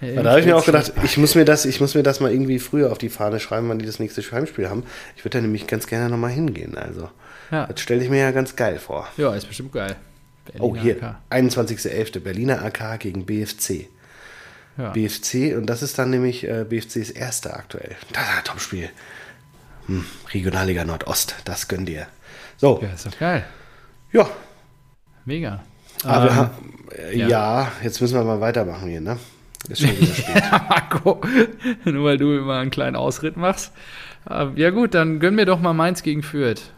[SPEAKER 2] Ja,
[SPEAKER 1] da habe ich mir auch gedacht, ich muss mir, das, ich muss mir das mal irgendwie früher auf die Fahne schreiben, wann die das nächste Heimspiel haben. Ich würde da nämlich ganz gerne nochmal hingehen. Also,
[SPEAKER 2] Ja.
[SPEAKER 1] das stelle ich mir ja ganz geil vor.
[SPEAKER 2] Ja, ist bestimmt geil.
[SPEAKER 1] Oh,
[SPEAKER 2] Berliner
[SPEAKER 1] hier,
[SPEAKER 2] AK.
[SPEAKER 1] 21.11. Berliner AK gegen BFC.
[SPEAKER 2] Ja.
[SPEAKER 1] BFC, und das ist dann nämlich äh, BFCs erster aktuell. Das ist ein Topspiel. Hm, Regionalliga Nordost, das gönn dir. So,
[SPEAKER 2] ja, ist doch geil.
[SPEAKER 1] ja.
[SPEAKER 2] Mega.
[SPEAKER 1] Aber wir
[SPEAKER 2] Ähm,
[SPEAKER 1] haben, äh,
[SPEAKER 2] ja.
[SPEAKER 1] ja. jetzt müssen wir mal weitermachen hier, ne? Ist schon wieder spät.
[SPEAKER 2] Marco, nur weil du immer einen kleinen Ausritt machst. Ähm, Ja gut, dann gönn mir doch mal Mainz gegen Fürth.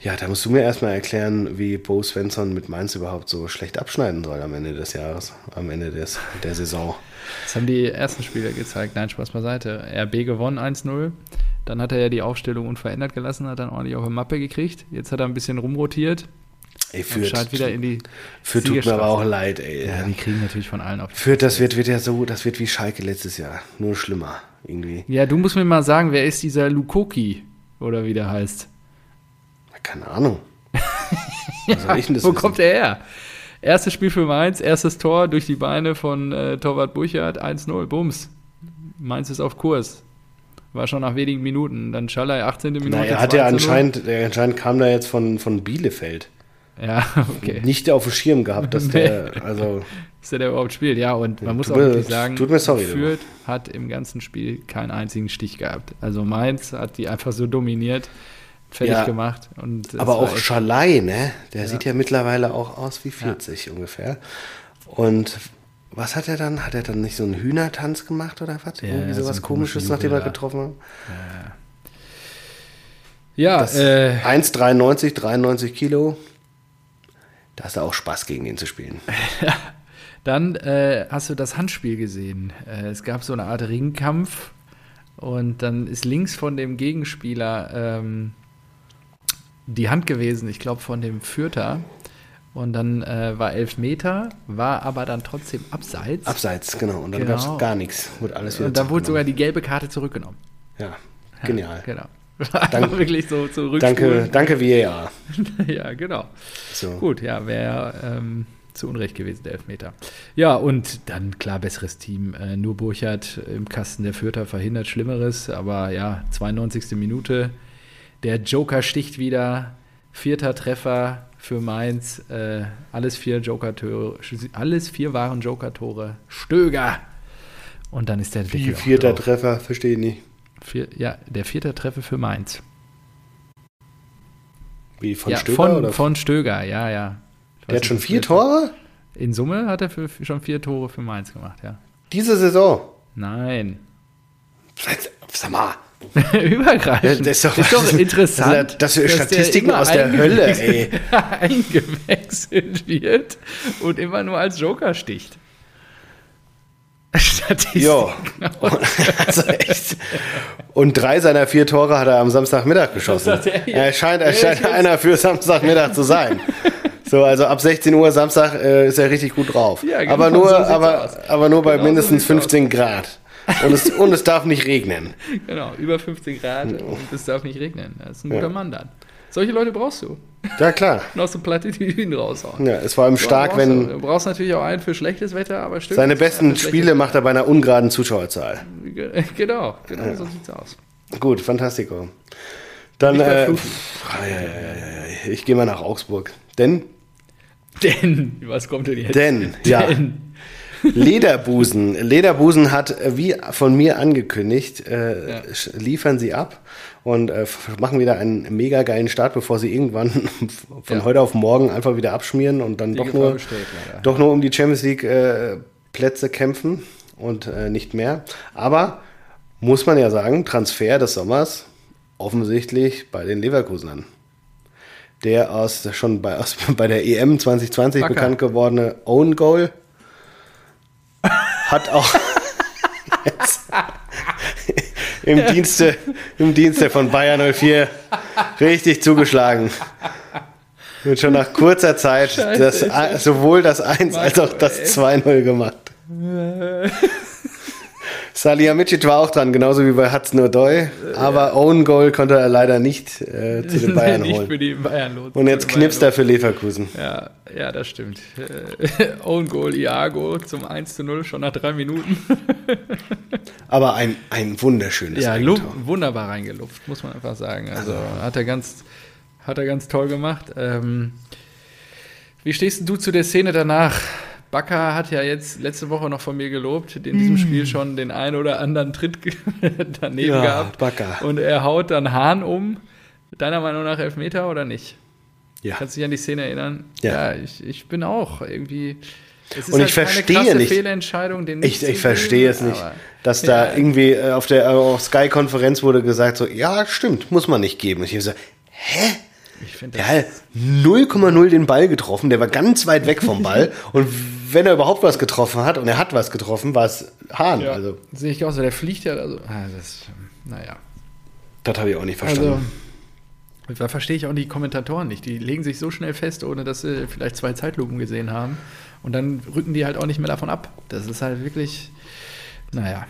[SPEAKER 1] Ja, da musst du mir erstmal erklären, wie Bo Svensson mit Mainz überhaupt so schlecht abschneiden soll am Ende des Jahres, am Ende des, der Saison.
[SPEAKER 2] Das haben die ersten Spieler gezeigt. Nein, Spaß beiseite. RB gewonnen 1-0. Dann hat er ja die Aufstellung unverändert gelassen, hat dann ordentlich auf eine Mappe gekriegt. Jetzt hat er ein bisschen rumrotiert
[SPEAKER 1] Ey,
[SPEAKER 2] und
[SPEAKER 1] Fürth,
[SPEAKER 2] scheint wieder in die
[SPEAKER 1] Fürth tut mir aber auch leid, ey.
[SPEAKER 2] Ja, die kriegen natürlich von allen auf.
[SPEAKER 1] Fürth, das wird, wird ja so, das wird wie Schalke letztes Jahr. Nur schlimmer, irgendwie.
[SPEAKER 2] Ja, du musst mir mal sagen, wer ist dieser Lukoki oder wie der heißt?
[SPEAKER 1] Keine Ahnung. Das
[SPEAKER 2] Wo
[SPEAKER 1] wissen?
[SPEAKER 2] kommt er her? Erstes Spiel für Mainz, erstes Tor durch die Beine von äh, Torwart Burchardt, 1-0, Bums. Mainz ist auf Kurs. War schon nach wenigen Minuten. Dann Schallei, 18. Minute.
[SPEAKER 1] Na, er hat ja
[SPEAKER 2] 2 zu 0.
[SPEAKER 1] anscheinend, er anscheinend kam da jetzt von, von Bielefeld.
[SPEAKER 2] Ja, okay.
[SPEAKER 1] Nicht auf dem Schirm gehabt, dass der, also,
[SPEAKER 2] Dass der, der überhaupt spielt, ja. Und man muss auch wirklich sagen,
[SPEAKER 1] tut mir sorry,
[SPEAKER 2] Fürth hat im ganzen Spiel keinen einzigen Stich gehabt. Also Mainz hat die einfach so dominiert, fertig
[SPEAKER 1] Ja,
[SPEAKER 2] gemacht.
[SPEAKER 1] Aber auch Schalai, ne? Der sieht ja mittlerweile auch aus wie 40 ungefähr. Und was hat er dann? Hat er dann nicht so einen Hühnertanz gemacht oder was?
[SPEAKER 2] Ja,
[SPEAKER 1] Irgendwie
[SPEAKER 2] so
[SPEAKER 1] sowas
[SPEAKER 2] komischen
[SPEAKER 1] komisches, nachdem er
[SPEAKER 2] Jubel
[SPEAKER 1] getroffen hat?
[SPEAKER 2] Ja,
[SPEAKER 1] Das
[SPEAKER 2] äh,
[SPEAKER 1] 1,93, 93 Kilo. Da hast du auch Spaß, gegen ihn zu spielen.
[SPEAKER 2] Dann äh, hast du das Handspiel gesehen. Äh, es gab so eine Art Ringkampf und dann ist links von dem Gegenspieler ähm, die Hand gewesen, ich glaube von dem Fürther. Und dann äh, war elf Meter, war aber dann trotzdem abseits.
[SPEAKER 1] Abseits, genau. Und dann
[SPEAKER 2] Genau.
[SPEAKER 1] gab es gar nichts. Wurde alles wieder
[SPEAKER 2] und da wurde sogar die gelbe Karte zurückgenommen.
[SPEAKER 1] Ja, genial.
[SPEAKER 2] Genau. Einfach wirklich so zurück.
[SPEAKER 1] Danke, danke VAR.
[SPEAKER 2] ja, genau.
[SPEAKER 1] So.
[SPEAKER 2] Gut, ja, wäre ähm, zu Unrecht gewesen, der Elfmeter. Ja, und dann klar, besseres Team. Äh, nur Burchardt im Kasten der Fürther verhindert Schlimmeres, aber ja, 92. Minute. Der Joker sticht wieder. Vierter Treffer für Mainz. Äh, alles vier Joker-Tore. Alles vier waren Joker-Tore. Stöger. Und dann ist der
[SPEAKER 1] Wie vierter. Treffer, verstehe ich nicht.
[SPEAKER 2] Vier, ja, der vierte Treffer für Mainz.
[SPEAKER 1] Wie von
[SPEAKER 2] ja,
[SPEAKER 1] Stöger
[SPEAKER 2] von,
[SPEAKER 1] oder?
[SPEAKER 2] von Stöger, ja, ja. Ich
[SPEAKER 1] der hat schon vier Tore?
[SPEAKER 2] In Summe hat er für, schon vier Tore für Mainz gemacht, ja.
[SPEAKER 1] Diese Saison.
[SPEAKER 2] Nein.
[SPEAKER 1] Sag mal.
[SPEAKER 2] Übergreifend.
[SPEAKER 1] Das ist doch-
[SPEAKER 2] interessant.
[SPEAKER 1] Das sind
[SPEAKER 2] dass
[SPEAKER 1] Statistiken
[SPEAKER 2] der
[SPEAKER 1] aus der Hölle,
[SPEAKER 2] eingewechselt- eingewechselt wird und immer nur als Joker sticht. Statistik.
[SPEAKER 1] Ja. also echt. Und drei seiner vier Tore hat er am Samstagmittag geschossen.
[SPEAKER 2] er
[SPEAKER 1] scheint, er scheint einer für Samstagmittag zu sein. So, also ab 16 Uhr Samstag äh, ist er richtig gut drauf.
[SPEAKER 2] Ja, genau,
[SPEAKER 1] aber, nur,
[SPEAKER 2] so
[SPEAKER 1] aber,
[SPEAKER 2] aus.
[SPEAKER 1] aber nur bei
[SPEAKER 2] Genau so
[SPEAKER 1] mindestens
[SPEAKER 2] sieht's
[SPEAKER 1] 15 Grad. Und es, und es darf nicht regnen.
[SPEAKER 2] Genau, über 15 Grad und es darf nicht regnen. Das ist ein guter Mann dann. Solche Leute brauchst du.
[SPEAKER 1] Ja, klar.
[SPEAKER 2] Aus dem Plattitüden raushauen.
[SPEAKER 1] Ja, ist vor allem stark,
[SPEAKER 2] brauchst
[SPEAKER 1] wenn
[SPEAKER 2] Du. brauchst natürlich auch einen für schlechtes Wetter, aber stimmt.
[SPEAKER 1] seine
[SPEAKER 2] Ja,
[SPEAKER 1] besten Spiele macht er bei einer ungeraden Zuschauerzahl.
[SPEAKER 2] Genau, genau so sieht's aus.
[SPEAKER 1] Gut, fantastico. Dann, äh, ja, ja, ja, ja, ja. ich gehe mal nach Augsburg. Denn,
[SPEAKER 2] Denn, was kommt denn jetzt?
[SPEAKER 1] denn, ja,
[SPEAKER 2] Denn,
[SPEAKER 1] Lederbusen. Lederbusen hat, äh, wie von mir angekündigt, äh,
[SPEAKER 2] Ja.
[SPEAKER 1] liefern sie ab und äh, machen wieder einen mega geilen Start, bevor sie irgendwann von
[SPEAKER 2] Ja.
[SPEAKER 1] heute auf morgen einfach wieder abschmieren und dann
[SPEAKER 2] Die
[SPEAKER 1] doch
[SPEAKER 2] Gefahr
[SPEAKER 1] nur,
[SPEAKER 2] besteht
[SPEAKER 1] doch nur um die Champions League äh, Plätze kämpfen und äh, nicht mehr. Aber muss man ja sagen, Transfer des Sommers offensichtlich bei den Leverkusenern. Der aus schon bei, aus, bei der EM 2020
[SPEAKER 2] Bakker.
[SPEAKER 1] bekannt gewordene Own Goal hat auch im Dienste, im Dienste von Bayern 04 richtig zugeschlagen. Und schon nach kurzer Zeit
[SPEAKER 2] Scheiße,
[SPEAKER 1] das, sowohl das 1 als auch das
[SPEAKER 2] ey.
[SPEAKER 1] 2-0 gemacht. Salihamidzic war auch dran, genauso wie bei Hudson Odoi, aber Own Goal konnte er leider nicht äh, zu den Bayern
[SPEAKER 2] nicht für
[SPEAKER 1] holen.
[SPEAKER 2] die Bayern los.
[SPEAKER 1] Und jetzt knipst er für Leverkusen.
[SPEAKER 2] Ja, ja, das stimmt. Äh, Own Goal Iago zum 1 zu 0 schon nach drei Minuten.
[SPEAKER 1] Aber ein, ein wunderschönes
[SPEAKER 2] Ja,
[SPEAKER 1] Eigentor.
[SPEAKER 2] wunderbar reingelupft, muss man einfach sagen. Also hat er ganz, hat er ganz toll gemacht. Ähm, wie stehst du zu der Szene danach? Bakker hat ja jetzt letzte Woche noch von mir gelobt, in diesem Spiel schon den einen oder anderen Tritt daneben
[SPEAKER 1] Ja,
[SPEAKER 2] gehabt.
[SPEAKER 1] Bakker.
[SPEAKER 2] Und er haut dann Hahn um. Deiner Meinung nach Elfmeter oder nicht?
[SPEAKER 1] Ja.
[SPEAKER 2] Kannst du dich an die Szene erinnern?
[SPEAKER 1] Ja.
[SPEAKER 2] ich, ich bin auch irgendwie. Es ist
[SPEAKER 1] Und ich
[SPEAKER 2] keine
[SPEAKER 1] verstehe nicht-
[SPEAKER 2] Fehlentscheidung, den nicht
[SPEAKER 1] Ich, ich verstehe es nicht, dass da
[SPEAKER 2] Ja.
[SPEAKER 1] irgendwie äh, auf der äh, auf Sky-Konferenz wurde gesagt, so, ja, stimmt, muss man nicht geben. Und ich hab so, hä?
[SPEAKER 2] Ich
[SPEAKER 1] Der hat 0,0 den Ball getroffen, der war ganz weit weg vom Ball. und wenn er überhaupt was getroffen hat, und er hat was getroffen, war es Hahn.
[SPEAKER 2] Ja,
[SPEAKER 1] Also,
[SPEAKER 2] sehe ich auch so. Der fliegt ja, also, ah, das, naja.
[SPEAKER 1] das habe ich auch nicht verstanden.
[SPEAKER 2] Also, da verstehe ich auch die Kommentatoren nicht. Die legen sich so schnell fest, ohne dass sie vielleicht zwei Zeitlupen gesehen haben. Und dann rücken die halt auch nicht mehr davon ab. Das ist halt wirklich, naja.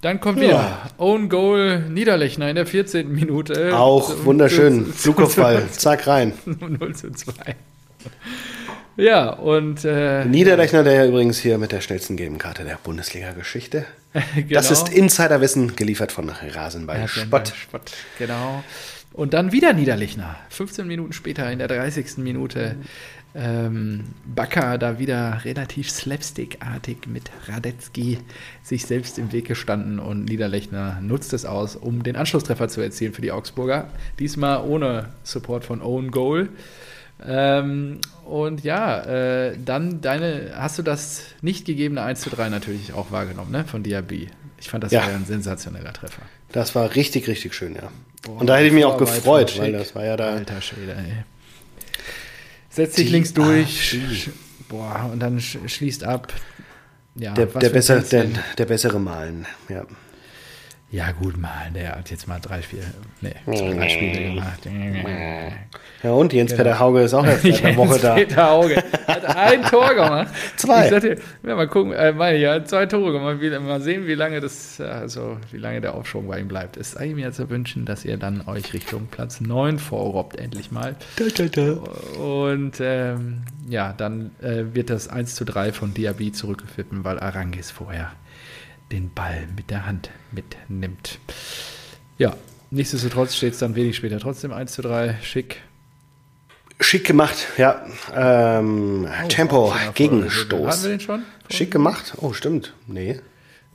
[SPEAKER 2] Dann kommt
[SPEAKER 1] Ja.
[SPEAKER 2] wieder Own Goal Niederlechner in der 14. Minute.
[SPEAKER 1] auch wunderschön. Flugkopfball, zack rein.
[SPEAKER 2] zum 0 zu 2. Ja, und äh,
[SPEAKER 1] Niederrechner, der ja übrigens hier mit der schnellsten Gelben-Karte der Bundesliga-Geschichte.
[SPEAKER 2] genau.
[SPEAKER 1] Das ist Insiderwissen, geliefert von Rasenball Spott.
[SPEAKER 2] Spott. Genau. Und dann wieder Niederlechner. 15 Minuten später, in der 30. Minute, ähm, Bakker da wieder relativ slapstickartig mit Radetzky sich selbst im Weg gestanden und Niederlechner nutzt es aus, um den Anschlusstreffer zu erzielen für die Augsburger. Diesmal ohne Support von Own Goal. Ähm, und ja, äh, dann deine, hast du das nicht gegebene 1 zu 3 natürlich auch wahrgenommen, ne? Von Diaby. Ich fand, das
[SPEAKER 1] Ja.
[SPEAKER 2] war ja ein sensationeller Treffer.
[SPEAKER 1] Das war richtig, richtig schön, ja.
[SPEAKER 2] Boah,
[SPEAKER 1] und da hätte ich mich auch gefreut, weil das war ja da.
[SPEAKER 2] Alter Schwede, ey. Setzt sich
[SPEAKER 1] Die
[SPEAKER 2] links durch. Boah, und dann sch schließt ab. Ja,
[SPEAKER 1] Der, der, besser, der, der bessere Malen, ja.
[SPEAKER 2] Ja, gut, mal. Der hat jetzt mal drei, vier. Nee, zwei, drei Spiele gemacht.
[SPEAKER 1] Ja, und Jens
[SPEAKER 2] Genau.
[SPEAKER 1] Peter Hauge ist auch erst seit einer Woche da.
[SPEAKER 2] Peter Auge hat ein Tor gemacht.
[SPEAKER 1] Zwei.
[SPEAKER 2] Ich sagte, ja, mal gucken, äh, meine, ja, zwei Tore gemacht. Wie, mal sehen, wie lange das, also wie lange der Aufschwung bei ihm bleibt. Es ist eigentlich mir zu wünschen, dass ihr dann euch Richtung Platz 9 vorrobbt, endlich mal.
[SPEAKER 1] Da, da, da.
[SPEAKER 2] Und ähm, ja, dann äh, wird das 1 zu 3 von Diaby zurückgepfiffen, weil Arangis vorher den Ball mit der Hand mitnimmt. Ja, nichtsdestotrotz steht es dann wenig später trotzdem 1 zu 3. Schick.
[SPEAKER 1] Schick gemacht, ja. Ähm, Tempo,
[SPEAKER 2] Schon Hatten wir
[SPEAKER 1] Gegenstoß.
[SPEAKER 2] den schon?
[SPEAKER 1] Schick gemacht? Oh, stimmt. Nee.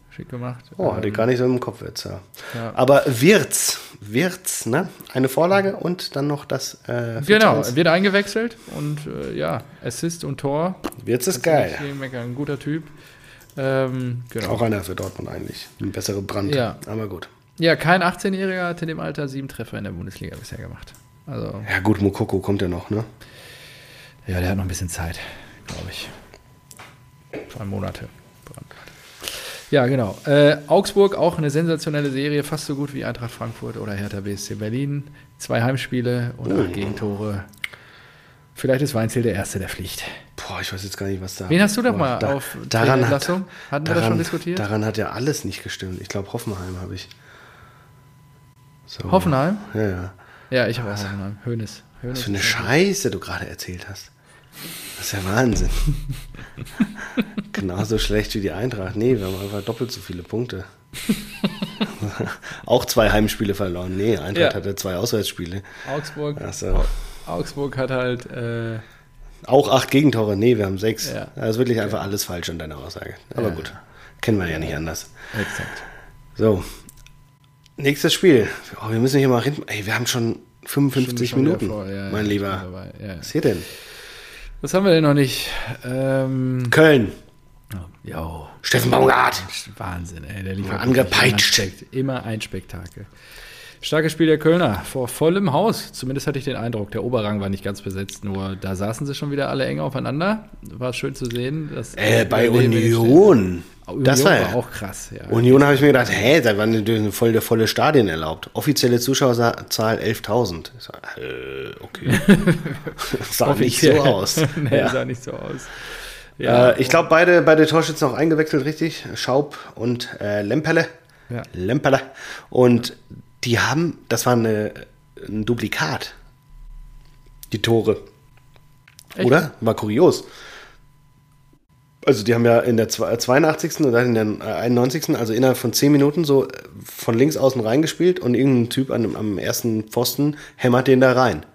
[SPEAKER 2] Schick gemacht.
[SPEAKER 1] Oh, hatte ich gar nicht so im Kopf jetzt, ja.
[SPEAKER 2] ja.
[SPEAKER 1] Aber Wirz, Wirz, ne? Eine Vorlage und dann noch das äh,
[SPEAKER 2] Genau,
[SPEAKER 1] 4-1.
[SPEAKER 2] wird eingewechselt und äh, ja, Assist und Tor.
[SPEAKER 1] Wirz ist geil.
[SPEAKER 2] Ein guter Typ. Ähm, genau.
[SPEAKER 1] Auch einer für Dortmund eigentlich. Ein besserer Brand.
[SPEAKER 2] Ja.
[SPEAKER 1] Aber gut.
[SPEAKER 2] Ja, kein 18-Jähriger hat in dem Alter sieben Treffer in der Bundesliga bisher gemacht. Also,
[SPEAKER 1] Ja, gut, Mokoko kommt ja noch, ne?
[SPEAKER 2] ja, der hat noch ein bisschen Zeit, glaube ich. Zwei Monate. Ja, genau. Äh, Augsburg auch eine sensationelle Serie, fast so gut wie Eintracht Frankfurt oder Hertha BSC Berlin. Zwei Heimspiele und acht Gegentore. Vielleicht ist Weinzel der Erste, der fliegt.
[SPEAKER 1] Boah, ich weiß jetzt gar nicht, was da.
[SPEAKER 2] Wen hast du doch mal
[SPEAKER 1] da,
[SPEAKER 2] auf
[SPEAKER 1] daran hat,
[SPEAKER 2] Lassung? Hatten wir das
[SPEAKER 1] daran,
[SPEAKER 2] schon diskutiert?
[SPEAKER 1] Daran hat ja alles nicht gestimmt. Ich glaube, Hoffenheim habe ich. So.
[SPEAKER 2] Hoffenheim?
[SPEAKER 1] Ja, ja.
[SPEAKER 2] Ja, ich habe auch Hoffenheim. Hönes.
[SPEAKER 1] Was für eine Scheiße du gerade erzählt hast. Das ist ja Wahnsinn. Genauso schlecht wie die Eintracht. Nee, wir haben einfach doppelt so viele Punkte. auch zwei Heimspiele verloren. Nee, Eintracht
[SPEAKER 2] Ja.
[SPEAKER 1] hatte zwei Auswärtsspiele.
[SPEAKER 2] Augsburg.
[SPEAKER 1] So.
[SPEAKER 2] Augsburg hat halt. Äh,
[SPEAKER 1] Auch acht Gegentore. Nee, wir haben sechs.
[SPEAKER 2] Ja.
[SPEAKER 1] Das ist wirklich einfach alles falsch an deiner Aussage. Aber
[SPEAKER 2] Ja.
[SPEAKER 1] gut, kennen wir ja nicht anders.
[SPEAKER 2] exakt.
[SPEAKER 1] So, nächstes Spiel. Oh, wir müssen hier mal reden. Ey, wir haben schon 55
[SPEAKER 2] Schon
[SPEAKER 1] Minuten,
[SPEAKER 2] vor, ja,
[SPEAKER 1] mein Lieber. Was hier denn?
[SPEAKER 2] Was haben wir denn noch nicht? Ähm,
[SPEAKER 1] Köln.
[SPEAKER 2] jo.
[SPEAKER 1] Steffen Baumgart.
[SPEAKER 2] Wahnsinn, ey. Der liefert
[SPEAKER 1] angepeitscht.
[SPEAKER 2] Immer Spekt- immer ein Spektakel. Starkes Spiel der Kölner vor vollem Haus. Zumindest hatte ich den Eindruck. Der Oberrang war nicht ganz besetzt, nur da saßen sie schon wieder alle eng aufeinander. War schön zu sehen. Dass
[SPEAKER 1] Äh, bei
[SPEAKER 2] in den
[SPEAKER 1] Union.
[SPEAKER 2] Union
[SPEAKER 1] Das war,
[SPEAKER 2] war
[SPEAKER 1] ja.
[SPEAKER 2] auch krass, ja.
[SPEAKER 1] Union habe ich mir gedacht, hä, da waren die voll der volle Stadien erlaubt. Offizielle Zuschauerzahl 11.000. Ich so, äh, okay. sah nicht so aus.
[SPEAKER 2] nee,
[SPEAKER 1] ja.
[SPEAKER 2] sah nicht so aus.
[SPEAKER 1] Äh, ich glaube, beide, beide Torschützen auch eingewechselt, richtig? Schaub und äh, Lemperle.
[SPEAKER 2] Ja.
[SPEAKER 1] Lemperle. Und die haben, das war eine, ein Duplikat. Die Tore.
[SPEAKER 2] Echt?
[SPEAKER 1] Oder? War kurios. Also die haben ja in der zwei- 82. und dann in der äh, 91. also innerhalb von 10 Minuten so äh, von links außen reingespielt und irgendein Typ an, am ersten Pfosten hämmert den da rein.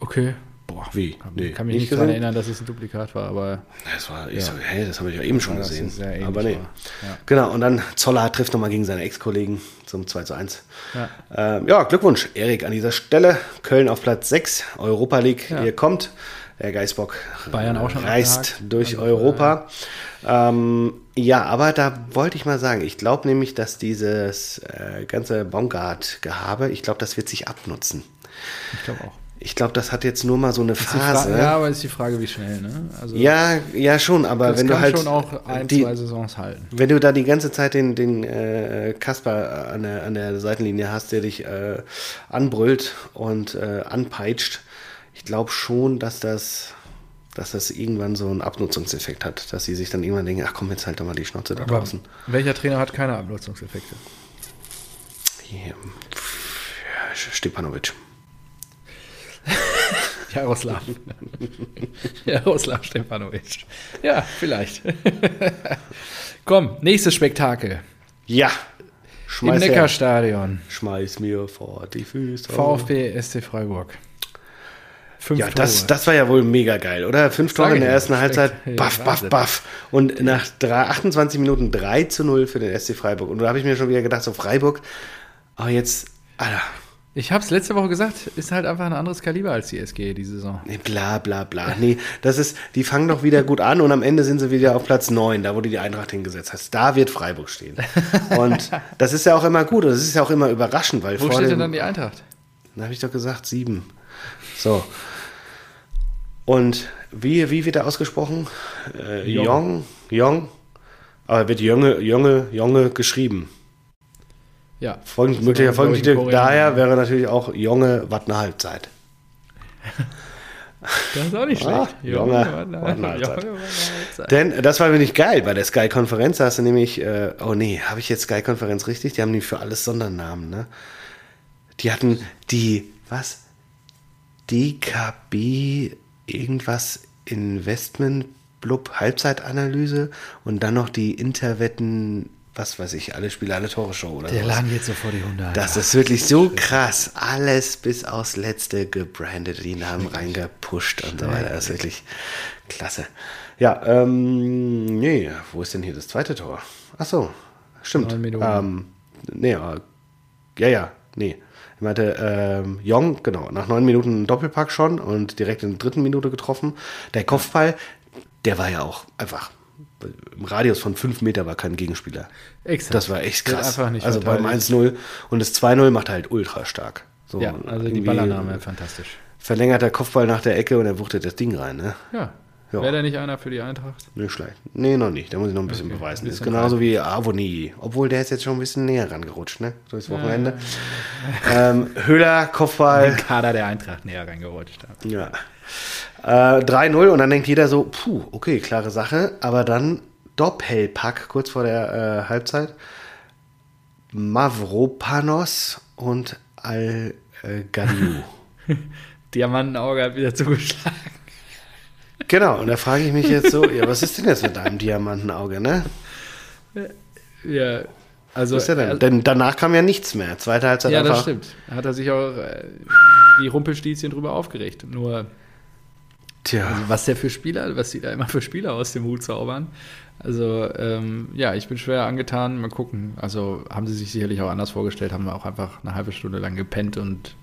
[SPEAKER 2] Okay. Boah,
[SPEAKER 1] Wie?
[SPEAKER 2] Kann,
[SPEAKER 1] Nee,
[SPEAKER 2] kann mich
[SPEAKER 1] nicht
[SPEAKER 2] nicht daran erinnern, dass es ein Duplikat war, aber
[SPEAKER 1] Das war, ich so, hey, das habe ich ja eben schon
[SPEAKER 2] Ja,
[SPEAKER 1] gesehen. Aber nee.
[SPEAKER 2] Ja.
[SPEAKER 1] Genau, und dann Zoller trifft nochmal gegen seine Ex-Kollegen zum 2 zu 1.
[SPEAKER 2] Ja.
[SPEAKER 1] Ähm, ja, Glückwunsch, Erik, an dieser Stelle. Köln auf Platz 6, Europa League,
[SPEAKER 2] Ja.
[SPEAKER 1] ihr kommt. Der Geißbock
[SPEAKER 2] Bayern auch schon
[SPEAKER 1] reist durch
[SPEAKER 2] Also,
[SPEAKER 1] Europa. Ähm, ja, aber da wollte ich mal sagen, ich glaube nämlich, dass dieses äh, ganze Baumgart-Gehabe, ich glaube, das wird sich abnutzen.
[SPEAKER 2] ich glaube auch.
[SPEAKER 1] Ich glaube, das hat jetzt nur mal so eine Phase.
[SPEAKER 2] Ja, aber ist die Frage, wie schnell, ne? Also,
[SPEAKER 1] Ja, ja, schon, aber wenn du halt
[SPEAKER 2] schon auch ein,
[SPEAKER 1] die,
[SPEAKER 2] zwei Saisons halten.
[SPEAKER 1] wenn du da die ganze Zeit den, den äh, Kasper an der, an der Seitenlinie hast, der dich äh, anbrüllt und äh, anpeitscht, ich glaube schon, dass das, dass das irgendwann so einen Abnutzungseffekt hat, dass sie sich dann irgendwann denken, ach komm, jetzt halt doch mal die Schnauze da
[SPEAKER 2] Aber
[SPEAKER 1] draußen.
[SPEAKER 2] welcher Trainer hat keine Abnutzungseffekte?
[SPEAKER 1] Ja, Stepanovic.
[SPEAKER 2] Jaroslav. Jaroslav Stefanovic. Ja, vielleicht. Komm, nächstes Spektakel.
[SPEAKER 1] Ja,
[SPEAKER 2] Im
[SPEAKER 1] schmeiß, her.
[SPEAKER 2] Neckarstadion.
[SPEAKER 1] schmeiß mir vor die Füße.
[SPEAKER 2] VfB SC Freiburg. Fünf
[SPEAKER 1] Ja, das,
[SPEAKER 2] Tore.
[SPEAKER 1] das war ja wohl mega geil, oder? Fünf Tore in der ersten Halbzeit,
[SPEAKER 2] Ja,
[SPEAKER 1] baff, baff, baff. Und nach drei, 28 Minuten 3 zu 0 für den SC Freiburg. Und da habe ich mir schon wieder gedacht, so Freiburg, aber jetzt, Alter,
[SPEAKER 2] Ich habe es letzte Woche gesagt, ist halt einfach ein anderes Kaliber als die SG die Saison.
[SPEAKER 1] nee, bla bla bla. Nee, das ist, die fangen doch wieder gut an und am Ende sind sie wieder auf Platz 9, da wo du die Eintracht hingesetzt hast. Da wird Freiburg stehen. Und das ist ja auch immer gut und das ist ja auch immer überraschend, weil
[SPEAKER 2] Wo
[SPEAKER 1] vor
[SPEAKER 2] steht
[SPEAKER 1] dem-
[SPEAKER 2] denn dann die Eintracht?
[SPEAKER 1] Da habe ich doch gesagt, sieben. So. Und wie, wie wird er ausgesprochen? Äh,
[SPEAKER 2] Jong.
[SPEAKER 1] Jong. Aber wird Junge, Junge, Junge geschrieben.
[SPEAKER 2] Ja.
[SPEAKER 1] Folgend,
[SPEAKER 2] Das
[SPEAKER 1] möglicher Folgentitel. Daher wäre natürlich auch Junge, was eine Halbzeit.
[SPEAKER 2] Das ist auch nicht
[SPEAKER 1] Ah,
[SPEAKER 2] schlecht.
[SPEAKER 1] Junge,
[SPEAKER 2] warte
[SPEAKER 1] eine
[SPEAKER 2] Junge,
[SPEAKER 1] Halbzeit.
[SPEAKER 2] Halbzeit.
[SPEAKER 1] Denn das war nämlich geil bei der Sky-Konferenz. Da hast du nämlich, äh, oh nee, habe ich jetzt Sky-Konferenz richtig? Die haben die für alles Sondernamen, ne? Die hatten die, was? DKB irgendwas Investment Blub Halbzeitanalyse und dann noch die Interwetten, was weiß ich, alle Spiele, alle Tore Show oder
[SPEAKER 2] Der
[SPEAKER 1] so.
[SPEAKER 2] Laden geht so vor die Hunde.
[SPEAKER 1] Das ist wirklich so krass. Alles bis aufs Letzte gebrandet, die Namen reingepusht und so weiter. Das ist wirklich klasse. Ja, ähm, nee, wo ist denn hier das zweite Tor? Ach so, stimmt.
[SPEAKER 2] Neun Minuten.
[SPEAKER 1] Ähm, nee, aber- ja, ja, nee. Ich meinte, ähm, Jong, genau, nach neun Minuten Doppelpack schon und direkt in der dritten Minute getroffen. Der Kopfball, der war ja auch einfach, im Radius von fünf Meter war kein Gegenspieler.
[SPEAKER 2] Exakt.
[SPEAKER 1] Das war echt krass. also beim
[SPEAKER 2] verteidigt.
[SPEAKER 1] 1-0 und das 2-0 macht er halt ultra stark. So
[SPEAKER 2] Ja, also die Ballannahme, fantastisch.
[SPEAKER 1] Verlängert der Kopfball nach der Ecke und er wuchtet das Ding rein. Ne?
[SPEAKER 2] Ja.
[SPEAKER 1] Ja.
[SPEAKER 2] Wäre der nicht einer für die Eintracht?
[SPEAKER 1] Nicht schlecht. Nee, noch nicht. Da muss ich noch ein bisschen
[SPEAKER 2] Okay,
[SPEAKER 1] beweisen.
[SPEAKER 2] ein
[SPEAKER 1] ist genauso wie Avoni. Obwohl der ist jetzt schon ein bisschen näher rangerutscht, ne? Durchs Wochenende. Ähm, Höhler, Kopfball.
[SPEAKER 2] Den Kader der Eintracht näher reingerutscht hat.
[SPEAKER 1] Ja. Äh, 3-0 und dann denkt jeder so, puh, okay, klare Sache. Aber dann Doppelpack kurz vor der äh, Halbzeit. Mavropanos und Al äh, Gadiu.
[SPEAKER 2] Diamantenauge hat wieder zugeschlagen.
[SPEAKER 1] genau, und da frage ich mich jetzt so, ja, was ist denn jetzt mit deinem Diamantenauge, ne?
[SPEAKER 2] Ja, also.
[SPEAKER 1] Was ist denn?
[SPEAKER 2] er-
[SPEAKER 1] Denn danach kam ja nichts mehr. Zweite Halbzeit
[SPEAKER 2] ja, das stimmt. Da hat er sich auch äh, die Rumpelstilzchen drüber aufgeregt. Nur,
[SPEAKER 1] Tja.
[SPEAKER 2] also was der für Spieler, was die da immer für Spieler aus dem Hut zaubern. Also, ähm, ja, ich bin schwer angetan. Mal gucken. Also, haben sie sich sicherlich auch anders vorgestellt, haben wir auch einfach eine halbe Stunde lang gepennt und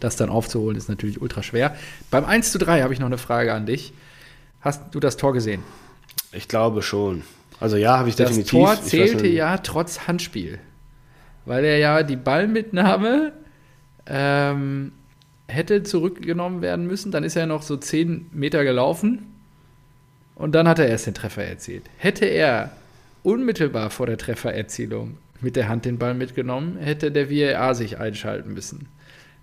[SPEAKER 2] das dann aufzuholen ist natürlich ultra schwer. Beim 1 zu 3 habe ich noch eine Frage an dich. Hast du das Tor gesehen?
[SPEAKER 1] Ich glaube schon. Also ja, habe ich
[SPEAKER 2] Das
[SPEAKER 1] definitiv.
[SPEAKER 2] Tor
[SPEAKER 1] Ich weiß
[SPEAKER 2] zählte ja trotz Handspiel. Weil er ja die Ballmitnahme ähm, hätte zurückgenommen werden müssen. Dann ist er noch so 10 Meter gelaufen. Und dann hat er erst den Treffer erzielt. Hätte er unmittelbar vor der Treffererzielung mit der Hand den Ball mitgenommen, hätte der VAR sich einschalten müssen.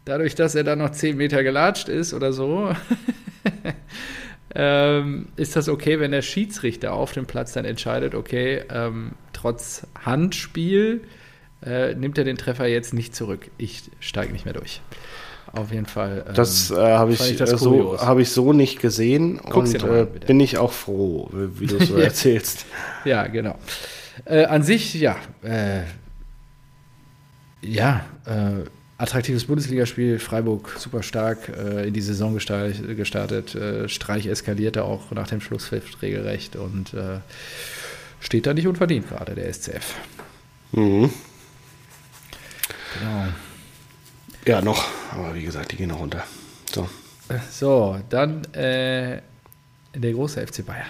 [SPEAKER 2] Dadurch, dass er dann noch 10 Meter gelatscht ist oder so, ähm, ist das okay, wenn der Schiedsrichter auf dem Platz dann entscheidet, okay, ähm, trotz Handspiel äh, nimmt er den Treffer jetzt nicht zurück. Ich steige nicht mehr durch. Auf jeden Fall. ähm,
[SPEAKER 1] Das äh, habe ich,
[SPEAKER 2] ich das
[SPEAKER 1] so, hab ich so nicht gesehen
[SPEAKER 2] Guck's
[SPEAKER 1] und äh, bin ich auch froh, wie du es so erzählst.
[SPEAKER 2] Ja, genau. Äh, an sich, ja. Äh, ja, äh, attraktives Bundesligaspiel. Freiburg super stark äh, in die Saison gestartet. Streich eskalierte auch nach dem Schlusspfiff regelrecht und steht da nicht unverdient gerade, der SCF.
[SPEAKER 1] Mhm.
[SPEAKER 2] Genau.
[SPEAKER 1] Ja, noch. Aber wie gesagt, die gehen noch runter. So.
[SPEAKER 2] So, dann äh, der große FC Bayern.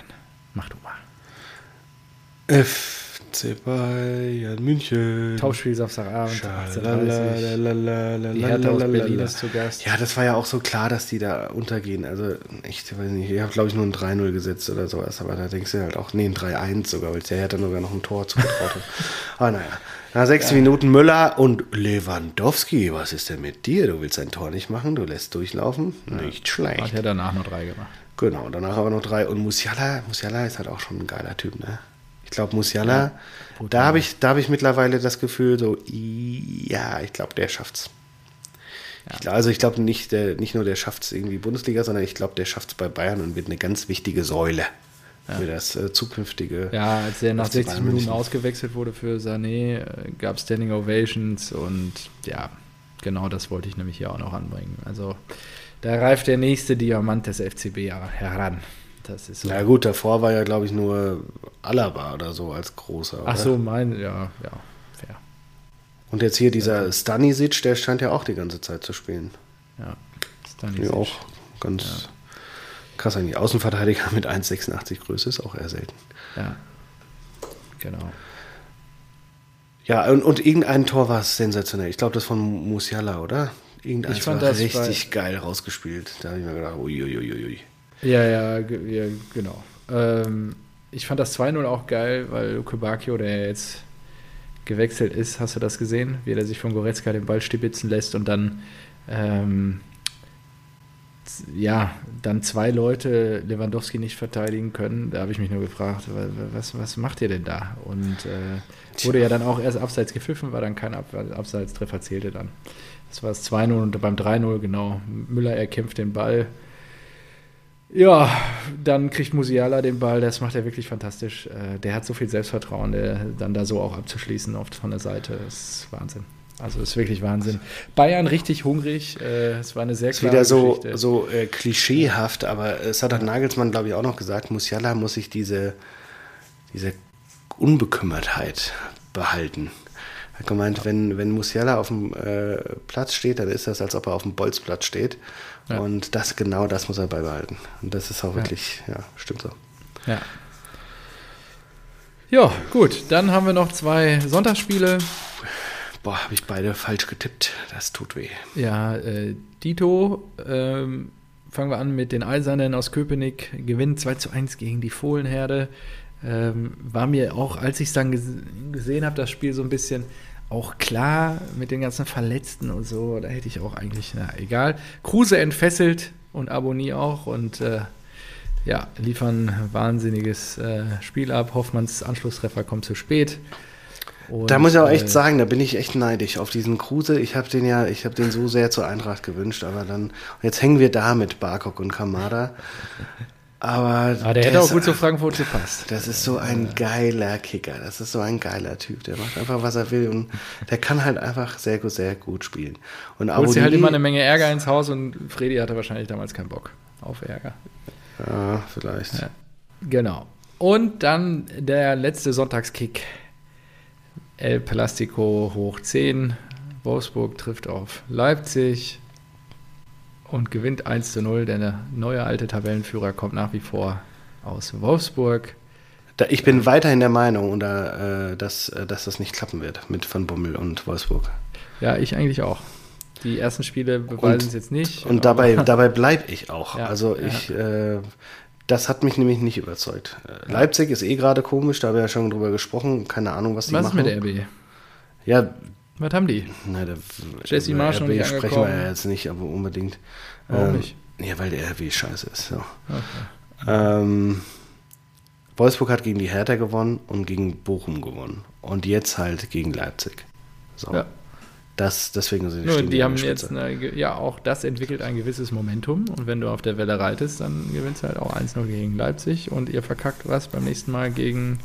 [SPEAKER 2] Mach du mal.
[SPEAKER 1] FC Bayern München.
[SPEAKER 2] Tauschspiel Samstagabend, 18.30
[SPEAKER 1] Schalalala,
[SPEAKER 2] Die Hertha aus Berlin ist zu Gast.
[SPEAKER 1] Ja, das war ja auch so klar, dass die da untergehen. Also, ich weiß nicht, ich habe, glaube ich, nur ein 3-0 gesetzt oder sowas, aber da denkst du halt auch, nee, ein 3-1 sogar, weil der Hertha sogar noch ein Tor zugetraut hat. Aber naja, nach sechs Minuten Müller und Lewandowski, was ist denn mit dir? Du willst ein Tor nicht machen, du lässt durchlaufen? Nicht
[SPEAKER 2] Hat
[SPEAKER 1] schlecht.
[SPEAKER 2] ja danach noch drei gemacht.
[SPEAKER 1] Genau, danach aber noch drei. Und Musiala, Musiala ist halt auch schon ein geiler Typ, ne? Ich glaube, Musiala, da habe ich, da habe ich mittlerweile das Gefühl, so, ja, ich glaube, der schafft's. Ich glaub, also ich glaube nicht, der, nicht nur der schafft es irgendwie Bundesliga, sondern ich glaube, der schafft es bei Bayern und wird eine ganz wichtige Säule für das äh, zukünftige.
[SPEAKER 2] Ja, als er nach
[SPEAKER 1] FC
[SPEAKER 2] 60
[SPEAKER 1] Bayern
[SPEAKER 2] Minuten ausgewechselt wurde für Sané, gab es Standing Ovations und ja, genau das wollte ich nämlich hier auch noch anbringen. Also da reift der nächste Diamant des FCB ja heran. Das ist so.
[SPEAKER 1] Na gut, davor war ja, glaube ich, nur Alaba oder so als großer.
[SPEAKER 2] Ach
[SPEAKER 1] oder?
[SPEAKER 2] so, mein, ja, ja, fair.
[SPEAKER 1] Und jetzt hier dieser Stanisic, der scheint ja auch die ganze Zeit zu spielen.
[SPEAKER 2] Ja, Stanisic.
[SPEAKER 1] Ja, auch ganz krass eigentlich. Außenverteidiger mit 1,86 Größe ist auch eher selten.
[SPEAKER 2] Ja, genau.
[SPEAKER 1] Ja, und, und irgendein Tor war sensationell. Ich glaube, das von Musiala, oder? Irgendeins
[SPEAKER 2] Ich fand
[SPEAKER 1] war
[SPEAKER 2] das
[SPEAKER 1] richtig geil rausgespielt. Da habe ich mir gedacht, uiuiuiui.
[SPEAKER 2] Ja, ja, ja genau. Ähm, ich fand das 2-0 auch geil, weil Bacchio, der jetzt gewechselt ist, hast du das gesehen? Wie er sich von Goretzka den Ball stibitzen lässt und dann ähm, ja, dann zwei Leute Lewandowski nicht verteidigen können. Da habe ich mich nur gefragt, wa- wa- was, was macht ihr denn da? Und äh, wurde ja dann auch erst abseits gepfiffen, war dann kein Ab Abseitstreffer, zählte dann. Das war das 2-0 und beim 3-0, genau. Müller erkämpft den Ball. Ja, dann kriegt Musiala den Ball, das macht er wirklich fantastisch. Äh, Der hat so viel Selbstvertrauen, der dann da so auch abzuschließen oft von der Seite, ist Wahnsinn. Also ist wirklich Wahnsinn. Bayern richtig hungrig, äh, es war eine sehr
[SPEAKER 1] Ist
[SPEAKER 2] klare
[SPEAKER 1] wieder so,
[SPEAKER 2] Geschichte.
[SPEAKER 1] so äh, klischeehaft, aber es hat Nagelsmann, glaube ich, auch noch gesagt, Musiala muss sich diese, diese Unbekümmertheit behalten. Er hat gemeint, wenn, wenn Musiala auf dem äh, Platz steht, dann ist das, als ob er auf dem Bolzplatz steht.
[SPEAKER 2] Ja.
[SPEAKER 1] Und das genau das muss er beibehalten. Und das ist auch wirklich, ja, stimmt so.
[SPEAKER 2] Ja. Ja, gut, dann haben wir noch zwei Sonntagsspiele.
[SPEAKER 1] Boah, habe ich beide falsch getippt. Das tut weh.
[SPEAKER 2] Ja, äh, Dito ähm, fangen wir an mit den Eisernen aus Köpenick. Gewinnen 2 zu 1 gegen die Fohlenherde. Ähm, war mir auch, als ich es dann ges gesehen habe, das Spiel so ein bisschen auch klar mit den ganzen Verletzten und so. Da hätte ich auch eigentlich, na egal. Kruse entfesselt und Abonnie auch und äh, ja, liefern wahnsinniges äh, Spiel ab. Hoffmanns Anschlusstreffer kommt zu spät.
[SPEAKER 1] Und, da muss ich auch echt äh, sagen, da bin ich echt neidisch auf diesen Kruse. Ich habe den ja, ich habe den so sehr zur Eintracht gewünscht, aber dann jetzt hängen wir da mit Barkok und Kamada. Aber,
[SPEAKER 2] aber der hätte auch gut zu Frankfurt gepasst.
[SPEAKER 1] Das ist so ein geiler Kicker. Das ist so ein geiler Typ. Der macht einfach, was er will. Und der kann halt einfach sehr, sehr gut spielen.
[SPEAKER 2] Und Holt sie halt immer eine Menge Ärger ins Haus und Fredi hatte wahrscheinlich damals keinen Bock auf Ärger.
[SPEAKER 1] Ja, vielleicht. Ja,
[SPEAKER 2] genau. Und dann der letzte Sonntagskick. El Plastico hoch 10. Wolfsburg trifft auf Leipzig und gewinnt 1 zu 0. Der neue alte Tabellenführer kommt nach wie vor aus Wolfsburg.
[SPEAKER 1] ich bin weiterhin der Meinung, oder, äh, dass, äh, dass das nicht klappen wird mit Van Bommel und Wolfsburg.
[SPEAKER 2] Ja, ich eigentlich auch. Die ersten Spiele beweisen es jetzt nicht.
[SPEAKER 1] Und dabei, dabei bleibe ich auch. Ja, also ich, ja. äh, das hat mich nämlich nicht überzeugt. Äh, Leipzig ist eh gerade komisch, da haben wir ja schon drüber gesprochen. Keine Ahnung, was die
[SPEAKER 2] was
[SPEAKER 1] machen.
[SPEAKER 2] Was ist mit RB?
[SPEAKER 1] Ja.
[SPEAKER 2] Was haben die?
[SPEAKER 1] Na, der,
[SPEAKER 2] Jesse Marsch
[SPEAKER 1] RB sprechen wir ja jetzt nicht, aber unbedingt.
[SPEAKER 2] Warum ähm, nicht?
[SPEAKER 1] Ja, weil der RB scheiße ist. So. Okay. Ähm, Wolfsburg hat Das, deswegen sind
[SPEAKER 2] die Nur, die haben jetzt eine, ja auch das entwickelt ein gewisses Momentum und wenn du auf der Welle reitest, dann gewinnst du halt auch 1-0 gegen Leipzig und ihr verkackt was beim nächsten Mal gegen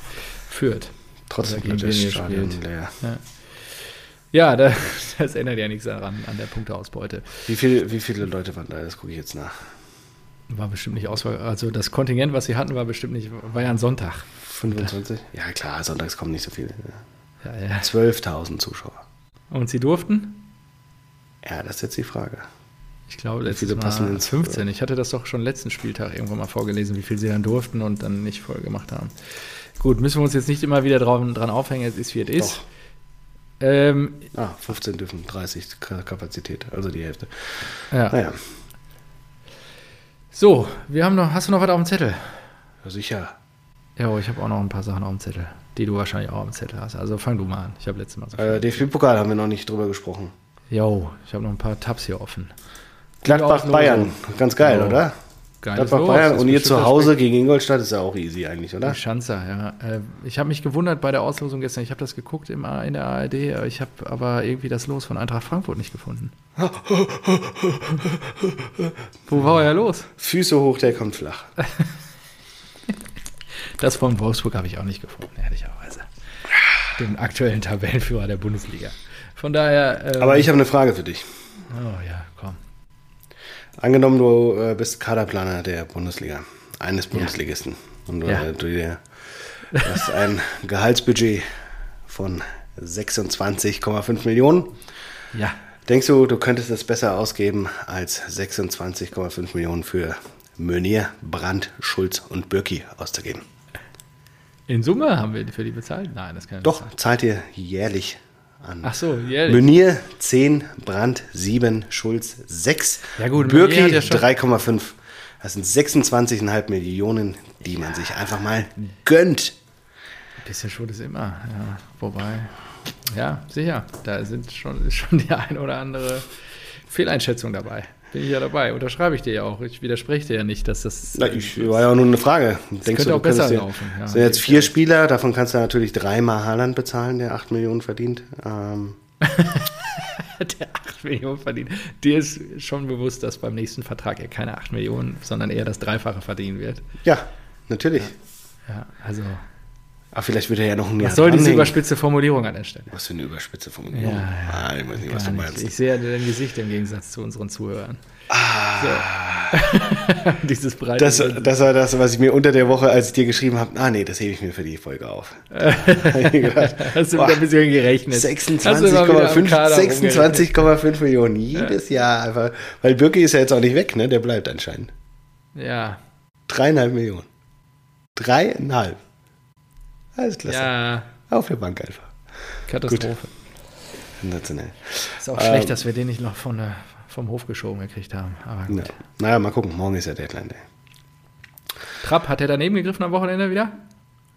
[SPEAKER 2] Fürth.
[SPEAKER 1] Trotzdem gegen das Stadion leer.
[SPEAKER 2] Ja, ja das, das, ändert ja nichts daran an der Punkteausbeute.
[SPEAKER 1] Wie, viel, wie viele Leute waren da? Das gucke ich jetzt nach.
[SPEAKER 2] War bestimmt nicht Auswahl. Also das Kontingent, was sie hatten, war bestimmt nicht, war ja ein Sonntag.
[SPEAKER 1] 25? Ja klar, sonntags kommen nicht so viele. Ja, ja. 12.000 Zuschauer.
[SPEAKER 2] Und sie durften?
[SPEAKER 1] Ja, das ist jetzt die Frage.
[SPEAKER 2] Ich glaube, letztes viele passen ins 15. Ich hatte das doch schon letzten Spieltag irgendwann mal vorgelesen, wie viel sie dann durften und dann nicht voll gemacht haben. Gut, müssen wir uns jetzt nicht immer wieder dran, dran aufhängen, es ist wie es ist.
[SPEAKER 1] Ähm, ah, 15 dürfen, 30 Kapazität, also die Hälfte.
[SPEAKER 2] Ja. Naja. So, wir haben noch, hast du noch was auf dem Zettel?
[SPEAKER 1] Ja, sicher.
[SPEAKER 2] Ja, ich habe auch noch ein paar Sachen auf dem Zettel die du wahrscheinlich auch am Zettel hast. Also fang du mal an. Ich habe letztes Mal
[SPEAKER 1] so äh, DFB-Pokal haben wir noch nicht drüber gesprochen.
[SPEAKER 2] Jo, ich habe noch ein paar Tabs hier offen.
[SPEAKER 1] Gladbach-Bayern, ganz geil, jo. oder? Gladbach-Bayern und ihr zu Hause gegen Ingolstadt ist ja auch easy eigentlich, oder?
[SPEAKER 2] Schanzer, ja. Äh, ich habe mich gewundert bei der Auslosung gestern. Ich habe das geguckt im, in der ARD. Ich habe aber irgendwie das Los von Eintracht Frankfurt nicht gefunden. Wo war er los?
[SPEAKER 1] Füße hoch, der kommt flach.
[SPEAKER 2] Das von Wolfsburg habe ich auch nicht gefunden, ehrlicherweise. Den aktuellen Tabellenführer der Bundesliga. Von daher.
[SPEAKER 1] Ähm, Aber ich habe eine Frage für dich.
[SPEAKER 2] Oh ja, komm.
[SPEAKER 1] Angenommen, du äh, bist Kaderplaner der Bundesliga, eines Bundesligisten. Ja. Und du, ja. du, du hast ein Gehaltsbudget von 26,5 Millionen.
[SPEAKER 2] Ja.
[SPEAKER 1] Denkst du, du könntest es besser ausgeben als 26,5 Millionen für Mönier, Brandt, Schulz und Birki auszugeben?
[SPEAKER 2] In Summe haben wir für die bezahlt? Nein, das kann
[SPEAKER 1] Doch, sein. zahlt ihr jährlich an.
[SPEAKER 2] Ach so, jährlich.
[SPEAKER 1] Meunier 10, Brandt 7, Schulz 6,
[SPEAKER 2] ja gut,
[SPEAKER 1] Birki ja 3,5. Das sind 26,5 Millionen, die man sich einfach mal gönnt.
[SPEAKER 2] Ein bisschen Schuld ist immer, ja. Wobei, ja, sicher, da sind schon, ist schon die ein oder andere Fehleinschätzung dabei. Bin ich ja dabei. Unterschreibe ich dir ja auch. Ich widerspreche dir ja nicht, dass das.
[SPEAKER 1] Na, ich, war ja auch nur eine Frage.
[SPEAKER 2] Das Denkst könnte du, auch besser laufen.
[SPEAKER 1] Ja, sind jetzt vier Spieler, davon kannst du natürlich dreimal Haaland bezahlen, der 8 Millionen verdient. Ähm.
[SPEAKER 2] der 8 Millionen verdient. Dir ist schon bewusst, dass beim nächsten Vertrag er keine 8 Millionen, sondern eher das Dreifache verdienen wird.
[SPEAKER 1] Ja, natürlich.
[SPEAKER 2] Ja, ja also
[SPEAKER 1] Ach, vielleicht wird er ja noch ein
[SPEAKER 2] Jahr. Was soll diese überspitze Formulierung an der Stelle?
[SPEAKER 1] Was für eine überspitze Formulierung?
[SPEAKER 2] Ja, ja. Ah, ich weiß nicht, was du meinst. Ich sehe dein Gesicht im Gegensatz zu unseren Zuhörern.
[SPEAKER 1] Ah.
[SPEAKER 2] So. Dieses breite.
[SPEAKER 1] Das, das, war das, was ich mir unter der Woche, als ich dir geschrieben habe, ah nee, das hebe ich mir für die Folge auf.
[SPEAKER 2] gedacht, Hast du boah, mit ein bisschen gerechnet?
[SPEAKER 1] 26,5 26, Millionen jedes ja. Jahr einfach. Weil Birki ist ja jetzt auch nicht weg, ne? Der bleibt anscheinend.
[SPEAKER 2] Ja.
[SPEAKER 1] Dreieinhalb Millionen. Dreieinhalb. Alles klasse.
[SPEAKER 2] Ja.
[SPEAKER 1] Auf der Bank einfach.
[SPEAKER 2] Katastrophe.
[SPEAKER 1] Sensationell.
[SPEAKER 2] Ist auch ähm, schlecht, dass wir den nicht noch von der vom Hof geschoben gekriegt haben. Aber gut.
[SPEAKER 1] Ja. Naja, mal gucken. Morgen ist ja Deadline Day.
[SPEAKER 2] Trapp, hat er daneben gegriffen am Wochenende wieder?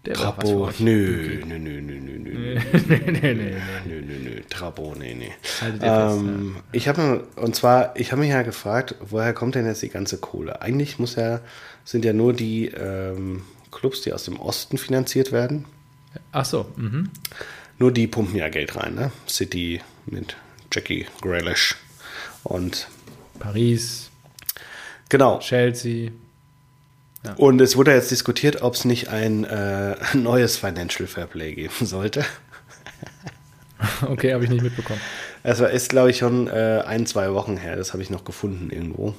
[SPEAKER 2] Der
[SPEAKER 1] Trappo, nö, nö, nö, nö, nö, nö,
[SPEAKER 2] nee.
[SPEAKER 1] nö, nö, nö, Trappo, nee, nee.
[SPEAKER 2] Haltet ihr fest,
[SPEAKER 1] Ähm, ich habe und zwar, ich habe mich ja gefragt, woher kommt denn jetzt die ganze Kohle? Eigentlich muss ja, sind ja nur die ähm, Clubs, die aus dem Osten finanziert werden.
[SPEAKER 2] Ach so, mhm.
[SPEAKER 1] Nur die pumpen ja Geld rein, ne? City mit Jackie Grealish und
[SPEAKER 2] Paris,
[SPEAKER 1] genau.
[SPEAKER 2] Chelsea.
[SPEAKER 1] Und es wurde jetzt diskutiert, ob es nicht ein äh, neues Financial Fairplay geben sollte.
[SPEAKER 2] Okay, habe ich nicht mitbekommen.
[SPEAKER 1] Es ist, glaube ich, schon äh, ein, zwei Wochen her. Das habe ich noch gefunden irgendwo.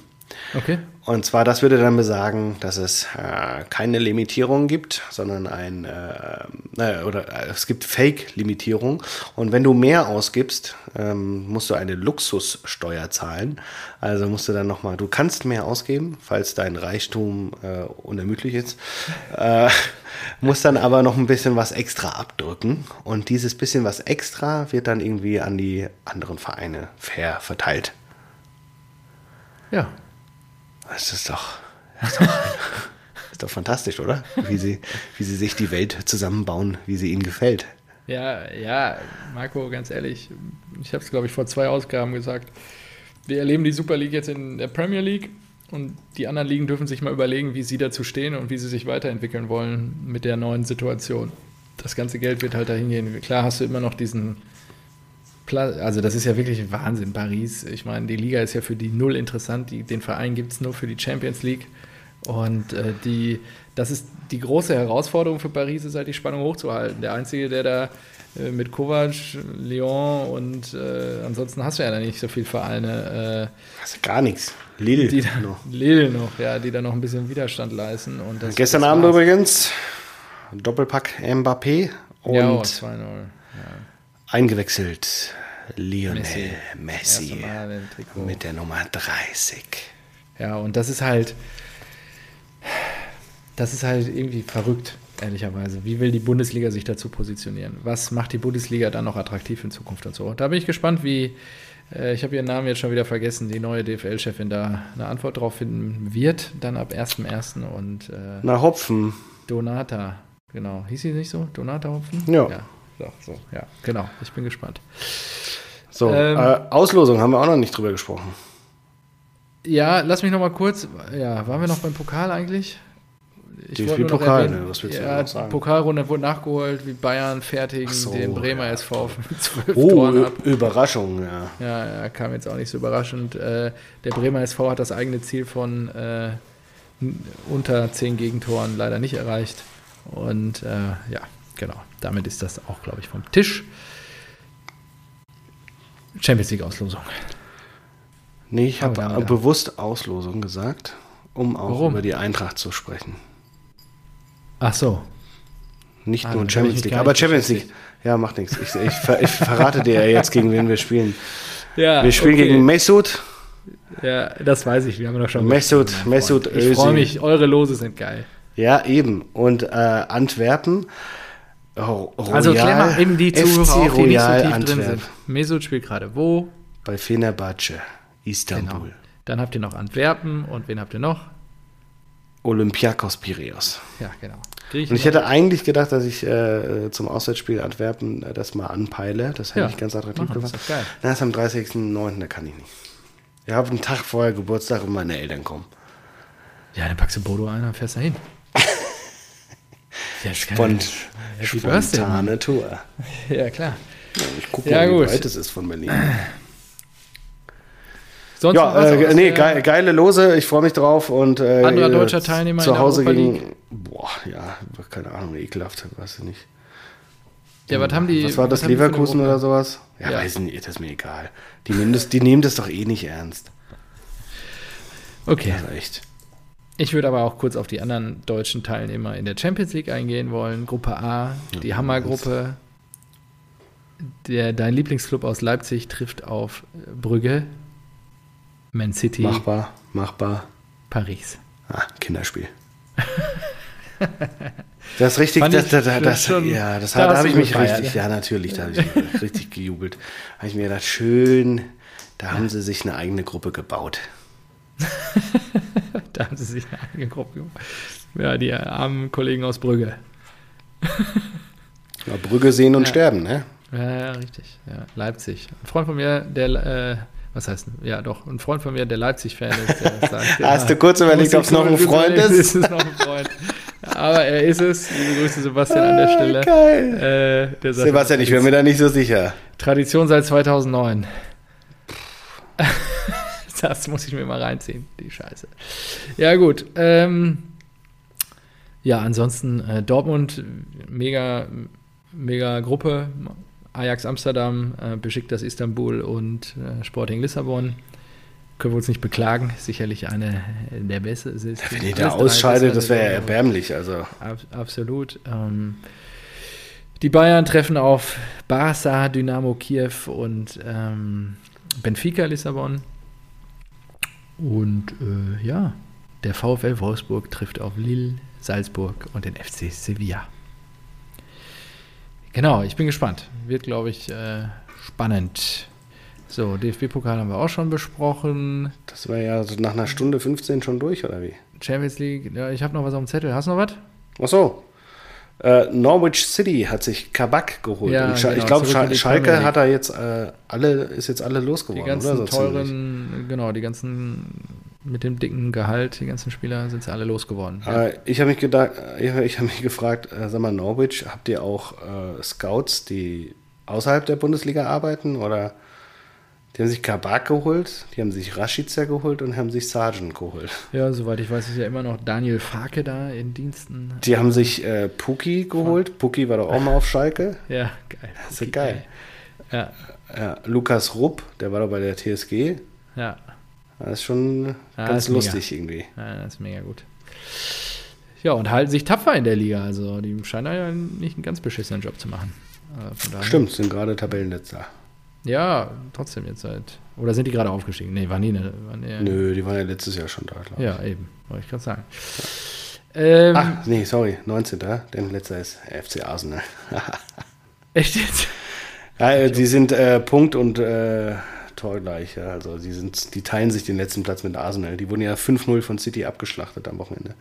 [SPEAKER 2] Okay.
[SPEAKER 1] Und zwar, das würde dann besagen, dass es äh, keine Limitierung gibt, sondern ein, äh, naja, oder äh, es gibt Fake-Limitierung. Und wenn du mehr ausgibst, ähm, musst du eine Luxussteuer zahlen. Also musst du dann nochmal, du kannst mehr ausgeben, falls dein Reichtum äh, unermüdlich ist, äh, musst dann aber noch ein bisschen was extra abdrücken. Und dieses bisschen was extra wird dann irgendwie an die anderen Vereine fair verteilt.
[SPEAKER 2] Ja.
[SPEAKER 1] Das ist doch, das ist doch, das ist doch fantastisch, oder? Wie sie, wie sie sich die Welt zusammenbauen, wie sie ihnen gefällt.
[SPEAKER 2] Ja, ja, Marco, ganz ehrlich, ich habe es, glaube ich, vor zwei Ausgaben gesagt. Wir erleben die Super League jetzt in der Premier League und die anderen Ligen dürfen sich mal überlegen, wie sie dazu stehen und wie sie sich weiterentwickeln wollen mit der neuen Situation. Das ganze Geld wird halt dahin gehen. Klar hast du immer noch diesen also das ist ja wirklich Wahnsinn, Paris. Ich meine, die Liga ist ja für die null interessant. Die, den Verein gibt es nur für die Champions League. Und äh, die, das ist die große Herausforderung für Paris, ist halt die Spannung hochzuhalten. Der Einzige, der da äh, mit Kovac, Lyon und äh, ansonsten hast du ja da nicht so viele Vereine,
[SPEAKER 1] Das ist gar nichts. Lille.
[SPEAKER 2] äh, die da,
[SPEAKER 1] noch.
[SPEAKER 2] Lille noch, ja, die da noch ein bisschen Widerstand leisten. Und das,
[SPEAKER 1] Gestern
[SPEAKER 2] das
[SPEAKER 1] Abend
[SPEAKER 2] war's.
[SPEAKER 1] übrigens Doppelpack Mbappé und
[SPEAKER 2] Ja, oh, 2-0. Ja.
[SPEAKER 1] eingewechselt Lionel
[SPEAKER 2] Messi.
[SPEAKER 1] Messi, mit der Nummer 30.
[SPEAKER 2] Ja, und das ist halt, das ist halt irgendwie verrückt, ehrlicherweise. Wie will die Bundesliga sich dazu positionieren? Was macht die Bundesliga dann noch attraktiv in Zukunft und so? Da bin ich gespannt, wie, äh, ich habe ihren Namen jetzt schon wieder vergessen, die neue DFL-Chefin da eine Antwort drauf finden wird, dann ab 1.1. und äh,
[SPEAKER 1] Na, Hopfen.
[SPEAKER 2] Donata, genau, hieß sie nicht so? Donata Hopfen?
[SPEAKER 1] Ja.
[SPEAKER 2] Ja, so, so, ja, genau, ich bin gespannt.
[SPEAKER 1] So,
[SPEAKER 2] Ähm.
[SPEAKER 1] äh, Auslosung haben wir auch noch nicht drüber gesprochen.
[SPEAKER 2] Ja, lass mich noch mal kurz. Ja, waren wir noch beim Pokal eigentlich? Noch
[SPEAKER 1] Pokal, ne, was willst du
[SPEAKER 2] ja,
[SPEAKER 1] sagen?
[SPEAKER 2] die Pokalrunde wurde nachgeholt, wie Bayern fertigen
[SPEAKER 1] so,
[SPEAKER 2] den Bremer
[SPEAKER 1] ja,
[SPEAKER 2] SV mit zwölf
[SPEAKER 1] Oh,
[SPEAKER 2] Toren ab.
[SPEAKER 1] Überraschung, ja.
[SPEAKER 2] Ja, ja, kam jetzt auch nicht so überraschend. Äh, der Bremer SV hat das eigene Ziel von äh, unter zehn Gegentoren leider nicht erreicht. Und äh, ja, genau. Damit ist das auch, glaube ich, vom Tisch. Champions League Auslosung.
[SPEAKER 1] Nee, ich
[SPEAKER 2] Oh,
[SPEAKER 1] habe
[SPEAKER 2] ja.
[SPEAKER 1] bewusst Auslosung gesagt, um auch
[SPEAKER 2] Warum?
[SPEAKER 1] über die Eintracht zu sprechen.
[SPEAKER 2] Ach so.
[SPEAKER 1] Nicht
[SPEAKER 2] Ah,
[SPEAKER 1] nur Champions League, aber Champions League. Ja, macht nichts. Ich, ich, ver- ich verrate dir ja jetzt, gegen wen wir spielen.
[SPEAKER 2] Ja,
[SPEAKER 1] Wir spielen
[SPEAKER 2] okay.
[SPEAKER 1] gegen Mesut.
[SPEAKER 2] Ja, das weiß ich. Wir haben doch schon.
[SPEAKER 1] Mesut- Mesut
[SPEAKER 2] Freund. Ich freue
[SPEAKER 1] Özil.
[SPEAKER 2] mich. Eure Lose sind geil.
[SPEAKER 1] Ja, eben. Und äh, Antwerpen. Ro- Royal,
[SPEAKER 2] Also klär mal eben die Zuhörer
[SPEAKER 1] FC
[SPEAKER 2] auf, die nicht so tief drin
[SPEAKER 1] Antwerp.
[SPEAKER 2] sind. Mesut spielt gerade wo?
[SPEAKER 1] Bei Fenerbahce, Istanbul.
[SPEAKER 2] Genau. Dann habt ihr noch Antwerpen und wen habt ihr noch?
[SPEAKER 1] Olympiakos Piraeus.
[SPEAKER 2] Ja, genau.
[SPEAKER 1] Und ich hätte eigentlich gedacht, dass ich äh, zum Auswärtsspiel Antwerpen äh, das mal anpeile. Das hätte
[SPEAKER 2] Ja,
[SPEAKER 1] ich ganz attraktiv
[SPEAKER 2] machen,
[SPEAKER 1] gemacht.
[SPEAKER 2] ist doch geil.
[SPEAKER 1] Na, ist am 30.09., da kann ich nicht. Ich habe einen Tag vorher Geburtstag und meine Eltern kommen.
[SPEAKER 2] Ja, dann packst du Bodo ein und fährst da hin. Ja.
[SPEAKER 1] Spont spontane Tour.
[SPEAKER 2] Ja, klar.
[SPEAKER 1] Ja, ich gucke
[SPEAKER 2] Ja,
[SPEAKER 1] mal, wie
[SPEAKER 2] gut.
[SPEAKER 1] weit es ist von Berlin.
[SPEAKER 2] Sonst
[SPEAKER 1] Ja,
[SPEAKER 2] was
[SPEAKER 1] äh, nee,
[SPEAKER 2] der-
[SPEAKER 1] geile, Lose, ich freue mich drauf und äh,
[SPEAKER 2] Anderer deutscher Teilnehmer
[SPEAKER 1] zu Hause gegen, boah, ja, keine Ahnung, ekelhaft, weiß ich nicht.
[SPEAKER 2] Ja, was haben die?
[SPEAKER 1] Was war das,
[SPEAKER 2] eine
[SPEAKER 1] Leverkusen oder sowas? Ja,
[SPEAKER 2] Ja.
[SPEAKER 1] weiß nicht, das ist mir egal. Die nehmen das, die nehmen das doch eh nicht ernst.
[SPEAKER 2] Okay.
[SPEAKER 1] Also echt.
[SPEAKER 2] Ich würde aber auch kurz auf die anderen deutschen Teilnehmer in der Champions League eingehen wollen. Gruppe A, die Hammergruppe. Der, dein Lieblingsclub aus Leipzig trifft auf Brügge, Man City,
[SPEAKER 1] Machbar, machbar.
[SPEAKER 2] Paris.
[SPEAKER 1] Ah, Kinderspiel. Das ist richtig, das, das, das,
[SPEAKER 2] schon-
[SPEAKER 1] ja, das
[SPEAKER 2] da
[SPEAKER 1] da habe ich mich
[SPEAKER 2] gefeiert,
[SPEAKER 1] richtig,
[SPEAKER 2] ne?
[SPEAKER 1] ja natürlich, da habe ich richtig gejubelt. Habe ich mir gedacht, schön Da haben sie sich eine eigene Gruppe gebaut.
[SPEAKER 2] da haben sie sich eine eigene Gruppe gemacht. Ja, die armen Kollegen aus Brügge.
[SPEAKER 1] Ja, Brügge sehen und
[SPEAKER 2] Ja.
[SPEAKER 1] sterben, ne?
[SPEAKER 2] Ja, ja, richtig. Ja, Leipzig. Ein Freund von mir, der, äh, was heißt, ja doch, ein Freund von mir, der Leipzig-Fan ist, der sagt,
[SPEAKER 1] Hast du kurz überlegt, ob es noch ein Freund ist?
[SPEAKER 2] Ist es noch ein Freund? Aber er ist es. Liebe Grüße, Sebastian, an der Stelle.
[SPEAKER 1] Ah, Geil.
[SPEAKER 2] Äh, der sagt,
[SPEAKER 1] Sebastian, ich bin mir da nicht so sicher.
[SPEAKER 2] Tradition seit 2009. das muss ich mir mal reinziehen, die Scheiße. Ja, gut. Ähm, ja, ansonsten äh, Dortmund, mega, mega Gruppe. Ajax Amsterdam, äh, Besiktas Istanbul und äh, Sporting Lissabon. Können wir uns nicht beklagen. Sicherlich eine der besten.
[SPEAKER 1] Wenn ihr da ausscheidet, das wäre ja erbärmlich. Also,
[SPEAKER 2] Ab, absolut. Ähm, die Bayern treffen auf Barca, Dynamo Kiew und ähm, Benfica Lissabon. Und äh, ja, der VfL Wolfsburg trifft auf Lille, Salzburg und den FC Sevilla. Genau, ich bin gespannt. Wird, glaube ich, äh, spannend. So, DFB-Pokal haben wir auch schon besprochen.
[SPEAKER 1] das war ja so nach einer Stunde 15 schon durch, oder wie?
[SPEAKER 2] Champions League, ja, ich habe noch was auf dem Zettel. Hast du noch was?
[SPEAKER 1] Ach so. Äh, Norwich City hat sich Kabak geholt.
[SPEAKER 2] Ja,
[SPEAKER 1] Scha
[SPEAKER 2] genau,
[SPEAKER 1] ich glaube,
[SPEAKER 2] die
[SPEAKER 1] Schalke hat er jetzt äh, alle, ist jetzt alle
[SPEAKER 2] Die
[SPEAKER 1] losgeworden,
[SPEAKER 2] ganzen
[SPEAKER 1] oder? So ziemlich.
[SPEAKER 2] teuren, genau, die ganzen mit dem dicken Gehalt, die ganzen Spieler sind ja alle losgeworden. Ja.
[SPEAKER 1] Äh, ich habe mich gedacht, ich, ich habe mich gefragt, äh, sag mal, Norwich, habt ihr auch äh, Scouts, die außerhalb der Bundesliga arbeiten? Oder die haben sich Kabak geholt, die haben sich Rashica geholt und haben sich Sargent geholt.
[SPEAKER 2] ja, soweit ich weiß, ist ja immer noch Daniel Farke da in Diensten.
[SPEAKER 1] Die haben sich äh, Puki geholt. Puki war doch auch mal auf Schalke.
[SPEAKER 2] Ja, geil.
[SPEAKER 1] Das ist geil.
[SPEAKER 2] Ja,
[SPEAKER 1] Ja, Lukas Rupp, der war doch bei der TSG.
[SPEAKER 2] ja,
[SPEAKER 1] Das ist schon
[SPEAKER 2] Ja,
[SPEAKER 1] ganz
[SPEAKER 2] ist mega.
[SPEAKER 1] lustig irgendwie.
[SPEAKER 2] ja, das ist mega gut. Ja, und halten sich tapfer in der Liga. Also, die scheinen ja nicht einen ganz beschissenen Job zu machen. Daher-
[SPEAKER 1] Stimmt, sind gerade Tabellenletzter.
[SPEAKER 2] Ja, trotzdem jetzt seit. Oder sind die gerade aufgestiegen? Nee, waren die ne? Waren die,
[SPEAKER 1] Nö, die waren ja letztes Jahr schon da, glaube ich.
[SPEAKER 2] Ja, eben, wollte ich gerade sagen. Ähm,
[SPEAKER 1] Ach, nee, sorry, 19. Denn letzter ist FC Arsenal.
[SPEAKER 2] Echt jetzt?
[SPEAKER 1] ja, äh, die sind äh, Punkt und äh, Tor gleich. Ja. Also die, sind, die teilen sich den letzten Platz mit Arsenal. Die wurden ja 5-0 von City abgeschlachtet am Wochenende.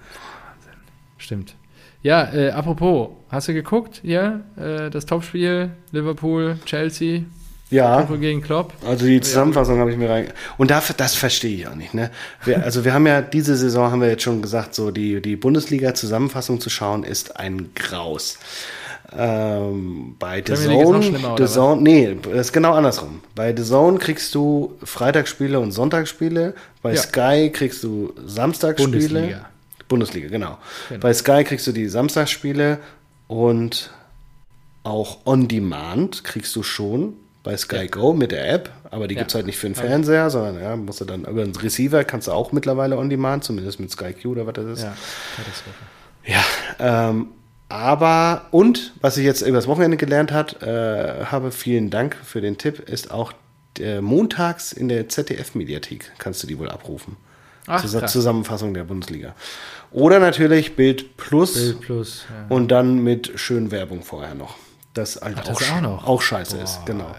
[SPEAKER 2] Stimmt. Ja, äh, apropos, hast du geguckt? Ja, äh, das Topspiel Liverpool, Chelsea,
[SPEAKER 1] Ja,
[SPEAKER 2] Tuchel gegen Klopp.
[SPEAKER 1] also die Zusammenfassung habe ich mir rein. Und dafür, das verstehe ich auch nicht. Ne? Wir, also wir haben ja diese Saison haben wir jetzt schon gesagt, so die, die Bundesliga-Zusammenfassung zu schauen ist ein Graus. Ähm, bei The Zone, The? Zone, nee, das ist genau andersrum. Bei The Zone kriegst du Freitagsspiele und Sonntagsspiele. Bei
[SPEAKER 2] Ja.
[SPEAKER 1] Sky kriegst du Samstagsspiele.
[SPEAKER 2] Bundesliga.
[SPEAKER 1] Bundesliga, genau.
[SPEAKER 2] Genau.
[SPEAKER 1] Bei Sky kriegst du die Samstagsspiele und auch On Demand kriegst du schon bei Sky Go mit der App, aber die
[SPEAKER 2] Ja.
[SPEAKER 1] gibt's halt nicht für den. Fernseher, sondern ja, musst du dann über den Receiver kannst du auch mittlerweile On Demand, zumindest mit Sky Q oder was das ist.
[SPEAKER 2] Ja.
[SPEAKER 1] Ja, ähm, aber und was ich jetzt übers Wochenende gelernt hat, äh, habe vielen Dank für den Tipp, ist auch äh, montags in der ZDF-Mediathek kannst du die wohl abrufen.
[SPEAKER 2] Ach,
[SPEAKER 1] Zus
[SPEAKER 2] krass.
[SPEAKER 1] Zusammenfassung der Bundesliga. Oder natürlich Bild Plus
[SPEAKER 2] Bild plus. Ja.
[SPEAKER 1] und dann mit schön Werbung vorher noch. Das halt
[SPEAKER 2] Ach, das
[SPEAKER 1] auch,
[SPEAKER 2] auch
[SPEAKER 1] sch-
[SPEAKER 2] noch?
[SPEAKER 1] auch scheiße
[SPEAKER 2] Boah,
[SPEAKER 1] ist, genau.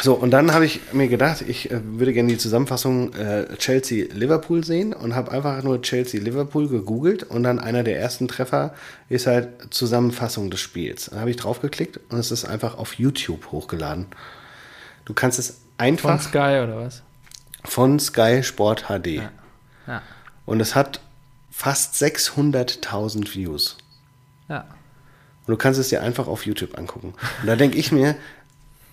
[SPEAKER 1] So, und dann habe ich mir gedacht, ich äh, würde gerne die Zusammenfassung äh, Chelsea-Liverpool sehen und habe einfach nur Chelsea-Liverpool gegoogelt und dann einer der ersten Treffer ist halt Zusammenfassung des Spiels. Dann habe ich draufgeklickt und es ist einfach auf YouTube hochgeladen. Du kannst es
[SPEAKER 2] Von
[SPEAKER 1] einfach
[SPEAKER 2] Sky oder was?
[SPEAKER 1] von Sky Sport HD.
[SPEAKER 2] Ja.
[SPEAKER 1] Und es hat fast 600.000 Views.
[SPEAKER 2] Ja.
[SPEAKER 1] Und du kannst es dir einfach auf YouTube angucken. Und da denke ich mir,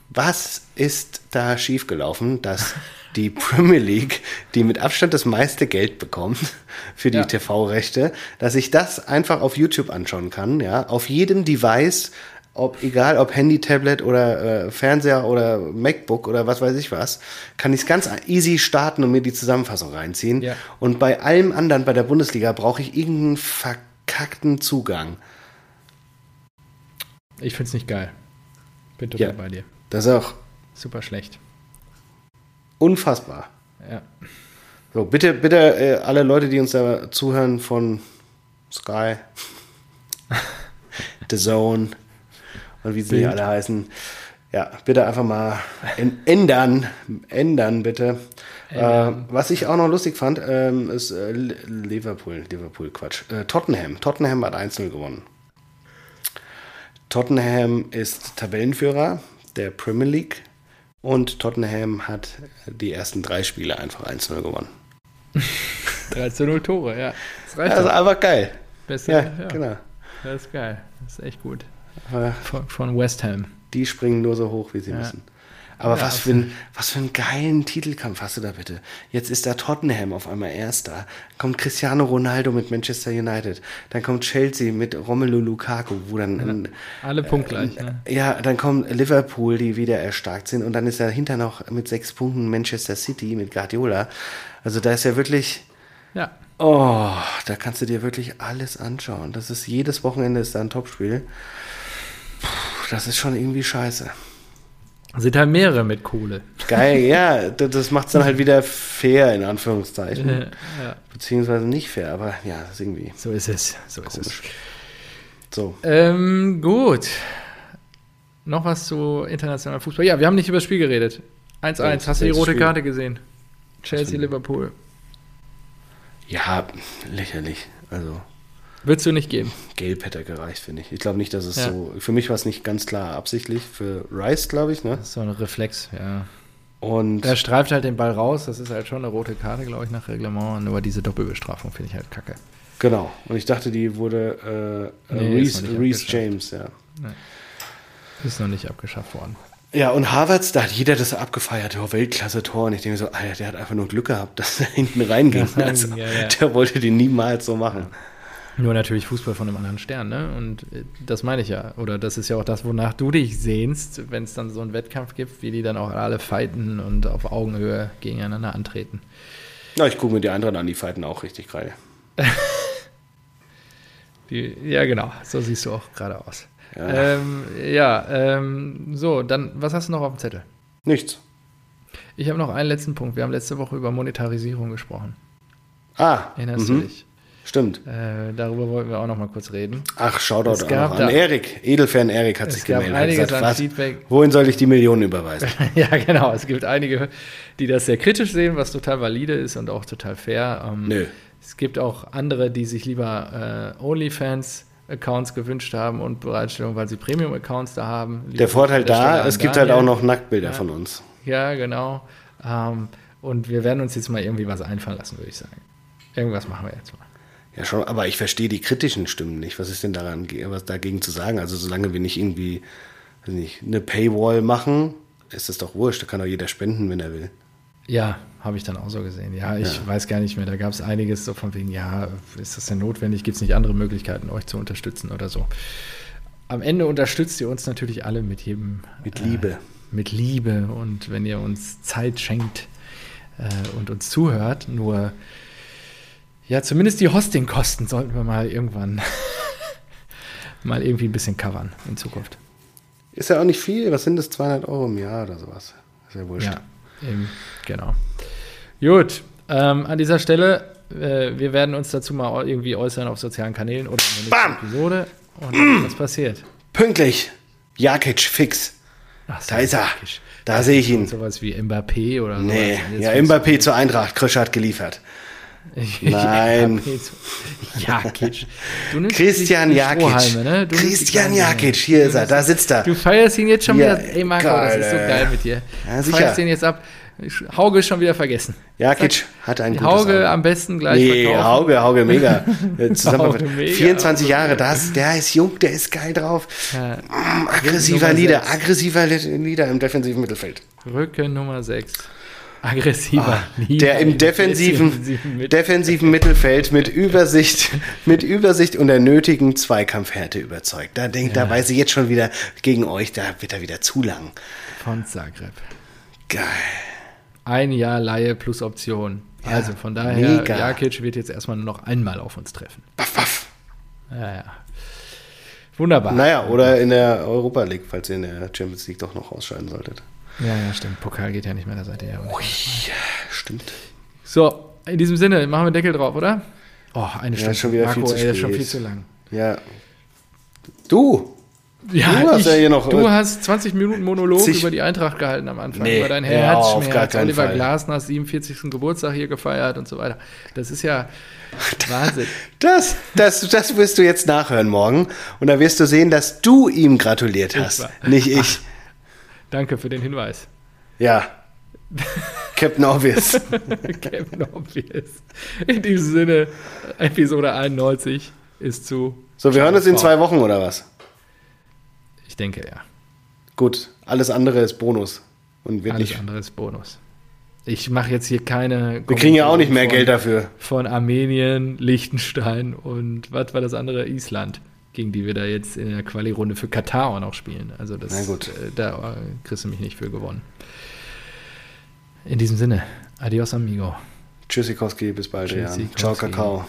[SPEAKER 1] was ist da schiefgelaufen, dass die Premier League, die mit Abstand das meiste Geld bekommt für die
[SPEAKER 2] Ja.
[SPEAKER 1] TV-Rechte, dass ich das einfach auf YouTube anschauen kann, ja, auf jedem Device, ob egal ob Handy, Tablet oder äh, Fernseher oder MacBook oder was weiß ich was, kann ich es ganz easy starten und mir die Zusammenfassung reinziehen.
[SPEAKER 2] Ja.
[SPEAKER 1] Und bei allem anderen bei der Bundesliga brauche ich irgendeinen verkackten Zugang.
[SPEAKER 2] Ich finde es nicht geil. Bin total
[SPEAKER 1] Ja.
[SPEAKER 2] bei dir.
[SPEAKER 1] Das ist auch
[SPEAKER 2] Super schlecht.
[SPEAKER 1] unfassbar.
[SPEAKER 2] Ja.
[SPEAKER 1] So, bitte, bitte äh, alle Leute, die uns da zuhören von Sky, The Zone und wie sie
[SPEAKER 2] Bild.
[SPEAKER 1] alle heißen. Ja, bitte einfach mal ändern. Ändern, bitte. Äh, was ich auch noch lustig fand, ähm, ist äh, Liverpool. Liverpool, Quatsch. Äh, Tottenham. Tottenham hat 1-0 gewonnen. Tottenham ist Tabellenführer der Premier League und Tottenham hat die ersten drei Spiele einfach 1-0 gewonnen.
[SPEAKER 2] 3 zu 0 Tore, ja. Das reicht
[SPEAKER 1] Ja, also
[SPEAKER 2] doch.
[SPEAKER 1] einfach geil.
[SPEAKER 2] Beste,
[SPEAKER 1] Ja,
[SPEAKER 2] ja,
[SPEAKER 1] genau.
[SPEAKER 2] Das ist geil. Das ist echt gut. Von, von West Ham.
[SPEAKER 1] die springen nur so hoch, wie sie
[SPEAKER 2] Ja.
[SPEAKER 1] müssen. Aber
[SPEAKER 2] Ja,
[SPEAKER 1] was, für ein, was für einen geilen Titelkampf hast du da bitte? Jetzt ist da Tottenham auf einmal Erster. Kommt Cristiano Ronaldo mit Manchester United. Dann kommt Chelsea mit Romelu Lukaku, wo dann ein,
[SPEAKER 2] Alle punktgleich. Ne?
[SPEAKER 1] Ja, dann kommt Liverpool, die wieder erstarkt sind. Und dann ist dahinter noch mit sechs Punkten Manchester City mit Guardiola. Also da ist ja wirklich,
[SPEAKER 2] Ja.
[SPEAKER 1] oh, da kannst du dir wirklich alles anschauen. Das ist jedes Wochenende ist da ein Topspiel. Puh, das ist schon irgendwie scheiße.
[SPEAKER 2] Sind halt mehrere mit Kohle.
[SPEAKER 1] Geil, ja, das macht es dann halt wieder fair, in Anführungszeichen.
[SPEAKER 2] ja.
[SPEAKER 1] Beziehungsweise nicht fair, aber ja, das ist irgendwie
[SPEAKER 2] So ist es. So ist
[SPEAKER 1] komisch. So.
[SPEAKER 2] es. Ähm, gut. Noch was zu internationalem Fußball. Ja, wir haben nicht über das Spiel geredet. 1-1.
[SPEAKER 1] Ja,
[SPEAKER 2] Hast du die rote
[SPEAKER 1] Spiel?
[SPEAKER 2] Karte gesehen? Chelsea? Liverpool.
[SPEAKER 1] Ja, lächerlich. Also,
[SPEAKER 2] Würdest du nicht geben?
[SPEAKER 1] gelb hätte gereicht, finde ich. Ich glaube nicht, dass es
[SPEAKER 2] Ja.
[SPEAKER 1] so. Für mich war es nicht ganz klar absichtlich. Für Rice, glaube ich, ne?
[SPEAKER 2] Das ist so ein Reflex, ja.
[SPEAKER 1] Und
[SPEAKER 2] Der streift halt den Ball raus. Das ist halt schon eine rote Karte, glaube ich, nach Reglement. Nur diese Doppelbestrafung finde ich halt kacke.
[SPEAKER 1] genau. Und ich dachte, die wurde äh, äh,
[SPEAKER 2] Nee,
[SPEAKER 1] Reese,
[SPEAKER 2] nicht
[SPEAKER 1] Reese. James, ja.
[SPEAKER 2] Ist noch nicht abgeschafft worden.
[SPEAKER 1] Ja, und Harvards, da hat jeder das abgefeiert, oh, Weltklasse-Tor. Und ich denke so, Alter, der hat einfach nur Glück gehabt, dass er hinten reinging.
[SPEAKER 2] Ja,
[SPEAKER 1] Also,
[SPEAKER 2] ja, ja.
[SPEAKER 1] Der wollte den niemals so machen.
[SPEAKER 2] Nur natürlich Fußball von einem anderen Stern, ne? Und äh, das meine ich ja. Oder das ist ja auch das, wonach du dich sehnst, wenn es dann so einen Wettkampf gibt, wie die dann auch alle fighten und auf Augenhöhe gegeneinander antreten.
[SPEAKER 1] Ja, ich gucke mir die anderen an, die fighten auch richtig geil.
[SPEAKER 2] Die, ja, genau. So siehst du auch gerade aus.
[SPEAKER 1] Ja.
[SPEAKER 2] Ähm, ja, ähm, so, dann, was hast du noch auf dem Zettel?
[SPEAKER 1] Nichts.
[SPEAKER 2] Ich habe noch einen letzten Punkt. Wir haben letzte Woche über Monetarisierung gesprochen.
[SPEAKER 1] Ah,
[SPEAKER 2] Erinnerst
[SPEAKER 1] mhm.
[SPEAKER 2] du dich?
[SPEAKER 1] Stimmt.
[SPEAKER 2] Äh, darüber wollten wir auch noch mal kurz reden.
[SPEAKER 1] Ach, Shoutout
[SPEAKER 2] Es
[SPEAKER 1] auch
[SPEAKER 2] gab
[SPEAKER 1] an Erik. Edelfan Erik hat sich gemeldet.
[SPEAKER 2] Einiges
[SPEAKER 1] gesagt,
[SPEAKER 2] an
[SPEAKER 1] was?
[SPEAKER 2] Feedback.
[SPEAKER 1] Wohin soll ich die Millionen überweisen?
[SPEAKER 2] Ja, genau. Es gibt einige, die das sehr kritisch sehen, was total valide ist und auch total fair. Ähm,
[SPEAKER 1] Nö.
[SPEAKER 2] Es gibt auch andere, die sich lieber äh, OnlyFans-Accounts gewünscht haben und Bereitstellung, weil sie Premium-Accounts da haben. Liebe
[SPEAKER 1] Der Vorteil da, es
[SPEAKER 2] an
[SPEAKER 1] gibt halt
[SPEAKER 2] Daniel.
[SPEAKER 1] auch noch Nacktbilder
[SPEAKER 2] Ja.
[SPEAKER 1] von uns.
[SPEAKER 2] Ja, genau. Ähm, und wir werden uns jetzt mal irgendwie was einfallen lassen, würde ich sagen. Irgendwas machen wir jetzt mal.
[SPEAKER 1] Ja, schon, aber ich verstehe die kritischen Stimmen nicht. Was ist denn daran, was dagegen zu sagen? Also, solange wir nicht irgendwie, weiß nicht, eine Paywall machen, ist es doch wurscht. Da kann doch jeder spenden, wenn er will.
[SPEAKER 2] Ja, habe ich dann auch so gesehen. Ja, ich
[SPEAKER 1] Ja.
[SPEAKER 2] weiß gar nicht mehr. Da gab es einiges so von wegen, ja, ist das denn notwendig? Gibt es nicht andere Möglichkeiten, euch zu unterstützen oder so? Am Ende unterstützt ihr uns natürlich alle mit jedem.
[SPEAKER 1] Mit Liebe.
[SPEAKER 2] Äh, mit Liebe und wenn ihr uns Zeit schenkt äh, und uns zuhört. Nur, ja, zumindest die Hostingkosten sollten wir mal irgendwann mal irgendwie ein bisschen covern in Zukunft.
[SPEAKER 1] Ist ja auch nicht viel. Was sind das? 200 Euro im Jahr oder sowas? Ist ja wurscht.
[SPEAKER 2] Ja, eben, genau. Gut, ähm, an dieser Stelle, äh, wir werden uns dazu mal irgendwie äußern auf sozialen Kanälen oder in der nächsten
[SPEAKER 1] Bam!
[SPEAKER 2] Episode. Und was passiert?
[SPEAKER 1] Pünktlich. Jakic fix.
[SPEAKER 2] Ach so,
[SPEAKER 1] Da ist er. Da sehe ich ihn.
[SPEAKER 2] Sowas wie Mbappé oder so.
[SPEAKER 1] Nee, ja, Mbappé zur Eintracht. Krösche hat geliefert. Nein.
[SPEAKER 2] Ja, Kitsch. Du nimmst
[SPEAKER 1] Christian Jakic.
[SPEAKER 2] Ne?
[SPEAKER 1] Christian Jakic, hier
[SPEAKER 2] Du
[SPEAKER 1] ist er, da sitzt er.
[SPEAKER 2] Du feierst ihn jetzt schon
[SPEAKER 1] Ja,
[SPEAKER 2] wieder. Ey, Marco,
[SPEAKER 1] geil,
[SPEAKER 2] das ist so geil mit dir.
[SPEAKER 1] Ja,
[SPEAKER 2] du feierst ihn jetzt ab. Hauge ist schon wieder vergessen.
[SPEAKER 1] Jakic hat ein
[SPEAKER 2] Die
[SPEAKER 1] gutes
[SPEAKER 2] Hauge
[SPEAKER 1] Auge.
[SPEAKER 2] am besten gleich
[SPEAKER 1] Nee,
[SPEAKER 2] verkaufen.
[SPEAKER 1] Hauge, Hauge, mega. Äh, Zusammen
[SPEAKER 2] Hauge, mega.
[SPEAKER 1] 24 Jahre, das, der ist jung, der ist geil drauf.
[SPEAKER 2] Ja,
[SPEAKER 1] Mm, aggressiver
[SPEAKER 2] Nummer
[SPEAKER 1] Leader, aggressiver Leader im defensiven Mittelfeld.
[SPEAKER 2] Rücken Nummer 6. Aggressiver.
[SPEAKER 1] Ah, Der im defensiven,
[SPEAKER 2] Mittelfeld.
[SPEAKER 1] defensiven Mittelfeld mit Übersicht, mit Übersicht und der nötigen Zweikampfhärte überzeugt. Da denkt, da weiß ich jetzt schon wieder gegen euch, da wird er wieder zu lang.
[SPEAKER 2] von Zagreb.
[SPEAKER 1] Geil.
[SPEAKER 2] Ein Jahr Laie plus Option.
[SPEAKER 1] Ja,
[SPEAKER 2] also von daher,
[SPEAKER 1] mega.
[SPEAKER 2] Jakic wird jetzt erstmal nur noch einmal auf uns treffen.
[SPEAKER 1] Waff, waff.
[SPEAKER 2] Ja, ja. Wunderbar.
[SPEAKER 1] Naja, oder in der Europa League, falls ihr in der Champions League doch noch ausscheiden solltet.
[SPEAKER 2] Ja, ja, stimmt. Pokal geht ja nicht mehr, da seid ihr ja. nicht.
[SPEAKER 1] stimmt.
[SPEAKER 2] So, in diesem Sinne, machen wir Deckel drauf, oder? Oh, eine
[SPEAKER 1] Ja,
[SPEAKER 2] Stunde.
[SPEAKER 1] schon wieder
[SPEAKER 2] Marco,
[SPEAKER 1] viel zu
[SPEAKER 2] ey, ist schon
[SPEAKER 1] spät.
[SPEAKER 2] viel zu lang.
[SPEAKER 1] Ja. Du,
[SPEAKER 2] Ja,
[SPEAKER 1] du hast
[SPEAKER 2] ich,
[SPEAKER 1] ja hier noch.
[SPEAKER 2] du hast 20 Minuten Monolog
[SPEAKER 1] zig-
[SPEAKER 2] über die Eintracht gehalten am Anfang,
[SPEAKER 1] Nee,
[SPEAKER 2] über dein
[SPEAKER 1] ja,
[SPEAKER 2] Herzschmerz,
[SPEAKER 1] keinen
[SPEAKER 2] Oliver
[SPEAKER 1] Fall.
[SPEAKER 2] Glasners 47. Geburtstag hier gefeiert und so weiter. Das ist ja Wahnsinn.
[SPEAKER 1] Das, das, das wirst du jetzt nachhören morgen. Und da wirst du sehen, dass du ihm gratuliert hast, nicht ich.
[SPEAKER 2] Danke für den Hinweis.
[SPEAKER 1] Ja. Captain Obvious.
[SPEAKER 2] Captain Obvious. In diesem Sinne, Episode 91 ist zu.
[SPEAKER 1] So, wir hören uns in zwei Wochen oder was?
[SPEAKER 2] Ich denke, ja.
[SPEAKER 1] Gut, alles andere ist Bonus. Und wird
[SPEAKER 2] Alles
[SPEAKER 1] nicht.
[SPEAKER 2] andere ist Bonus. Ich mache jetzt hier keine.
[SPEAKER 1] Wir kriegen ja auch nicht mehr
[SPEAKER 2] von,
[SPEAKER 1] Geld dafür.
[SPEAKER 2] Von Armenien, Liechtenstein und was war das andere? Island, gegen die wir da jetzt in der Quali-Runde für Katar auch noch spielen. Also das. Äh, da äh, kriegst du mich nicht für gewonnen. In diesem Sinne, adios amigo.
[SPEAKER 1] Tschüssikowski, bis bald.
[SPEAKER 2] Tschüssikowski.
[SPEAKER 1] Ciao, Kakao.